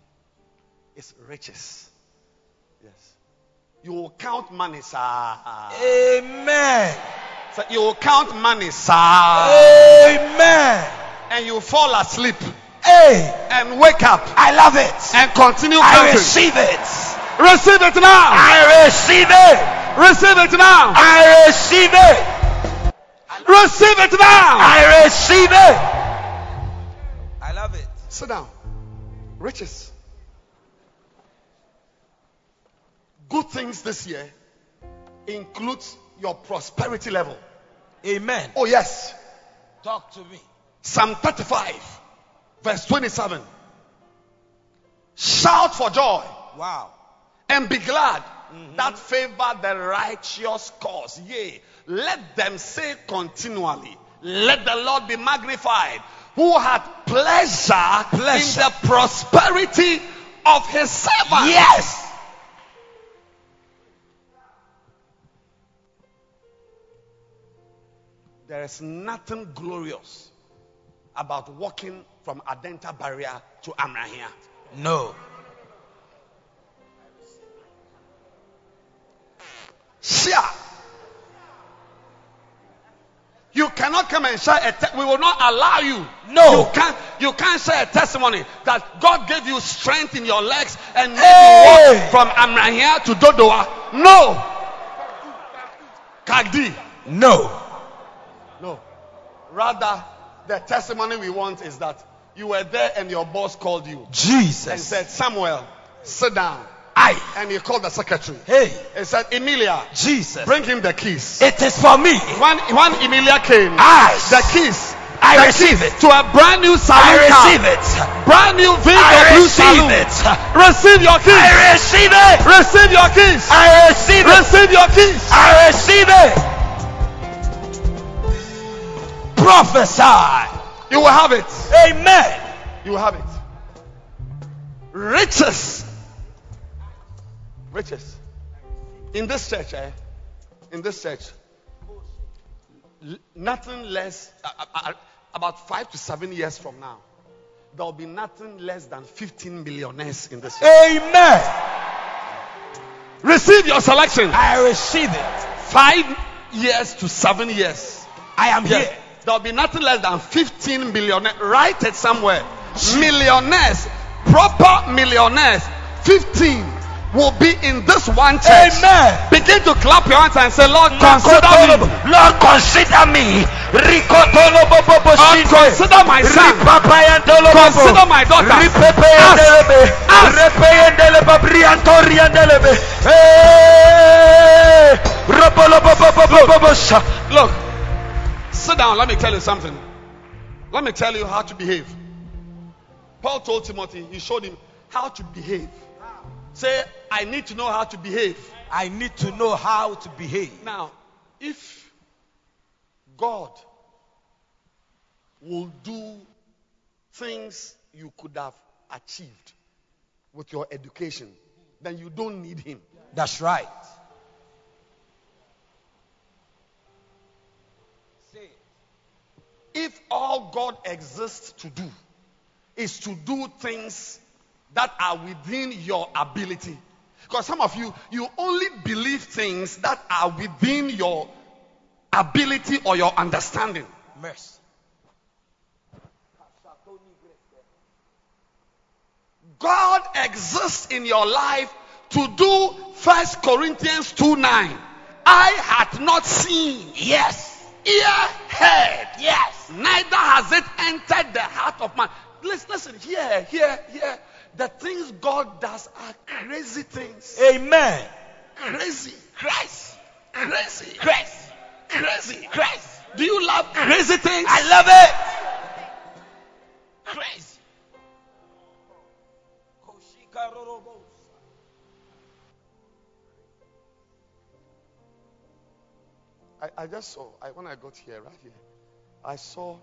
A: is riches. Yes. You will count money, sir.
D: Amen.
A: So you will count money, sir.
D: Amen.
A: And you fall asleep
D: Hey,
A: and wake up
D: I love it.
A: and continue
D: I
A: counting.
D: receive it.
A: Receive it now.
D: I receive it.
A: Receive it now.
D: I receive it.
A: Receive it now.
D: I receive it. I love it.
A: Sit down. Riches. Good things this year includes your prosperity level.
D: Amen.
A: Oh, yes.
D: Talk to me.
A: Psalm 35, verse 27. Shout for joy
D: Wow.
A: and be glad mm-hmm. that favor the righteous cause. Yea, let them say continually, Let the Lord be magnified, who had pleasure,
D: Pleasure.
A: in the prosperity of his servant.
D: Yes.
A: There is nothing glorious about walking from Adenta barrier to Amrahia.
D: No.
A: Share. You cannot come and share a te- we will not allow you.
D: No.
A: You can't you can't share a testimony that God gave you strength in your legs and made
D: Hey.
A: you walk from Amrahia to Dodowa. No. Kagdi.
D: No.
A: No. Rather, the testimony we want is that you were there and your boss called you
D: Jesus.
A: and said, Samuel, sit down.
D: I.
A: And he called the secretary.
D: Hey.
A: He said, Emilia,
D: Jesus.
A: bring him the keys.
D: It is for me.
A: When, when Emilia came,
D: I.
A: the keys
D: I
A: the
D: receive
A: keys
D: it.
A: to a brand new
D: I
A: salon car,
D: receive it.
A: brand new
D: I receive
A: saloon.
D: it.
A: Receive your keys.
D: I receive it.
A: Receive your keys.
D: I receive it.
A: Receive your keys.
D: I receive it. Prophesy.
A: You will have it.
D: Amen.
A: You will have it. Riches. Riches. In this church, eh? In this church, nothing less, uh, uh, about five to seven years from now, there will be nothing less than 15 millionaires in this church.
D: Amen.
A: Receive your selection.
D: I receive it.
A: Five years to seven years.
D: I am
A: Yes.
D: here.
A: There will be nothing less than 15 millionaires. Write it somewhere. Millionaires, proper millionaires, 15 will be in this one church.
D: Amen.
A: Begin to clap your hands and say, Lord, consider me.
C: Lord, consider me. Rikotolo bobo bo
A: Lord, consider my son. Consider my daughter. Ask.
C: Sha.
A: Look, sit down. Let me tell you something. Let me tell you how to behave. Paul told Timothy, he showed him how to behave. Say, I need to know how to behave.
D: I need to know how to behave.
A: Now, if God will do things you could have achieved with your education, then you don't need Him.
D: That's right.
A: If all God exists to do is to do things that are within your ability, because some of you, you only believe things that are within your ability or your understanding.
D: Mercy.
A: God exists in your life to do First Corinthians 2 9. I had not seen,
C: Yes.
A: ear heard,
C: Yes.
A: Neither has it entered the heart of man. Listen, listen, here, here, here. The things God does are crazy things.
D: Amen.
A: Crazy, crazy, crazy,
C: Christ.
A: crazy.
C: Christ.
A: Do you love crazy things?
C: I love it. Christ.
A: I, I just saw, I, when I got here, right here, I saw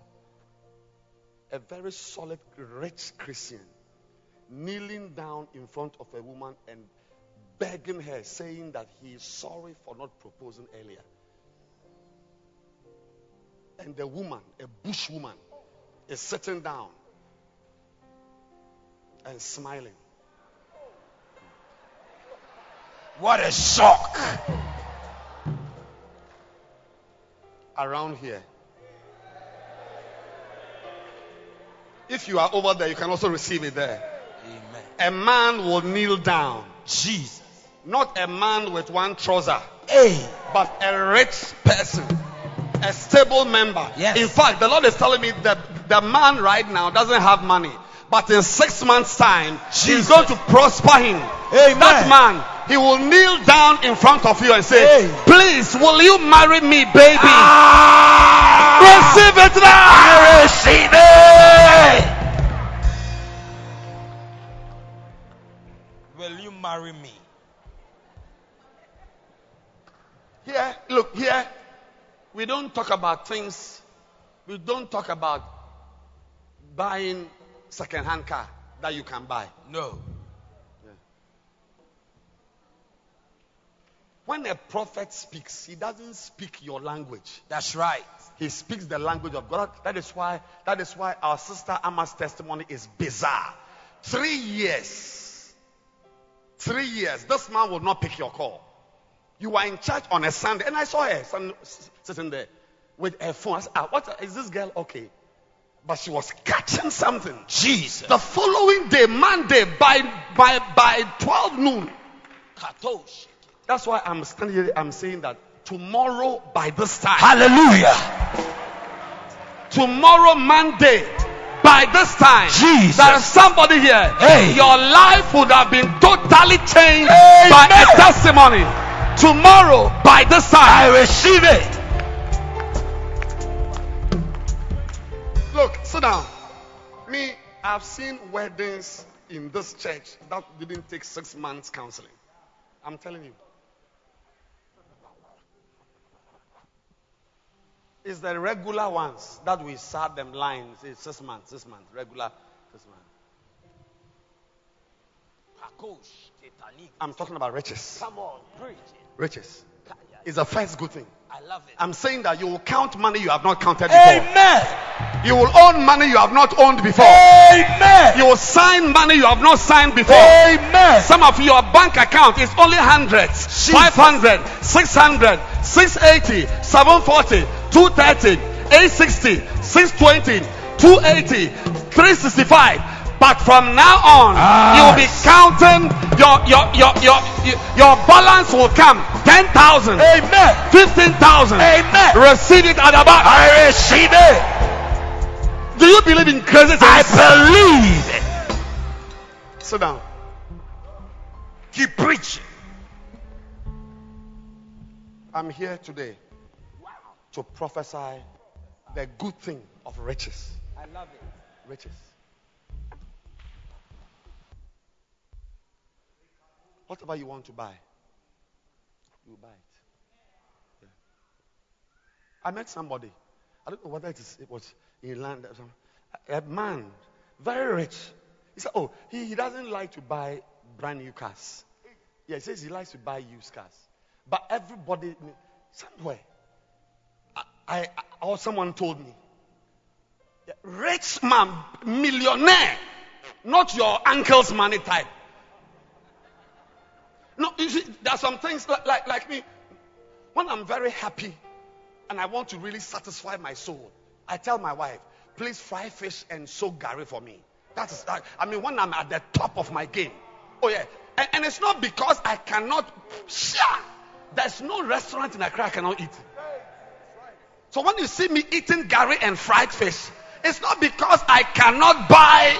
A: a very solid, rich Christian kneeling down in front of a woman and begging her, saying that he is sorry for not proposing earlier. And the woman, a bush woman, is sitting down and smiling.
D: What a shock.
A: around here. If you are over there, you can also receive it there.
D: Amen.
A: A man will kneel down,
D: Jesus.
A: not a man with one trouser,
D: Hey.
A: but a rich person, a stable member.
D: Yes.
A: In fact, the Lord is telling me that the man right now doesn't have money, but in six months' time, He's going to prosper him.
D: Amen.
A: That man, he will kneel down in front of you and say,
D: Hey.
A: Please, will you marry me, baby?
C: Ah.
A: Receive it now.
C: I receive it.
D: Will you marry me?
A: Here, look, here, we don't talk about things, we don't talk about buying second-hand car that you can buy.
D: No.
A: When a prophet speaks, he doesn't speak your language.
D: That's right.
A: He speaks the language of God. That is why, that is why our sister Emma's testimony is bizarre. Three years. Three years. This man will not pick your call. You were in church on a Sunday, and I saw her son- sitting there with her phone. I said, ah, what is this girl okay? But she was catching something.
D: Jesus.
A: The following day, Monday, by by by 12 noon.
D: Katosh.
A: That's why I'm standing here. I'm saying that tomorrow by this time.
C: Hallelujah.
A: tomorrow Monday by this time
C: Jesus.
A: there is somebody here
C: Hey.
A: your life would have been totally changed
C: Amen.
A: by a testimony tomorrow by this time, I
C: receive it.
A: Look sit down me I've seen weddings in this church that didn't take six months counseling I'm telling you It's the regular ones that we serve them lines. It's six months, six months, regular six months. I'm talking about riches.
D: Come on, preach
A: riches. It's the first good thing.
C: I love it.
A: I'm saying that you will count money you have not counted before.
C: Amen.
A: You will own money you have not owned before.
C: Amen.
A: You will sign money you have not signed before.
C: Amen.
A: Some of your bank account is only hundreds, 500, 600, 680, 740, 230, 860, 620, 280, 365. But from now on,
C: Ah.
A: you will be counting your your your your your, your balance will come ten thousand,
C: Amen.
A: fifteen thousand.
C: Amen.
A: Receive it at the back.
C: I receive it.
A: Do you believe in crazy things?
C: I believe it.
A: Sit down.
C: Keep preaching.
A: I'm here today to prophesy the good thing of riches.
C: I love it.
A: Riches. Whatever you want to buy, you buy it. Yeah. I met somebody. I don't know whether it, is, it was in land. A man, very rich. He said, "Oh, he, he doesn't like to buy brand new cars. Yeah, he says he likes to buy used cars. But everybody, somewhere, I, I, or someone told me, rich man, millionaire, not your uncle's money type. No, you see, there are some things like, like, like me. When I'm very happy and I want to really satisfy my soul, I tell my wife, please fry fish and soak gari for me. That is, I, I mean, when I'm at the top of my game. Oh, yeah. And, and it's not because I cannot share. There's no restaurant in Accra I cannot eat. So when you see me eating gari and fried fish, it's not because I cannot buy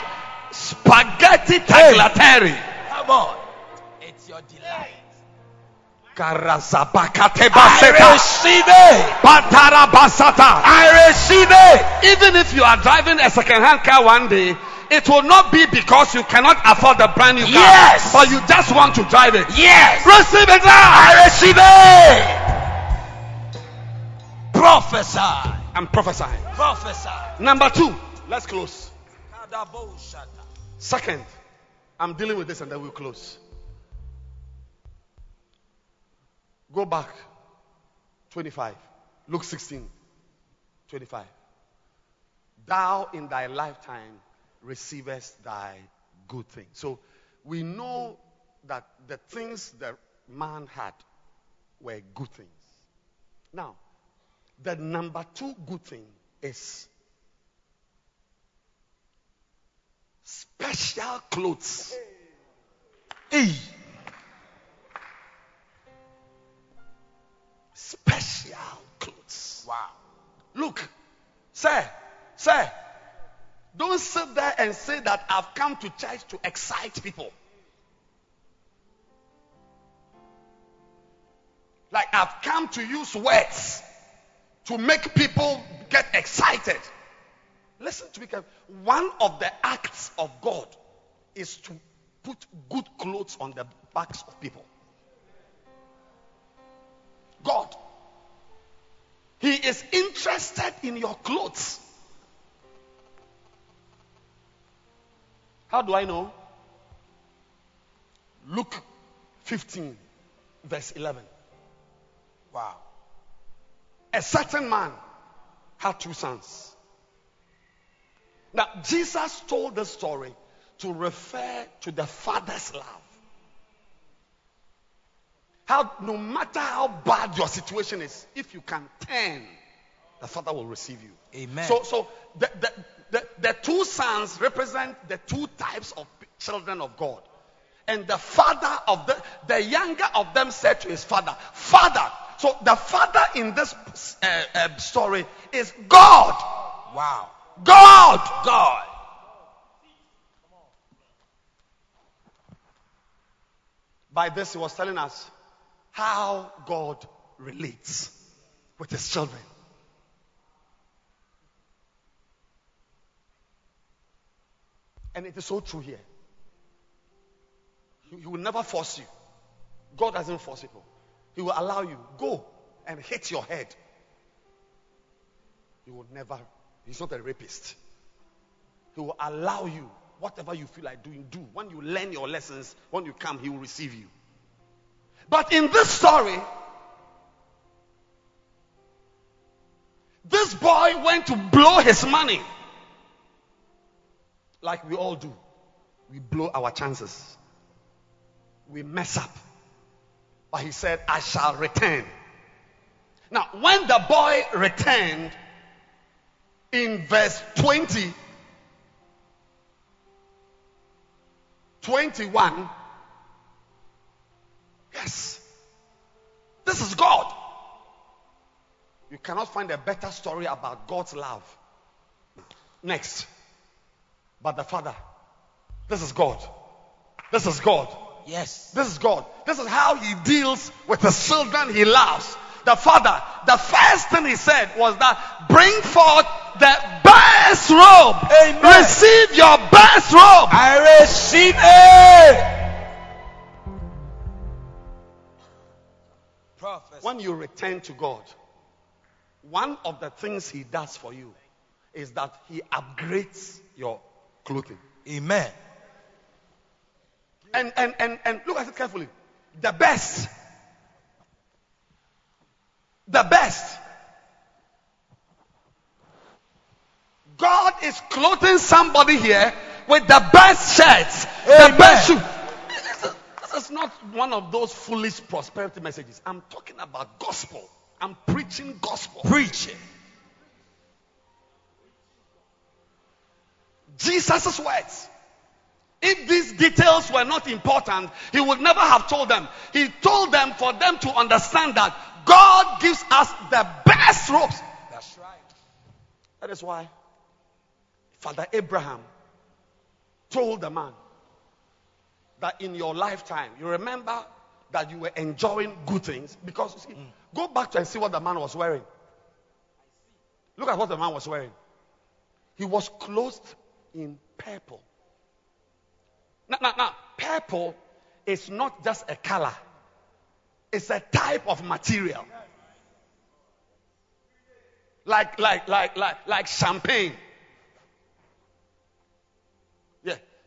A: spaghetti tagliatelle.
C: Come on. Your delight. I receive it. I receive it.
A: Even if you are driving a second-hand car one day, it will not be because you cannot afford a brand new car,
C: Yes.
A: but you just want to drive it.
C: Yes.
A: Receive it now.
C: I receive it. Prophesy.
A: I'm prophesying.
C: Prophesy.
A: Number two, let's close. Second, I'm dealing with this and then we'll close. Go back 25. Luke 16. 25. Thou in thy lifetime receivest thy good thing. So we know that the things that man had were good things. Now, the number two good thing is special clothes. Hey. Special clothes.
C: Wow.
A: Look, sir, sir, don't sit there and say that I've come to church to excite people. Like I've come to use words to make people get excited. Listen to me. One of the acts of God is to put good clothes on the backs of people. God. He is interested in your clothes. How do I know? Luke 15, verse 11.
C: Wow.
A: A certain man had two sons. Now, Jesus told the story to refer to the father's love. How, no matter how bad your situation is, if you can turn, the father will receive you.
C: Amen.
A: So, so the, the, the, the two sons represent the two types of children of God. And the father of the, the younger of them said to his father, Father. So the father in this uh, uh, story is God.
C: Wow.
A: God.
C: God.
A: By this, he was telling us how God relates with his children. And it is so true here. He will never force you. God doesn't force people. He will allow you go and hit your head. He will never. He's not a rapist. He will allow you whatever you feel like doing. Do when you learn your lessons. When you come, He will receive you. But in this story, this boy went to blow his money. Like we all do. We blow our chances. We mess up. But he said, I shall return. Now, when the boy returned in verse 20, 21, yes, this is God. You cannot find a better story about God's love. Next. But the Father. This is God. This is God.
D: Yes.
A: This is God. This is how He deals with the children He loves. The Father, the first thing He said was that bring forth the best robe.
D: Amen.
A: Receive your best robe.
D: I receive it.
A: When you return to God, one of the things He does for you is that He upgrades your clothing.
D: Amen.
A: And and and and look at it carefully. The best. The best. God is clothing somebody here with the best shirts, the best shoes. This is- not one of those foolish prosperity messages. I'm talking about gospel. I'm preaching gospel.
D: Preaching.
A: Jesus' words. If these details were not important, he would never have told them. He told them for them to understand that God gives us the best robes.
D: That's right.
A: That is why Father Abraham told the man that in your lifetime, you remember that you were enjoying good things because you see, mm. go back to and see what the man was wearing. Look at what the man was wearing. He was clothed in purple. Now, now, now, purple is not just a color, it's a type of material. Like, like, like, like, like champagne.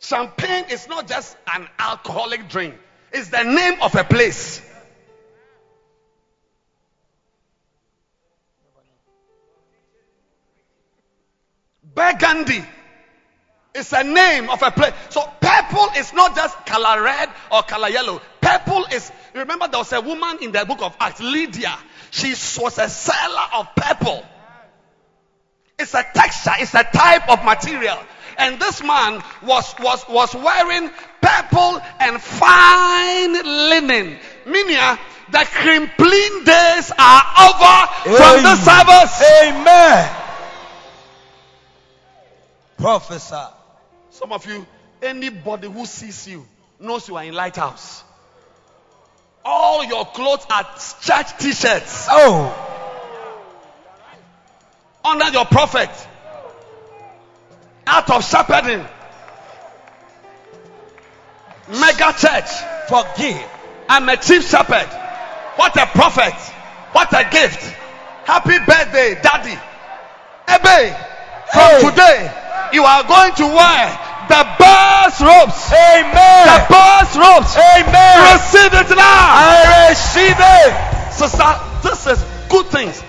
A: Champagne is not just an alcoholic drink, it's the name of a place. Burgundy is a name of a place. So purple is not just color red or color yellow. Purple is, remember there was a woman in the book of Acts, Lydia. She was a seller of purple. It's a texture, it's a type of material. And this man was, was, was wearing purple and fine linen. Meaning, uh, the crimplene days are over from the service.
D: Amen. Professor.
A: Some of you, anybody who sees you knows you are in lighthouse. All your clothes are church t-shirts
D: Oh.
A: under your prophet. Out of shepherding. Mega church.
D: Forgive.
A: I'm a chief shepherd. What a prophet. What a gift. Happy birthday, daddy. Ebe, from
D: Hey.
A: today, you are going to wear the best robes.
D: Amen.
A: The best robes.
D: Amen.
A: Receive it now.
D: I receive it.
A: Sister, this is good things.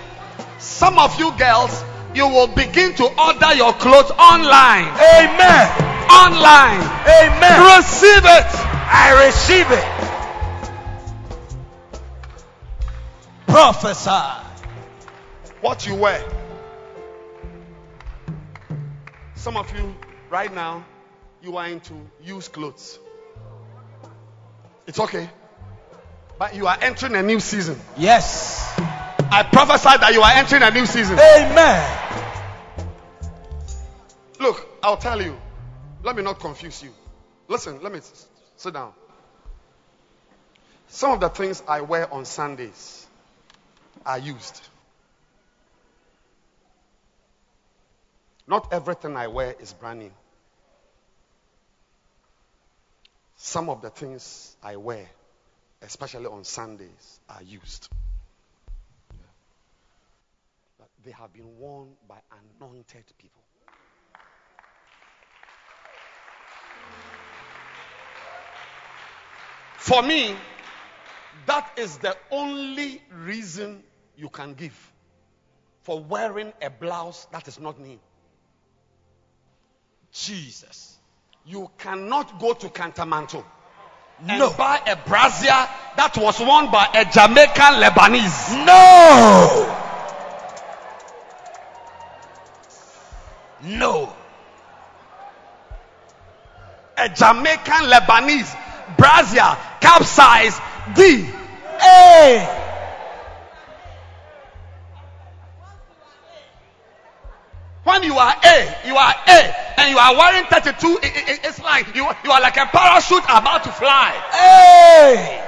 A: Some of you girls, you will begin to order your clothes online.
D: Amen.
A: Online.
D: Amen.
A: Receive it.
D: I receive it. Prophesy.
A: What you wear. Some of you, right now, you are into used clothes. It's okay. But you are entering a new season.
D: Yes.
A: I prophesy that you are entering a new season.
D: Amen.
A: Look, I'll tell you. Let me not confuse you. Listen, let me s- sit down. Some of the things I wear on Sundays are used. Not everything I wear is brand new. Some of the things I wear, especially on Sundays, are used. But they have been worn by anointed people. For me, That is the only reason you can give for wearing a blouse that is not new.
D: Jesus.
A: You cannot go to Kantamanto and
D: No.
A: buy a brassiere that was worn by a Jamaican Lebanese.
D: No. No.
A: A Jamaican Lebanese brassiere capsize D.
D: A.
A: When you are A, you are A, and you are wearing 32, i- i- it's like you, you are like a parachute about to fly.
D: Hey.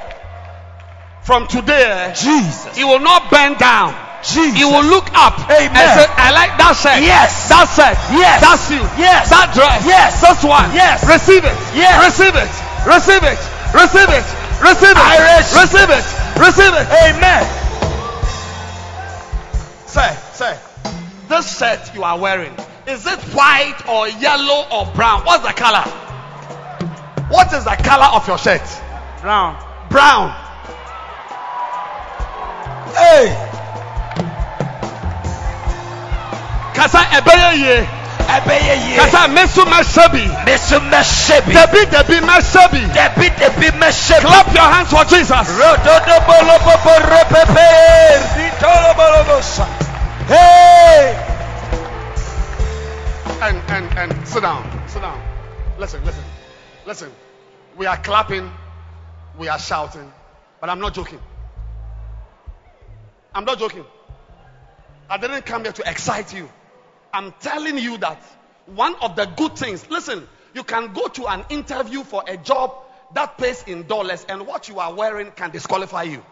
A: From today,
D: Jesus.
A: you will not bend down.
D: Jesus.
A: You will look up
D: Amen.
A: and say, I like that shirt.
D: Yes.
A: That shirt.
D: Yes.
A: That suit.
D: Yes.
A: That dress.
D: Yes.
A: This one.
D: Yes.
A: Receive it.
D: Yes.
A: Receive it. Receive it. Receive it. Receive it.
D: I receive
A: Receive it. Receive it.
D: Amen.
A: Say, say. This shirt you are wearing, is it white or yellow or brown? What's the color? What is the color of your shirt?
D: Brown.
A: Brown.
D: Hey.
A: Kasa ebeye ye.
D: Ẹbẹyẹ yẹ.
A: Kasa mesu meshabi.
D: Mẹsùn mẹsẹ̀bi.
A: Debi debi meshabi.
D: Dẹbi dẹbi mẹsẹ̀bi.
A: Clap your hands for Jesus.
D: Rododo bolobobo repepe. Ritolo bolobosa. Hey.
A: And and and sit down. Sit down. Listen, listen. Listen. We are clapping. We are shouting. But I'm not joking. I'm not joking. I didn't come here to excite you. I'm telling you that one of the good things, listen, you can go to an interview for a job that pays in dollars, and what you are wearing can disqualify you.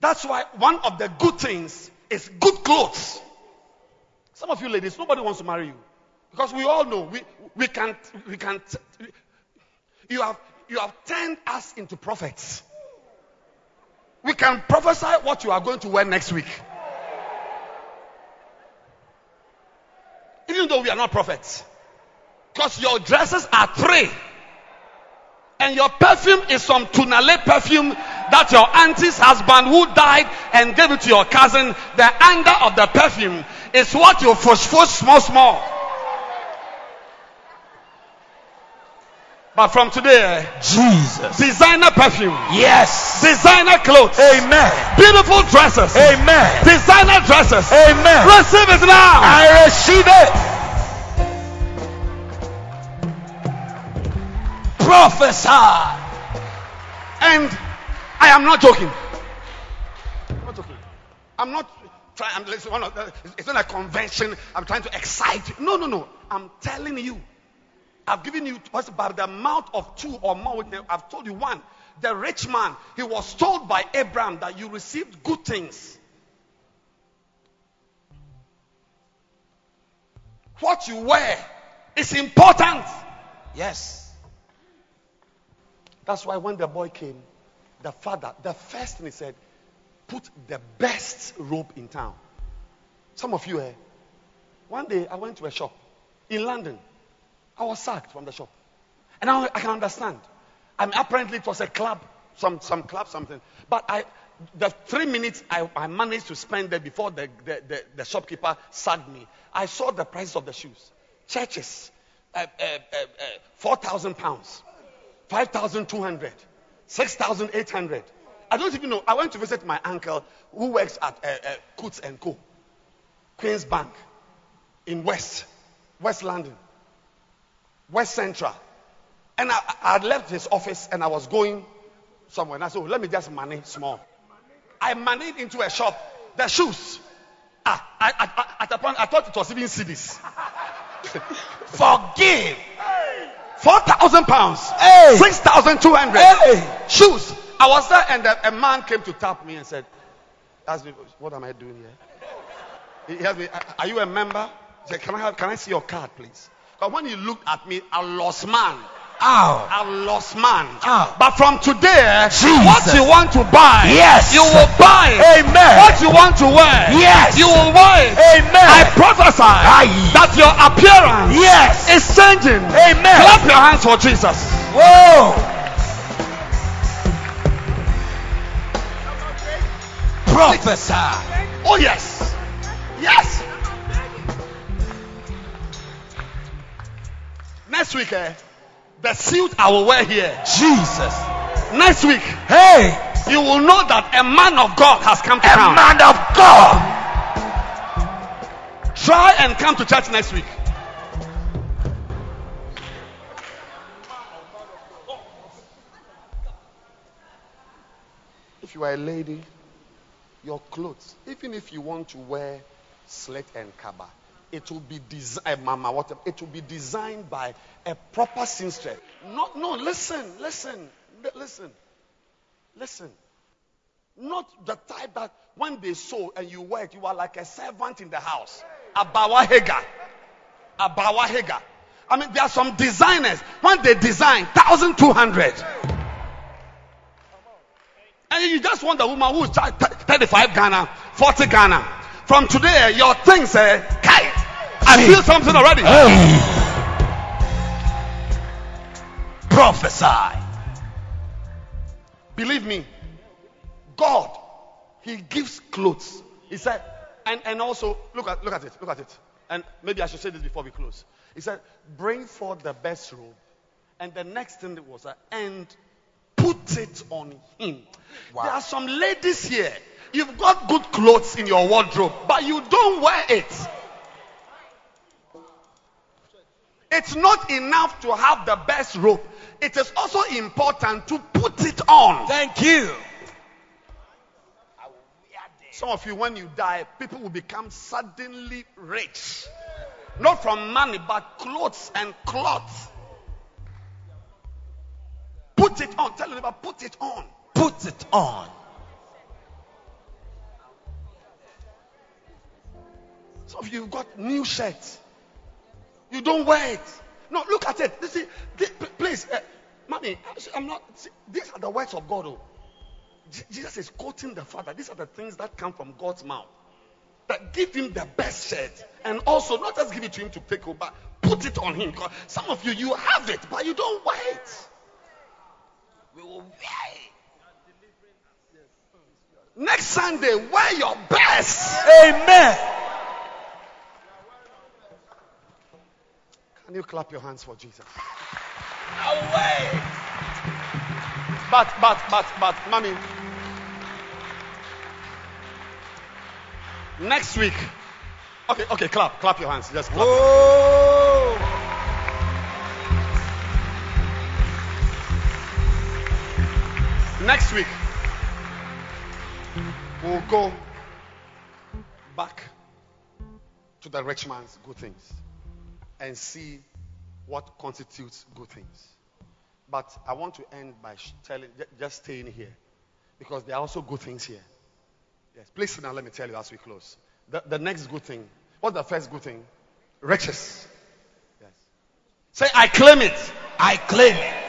A: That's why one of the good things is good clothes. Some of you ladies, nobody wants to marry you because we all know we we can't we can't. You have you have turned us into prophets. We can prophesy what you are going to wear next week. Even though we are not prophets. Because your dresses are three. And your perfume is some Tunale perfume that your auntie's husband who died and gave it to your cousin. The anger of the perfume is what you fush small small. But from today,
D: Jesus.
A: designer perfume,
D: Yes.
A: designer clothes,
D: Amen.
A: beautiful dresses,
D: Amen.
A: designer dresses.
D: Amen.
A: Receive it now.
D: I receive it. Prophesy.
A: And I am not joking. I'm not joking. I'm not trying. I'm listen, one of the, it's not a convention. I'm trying to excite you. No, no, no. I'm telling you. I've given you what's about the mouth of two or more. witness. I've told you one. The rich man, he was told by Abraham that you received good things. What you wear is important.
D: Yes.
A: That's why when the boy came, the father, the first thing he said, put the best robe in town. Some of you, eh? One day I went to a shop in London. I was sacked from the shop. And I, I can understand. I mean, apparently it was a club, some, some club, something. But I, the three minutes I, I managed to spend there before the, the, the, the shopkeeper sacked me, I saw the price of the shoes. Churches, uh, uh, uh, uh, 4,000 pounds, 5,200, 6,800. I don't even know. I went to visit my uncle who works at uh, uh, Coutts and Co. Queen's Bank in West, West London, West Central. And I, I had left his office and I was going somewhere. And I said, oh, let me just manage small. I managed into a shop, the shoes. Ah, I, I, at a point, I thought it was even CDs.
D: Forgive.
A: 4,000 pounds.
D: Hey.
A: 6,200.
D: Hey.
A: Shoes. I was there and a, a man came to tap me and said, asked me, what am I doing here? He asked me, "Are- are you a member? He said, can I, have, can I see your card, please? But when he looked at me, I lost man.
D: Ow.
A: I lost man.
D: Ah.
A: But from today,
D: Jesus.
A: what you want to buy,
D: Yes.
A: you will buy.
D: Amen.
A: What you want to wear,
D: Yes.
A: you will wear.
D: Amen.
A: I prophesy
D: Aye.
A: that your appearance
D: Yes.
A: is changing.
D: Amen.
A: Clap your hands for Jesus.
D: Whoa! Prophesy.
A: Oh, yes. Yes. Next week, eh, the suit I will wear here.
D: Jesus.
A: Next week,
D: Hey,
A: you will know that a man of God has come to
D: a
A: town.
D: man of God.
A: Try and come to church next week. If you are a lady, your clothes, even if you want to wear slit and kaba, it will be designed, mama, whatever. It will be designed by a proper seamstress. Not, no, listen, listen, listen, listen. Not the type that when they sew and you it, you are like a servant in the house. Abawa Hagar. Abawa Hagar. I mean, there are some designers, when they design, 1,200. And you just want a woman who's 35 Ghana, 40 Ghana. From today, your things, eh, kai. I feel something already.
D: Prophesy.
A: Believe me, God, He gives clothes. He said, and, and also look at look at it, look at it. And maybe I should say this before we close. He said, bring forth the best robe. And the next thing was, and put it on him. There are some ladies here. You've got good clothes in your wardrobe, but you don't wear it. It's not enough to have the best robe. It is also important to put it on.
D: Thank you.
A: Some of you, when you die, people will become suddenly rich. Not from money, but clothes and cloth. Put it on. Tell your neighbor, put it on.
D: Put it on.
A: Some of you have got new shirts. You don't wear it. No, look at it. You see, this, please, uh, mommy, I'm not. See, these are the words of God. Oh. Je- Jesus is quoting the Father. These are the things that come from God's mouth. That give him the best shirt, and also not just give it to him to take over, put it on him. Some of you, you have it, but you don't wear it. We will wear it. Next Sunday, wear your best.
D: Amen.
A: Can you clap your hands for Jesus?
D: Away.
A: But, but, but, but, mommy. Next week. Okay, okay, clap, clap your hands. Just clap.
D: Oh.
A: Next week, we'll go back to the rich man's good things and see what constitutes good things. But I want to end by telling, just staying here because there are also good things here. Yes, please down. Let me tell you as we close. The, the next good thing. What's the first good thing? Riches. Yes. Say, I claim it.
D: I claim it.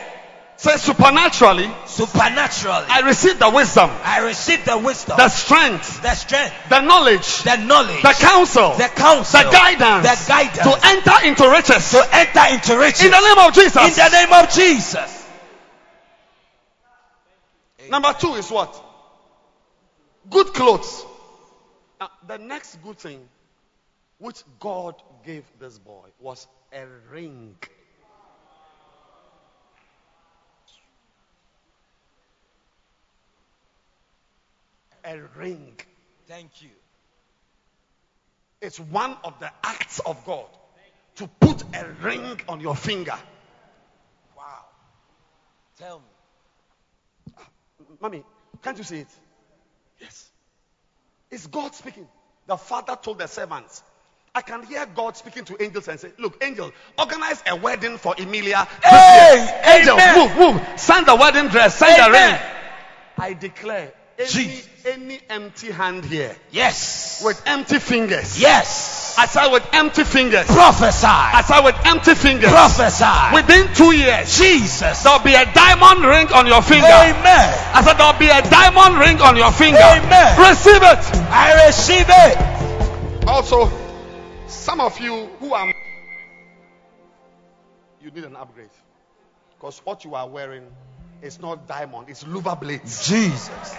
A: Say, supernaturally,
D: Supernaturally.
A: I receive the wisdom,
D: I receive the wisdom,
A: the strength,
D: the strength,
A: the knowledge,
D: the knowledge,
A: the counsel,
D: the counsel,
A: the guidance,
D: the guidance
A: to enter into riches.
D: to enter into riches.
A: In the name of Jesus.
D: In the name of Jesus.
A: Number two is what? Good clothes. Now, the next good thing which God gave this boy was a ring. A ring.
D: Thank you.
A: It's one of the acts of God to put a ring on your finger.
D: Wow. Tell me.
A: Ah, mommy, can't you see it? Yes. It's God speaking. The father told the servants, I can hear God speaking to angels and say, Look, angel, organize a wedding for Emilia.
D: Hey,
A: angel,
D: amen.
A: move, move. Send the wedding dress, send the ring. I declare, any,
D: Jesus.
A: any empty hand here
D: Yes.
A: with empty fingers.
D: Yes.
A: I said with empty fingers.
D: Prophesy.
A: I said with empty fingers.
D: Prophesy.
A: Within two years,
D: Jesus.
A: there'll be a diamond ring on your finger.
D: Amen.
A: I said there'll be a diamond ring on your finger.
D: Amen.
A: Receive it.
D: I receive it.
A: Also, some of you who are you need an upgrade. Because what you are wearing is not diamond, it's louver blades.
D: Jesus.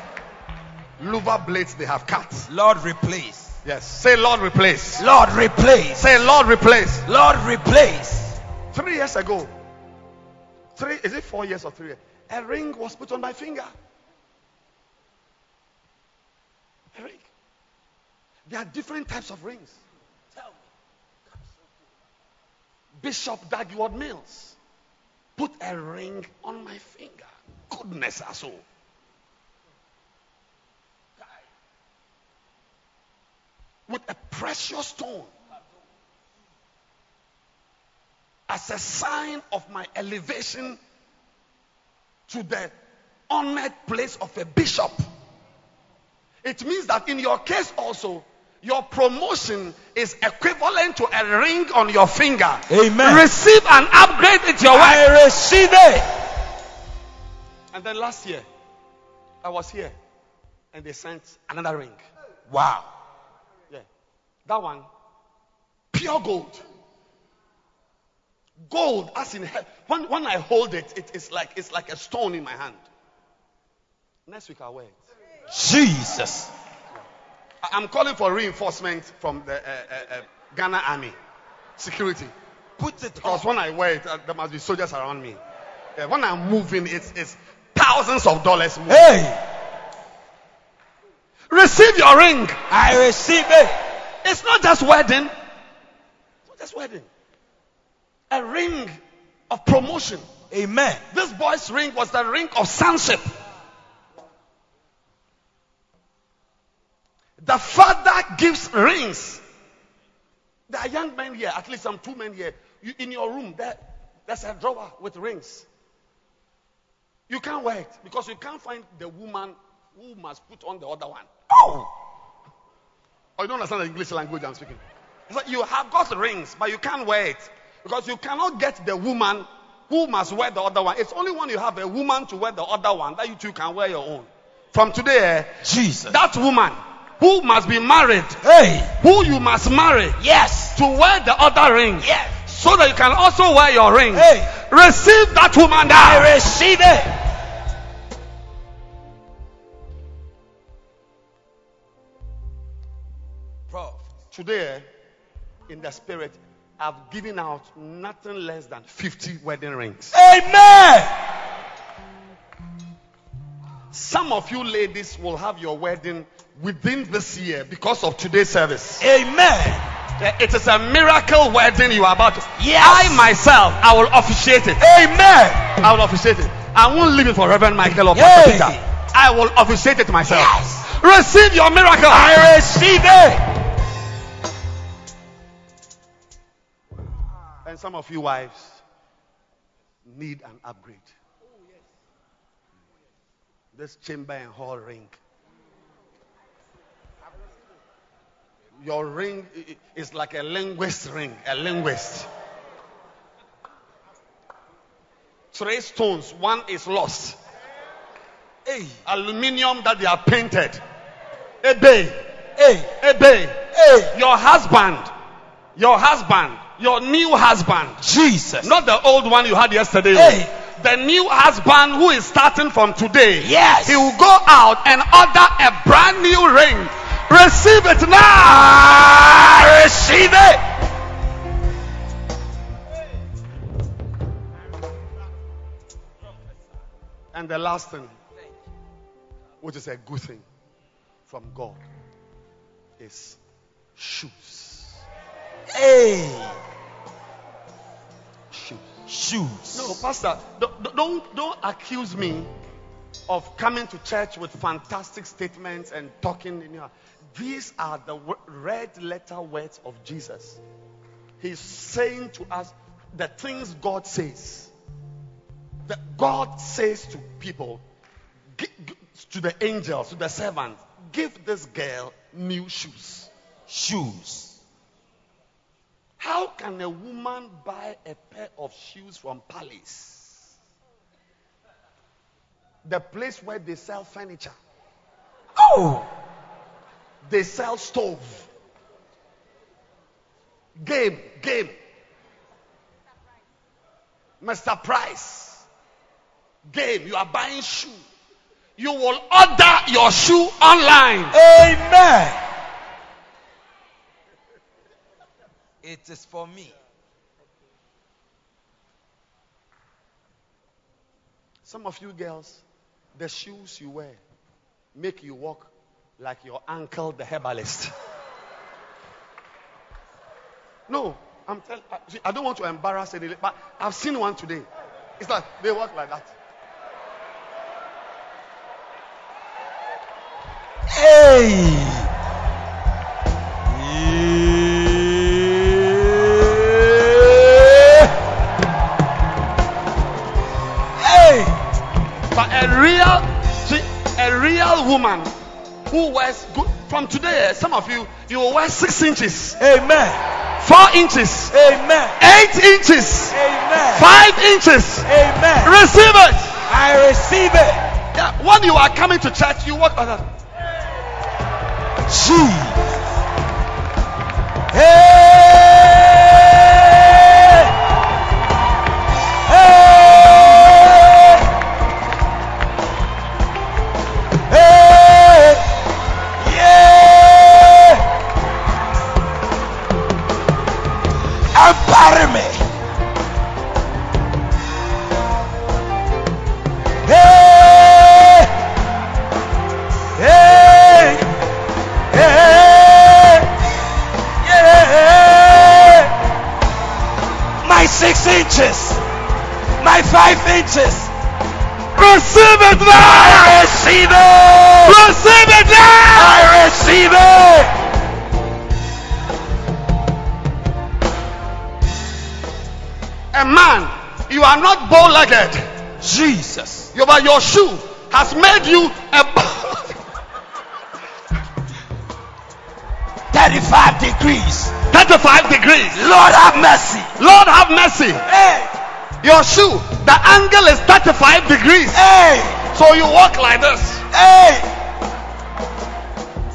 A: Louver blades they have cut.
D: Lord, replace.
A: Yes. Say, Lord, replace.
D: Lord, replace.
A: Say, Lord, replace.
D: Lord, replace.
A: Three years ago, three, is it four years or three years? A ring was put on my finger. A ring. There are different types of rings. Tell me. Bishop Dag Heward-Mills put a ring on my finger. Goodness, us With a precious stone. As a sign of my elevation to the honored place of a bishop. It means that in your case also, your promotion is equivalent to a ring on your finger.
D: Amen.
A: Receive an upgrade at your work.
D: I receive it.
A: And then last year, I was here and they sent another ring.
D: Wow.
A: Yeah. That one, pure gold. Gold, as in he- when, when I hold it, it is like it's like a stone in my hand. Next week I'll wear it.
D: Jesus.
A: I- I'm calling for reinforcement from the uh, uh, uh, Ghana Army security.
D: Put it
A: Because
D: on.
A: when I wear it, uh, there must be soldiers around me. Yeah, when I'm moving, it's, it's thousands of dollars. Moving.
D: Hey,
A: Receive your ring.
D: I receive it.
A: It's not just wedding. It's not just wedding. A ring of promotion.
D: Amen.
A: This boy's ring was the ring of sonship. The father gives rings. There are young men here, at least some two men here. You, in your room, there, there's a drawer with rings. You can't wear it because you can't find the woman who must put on the other one. Oh! Or you don't understand the English language I'm speaking. So you have got rings, but you can't wear it because you cannot get the woman who must wear the other one. It's only when you have a woman to wear the other one that you two can wear your own. From today, eh,
D: Jesus.
A: that woman who must be married,
D: Hey.
A: who you must marry
D: Yes.
A: to wear the other ring,
D: Yes.
A: so that you can also wear your ring.
D: Hey.
A: Receive that woman now.
D: I receive it.
A: Today, in the spirit, I've given out nothing less than 50 wedding rings.
D: Amen.
A: Some of you ladies will have your wedding within this year because of today's service.
D: Amen.
A: Eh, It is a miracle wedding you are about to.
D: Yes.
A: I myself, I will officiate it.
D: Amen.
A: I will officiate it. I won't leave it for Reverend Michael or Pastor. Peter. I will officiate it myself.
D: Yes.
A: Receive your miracle.
D: I receive it.
A: And some of you wives need an upgrade. This chamber and hall ring. Your ring is like a linguist ring, a linguist. Three stones, one is lost.
D: Hey.
A: Aluminium that they are painted. Ebe,
D: Hey.
A: Ebe.
D: Hey.
A: Your husband, your husband, your new husband.
D: Jesus.
A: Not the old one you had yesterday.
D: Hey.
A: The new husband who is starting from today.
D: Yes.
A: He will go out and order a brand new ring. Receive it now.
D: I receive it.
A: And the last thing, which is a good thing from God, is shoes.
D: Hey.
A: Shoes. No, Pastor, don't, don't, don't accuse me of coming to church with fantastic statements and talking. In your, these are the red letter words of Jesus. He's saying to us the things God says. That God says to people, to the angels, to the servants, give this girl new shoes.
D: Shoes.
A: How can a woman buy a pair of shoes from Palace? The place where they sell furniture,
D: Oh.
A: they sell stove. Game, game. Mr. Price. game. You are buying shoe. You will order your shoe online.
D: Amen. It is for me.
A: Some of you girls, the shoes you wear make you walk like your uncle, the herbalist. no, I'm telling. I don't want to embarrass any, but I've seen one today. It's like they walk like that.
D: Hey. Hey.
A: Real, see, a real woman who wears good. From today, some of you, you will wear six inches,
D: Amen.
A: four inches,
D: Amen.
A: eight inches,
D: Amen.
A: five inches.
D: Amen.
A: Receive it.
D: I receive it.
A: Yeah, when you are coming to church, you walk like that.
D: Jesus. Hey.
A: It now.
D: I receive it.
A: Receive it now.
D: I receive it.
A: A man, you are not bow-legged.
D: Jesus.
A: You, but your shoe has made you a.
D: 35 degrees.
A: 35 degrees.
D: Lord have mercy.
A: Lord have mercy.
D: Hey,
A: Your shoe, the angle is 35 degrees.
D: hey,
A: So you walk like this.
D: hey.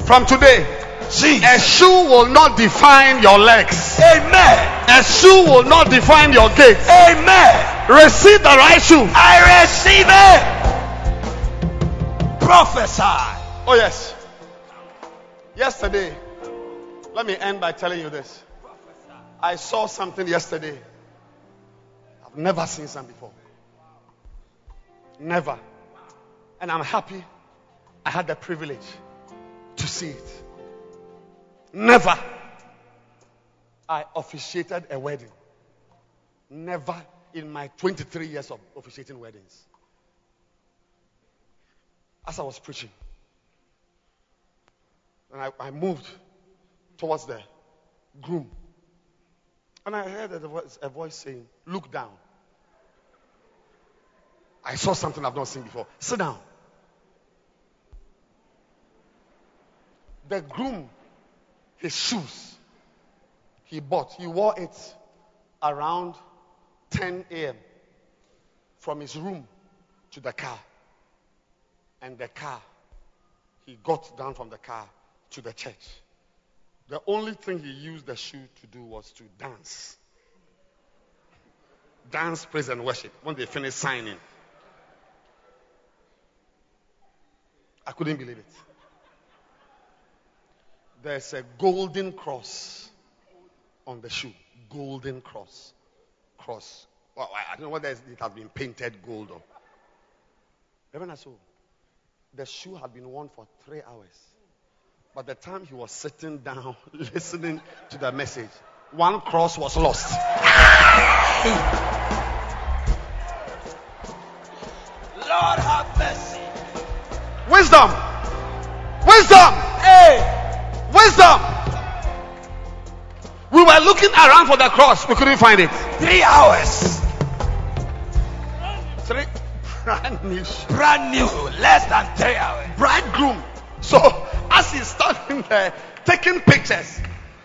A: From today, a shoe will not define your legs.
D: Amen.
A: A shoe will not define your gait.
D: Amen.
A: Receive the right shoe.
D: I receive it. Prophesy.
A: Oh, yes. Yesterday, let me end by telling you this. I saw something yesterday. I've never seen something before. Never. And I'm happy I had the privilege to see it. Never. I officiated a wedding. Never in my 23 years of officiating weddings. As I was preaching, and I, I moved towards the groom. And I heard a voice, a voice saying, Look down. I saw something I've not seen before. Sit down. The groom, his shoes, he bought, he wore it around 10 a.m. from his room to the car. And the car, he got down from the car to the church. The only thing he used the shoe to do was to dance. Dance, praise, and worship when they finished signing. I couldn't believe it. There's a golden cross on the shoe. Golden cross. Cross. Well, I don't know whether it has been painted gold or. Reverend Aso, the shoe had been worn for three hours. By the time he was sitting down listening to the message, one cross was lost.
D: Lord
A: were ran for the cross, we couldn't find it.
D: three hours.
A: Three brand new.
D: Brand new. Less than three hours.
A: bridegroom. So as he's standing there taking pictures,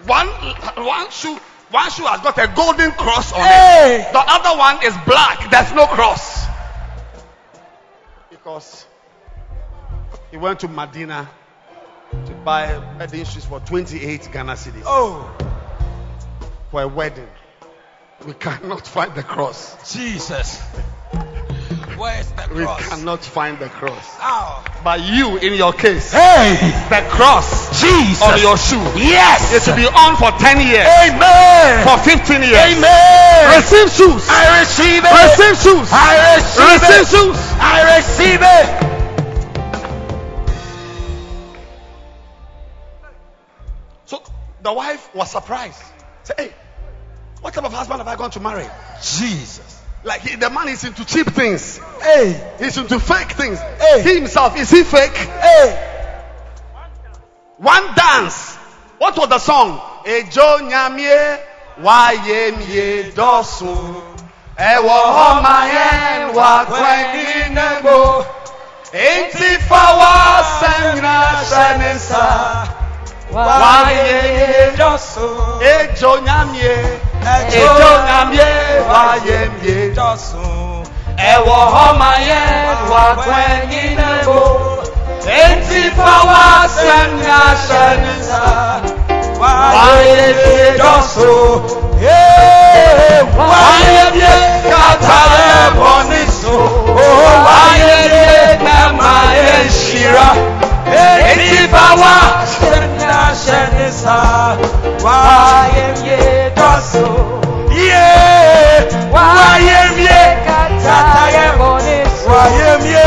A: one one shoe one shoe has got a golden cross on
D: Hey.
A: it. The other one is black. There's no cross. Because he went to Madina to buy wedding shoes for 28 Ghana cedis
D: Oh,
A: for a wedding. We cannot find the cross.
D: Jesus. Where's the cross?
A: We cannot find the cross.
D: How?
A: But you, in your case,
D: Hey,
A: the cross
D: Jesus.
A: on your shoe,
D: yes.
A: it will be on for 10 years,
D: Amen.
A: for 15 years.
D: Amen.
A: Receive shoes.
D: I receive it.
A: Receive shoes.
D: I receive
A: Receive
D: it.
A: shoes.
D: I receive it.
A: So the wife was surprised. Say, hey, what type of husband have I gone to marry?
D: Jesus.
A: Like he, the man is into cheap things.
D: Hey,
A: He's into fake things.
D: Hey.
A: He himself is he fake?
D: hey.
A: One dance. What was the song? Ejo nyamie wayemye dosu. Ewo homayen wa kweni nebo. Enti fawa semina shenisa. Wayemye
D: Josu.
A: Ejo nyamie. Ejo nyamie wayemye
D: Josu.
A: Ewo homayen wa kweni nebo. Enti fawa semina shenisa.
D: Wayemye Josu. Hey, wayemye kataye boniso. Oh, wayemye nama eshira. Eti bawa shena shenisa. Wayemye Josu. Yeah, wayemye kataye boniso. Wayemye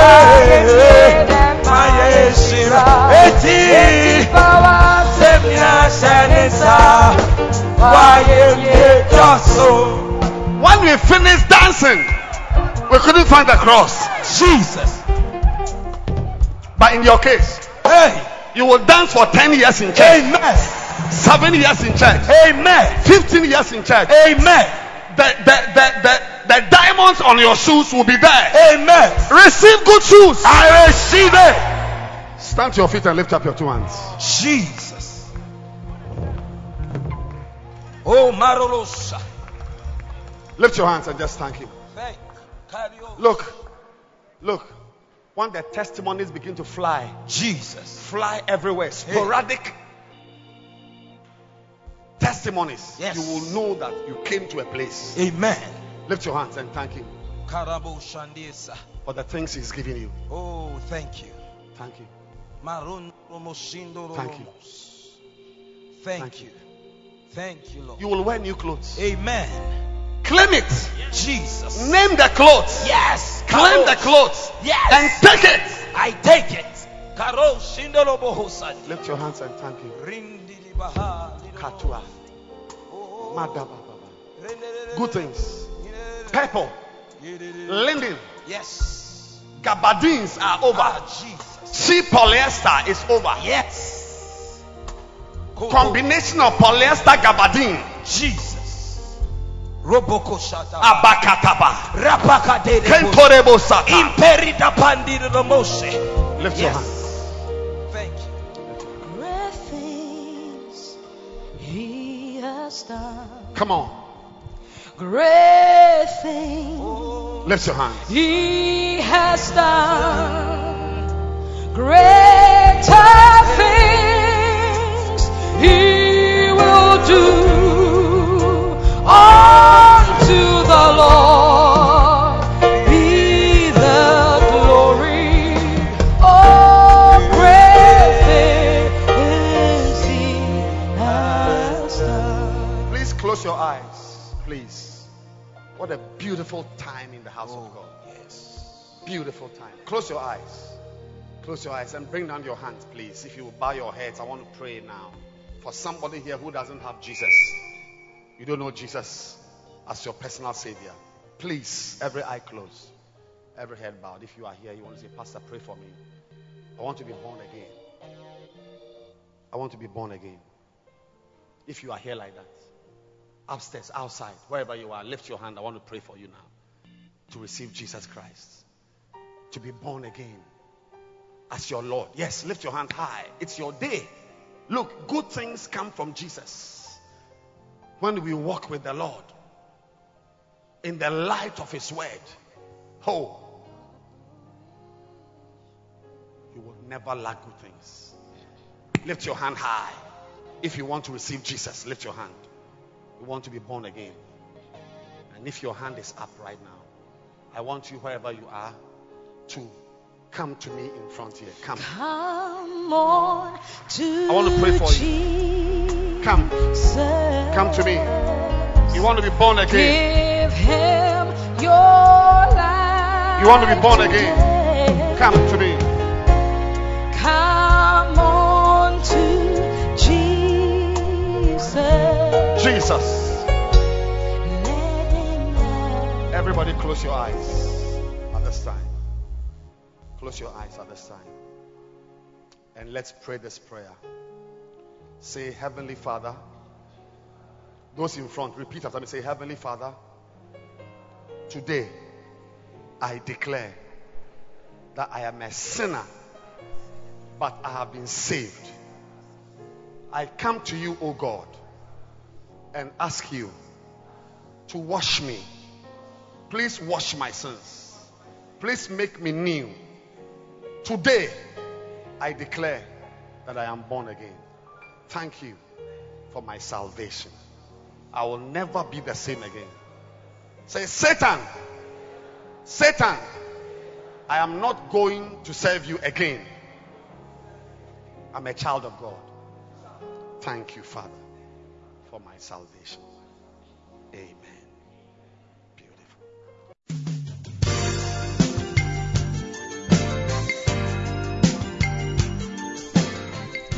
D: nama eshira. Eti bawa shena shenisa. Wayemye Josu.
A: When we finished dancing, we couldn't find the cross.
D: Jesus.
A: But in your case,
D: Hey,
A: you will dance for 10 years in church,
D: amen.
A: 7 years in church,
D: Amen.
A: 15 years in church.
D: Amen.
A: The, the, the, the, the diamonds on your shoes will be there.
D: Amen.
A: Receive good shoes.
D: I receive it.
A: Stand to your feet and lift up your two hands.
D: Jesus. Oh, Marolosa.
A: Lift your hands and just thank Him. Look, look. When the testimonies begin to fly,
D: Jesus.
A: fly everywhere, sporadic testimonies,
D: Yes.
A: you will know that you came to a place.
D: Amen.
A: Lift your hands and thank Him
D: Karabo Shandesa.
A: for the things He's given you.
D: Oh, thank you.
A: Thank you. Thank you.
D: Thank,
A: Thank
D: you. Thank you, Lord.
A: You will wear new clothes.
D: Amen.
A: Claim it.
D: Jesus.
A: Name the clothes.
D: Yes.
A: Claim the clothes.
D: Yes.
A: And take it.
D: I take it. Karo Shindolo
A: Lift your hands and thank Him.
D: Rindili Baha.
A: Katua.
D: Oh,
A: Madababa. Good things. Purple. Linden.
D: Yes.
A: Gabardines are over.
D: Ah,
A: Cheap polyester is over.
D: Yes.
A: Combination of polyester gabardine.
D: Jesus. Roboko Shata.
A: Abakataba.
D: Rapaka de
A: Kentorebo sata.
D: Imperida Pandira Moshe.
A: Lift your
D: Yes.
A: hands.
D: Thank you.
E: Great things he has done.
A: Come on.
E: Great things oh.
A: Lift your hands.
E: he has done. Greater
A: Beautiful time. Close your eyes. Close your eyes and bring down your hands, please. If you will bow your heads, I want to pray now for somebody here who doesn't have Jesus. You don't know Jesus as your personal Savior. Please, every eye closed, every head bowed. If you are here, you want to say, Pastor, pray for me. I want to be born again. I want to be born again. If you are here like that, upstairs, outside, wherever you are, lift your hand. I want to pray for you now to receive Jesus Christ, to be born again as your Lord. Yes, lift your hand high. It's your day. Look, good things come from Jesus. When we walk with the Lord in the light of His word, oh, you will never lack good things. Lift your hand high. If you want to receive Jesus, lift your hand. You want to be born again. And if your hand is up right now, I want you, wherever you are, to come to me in front here. Come.
E: Come on to
A: I want to pray for you. Come. Come to me. You want to be born again.
E: Give him your life.
A: You want to be born again. Come to me.
E: Come on to Jesus.
A: Jesus.
E: Let him know.
A: Everybody close your eyes at this time. Close your eyes at this time. And let's pray this prayer. Say, Heavenly Father. Those in front, repeat after me. Say, Heavenly Father, today I declare that I am a sinner, but I have been saved. I come to you, O God, and ask you to wash me. Please wash my sins. Please make me new. Today, I declare that I am born again. Thank you for my salvation. I will never be the same again. Say, Satan, Satan, I am not going to serve you again. I'm a child of God. Thank you, Father, for my salvation. Amen.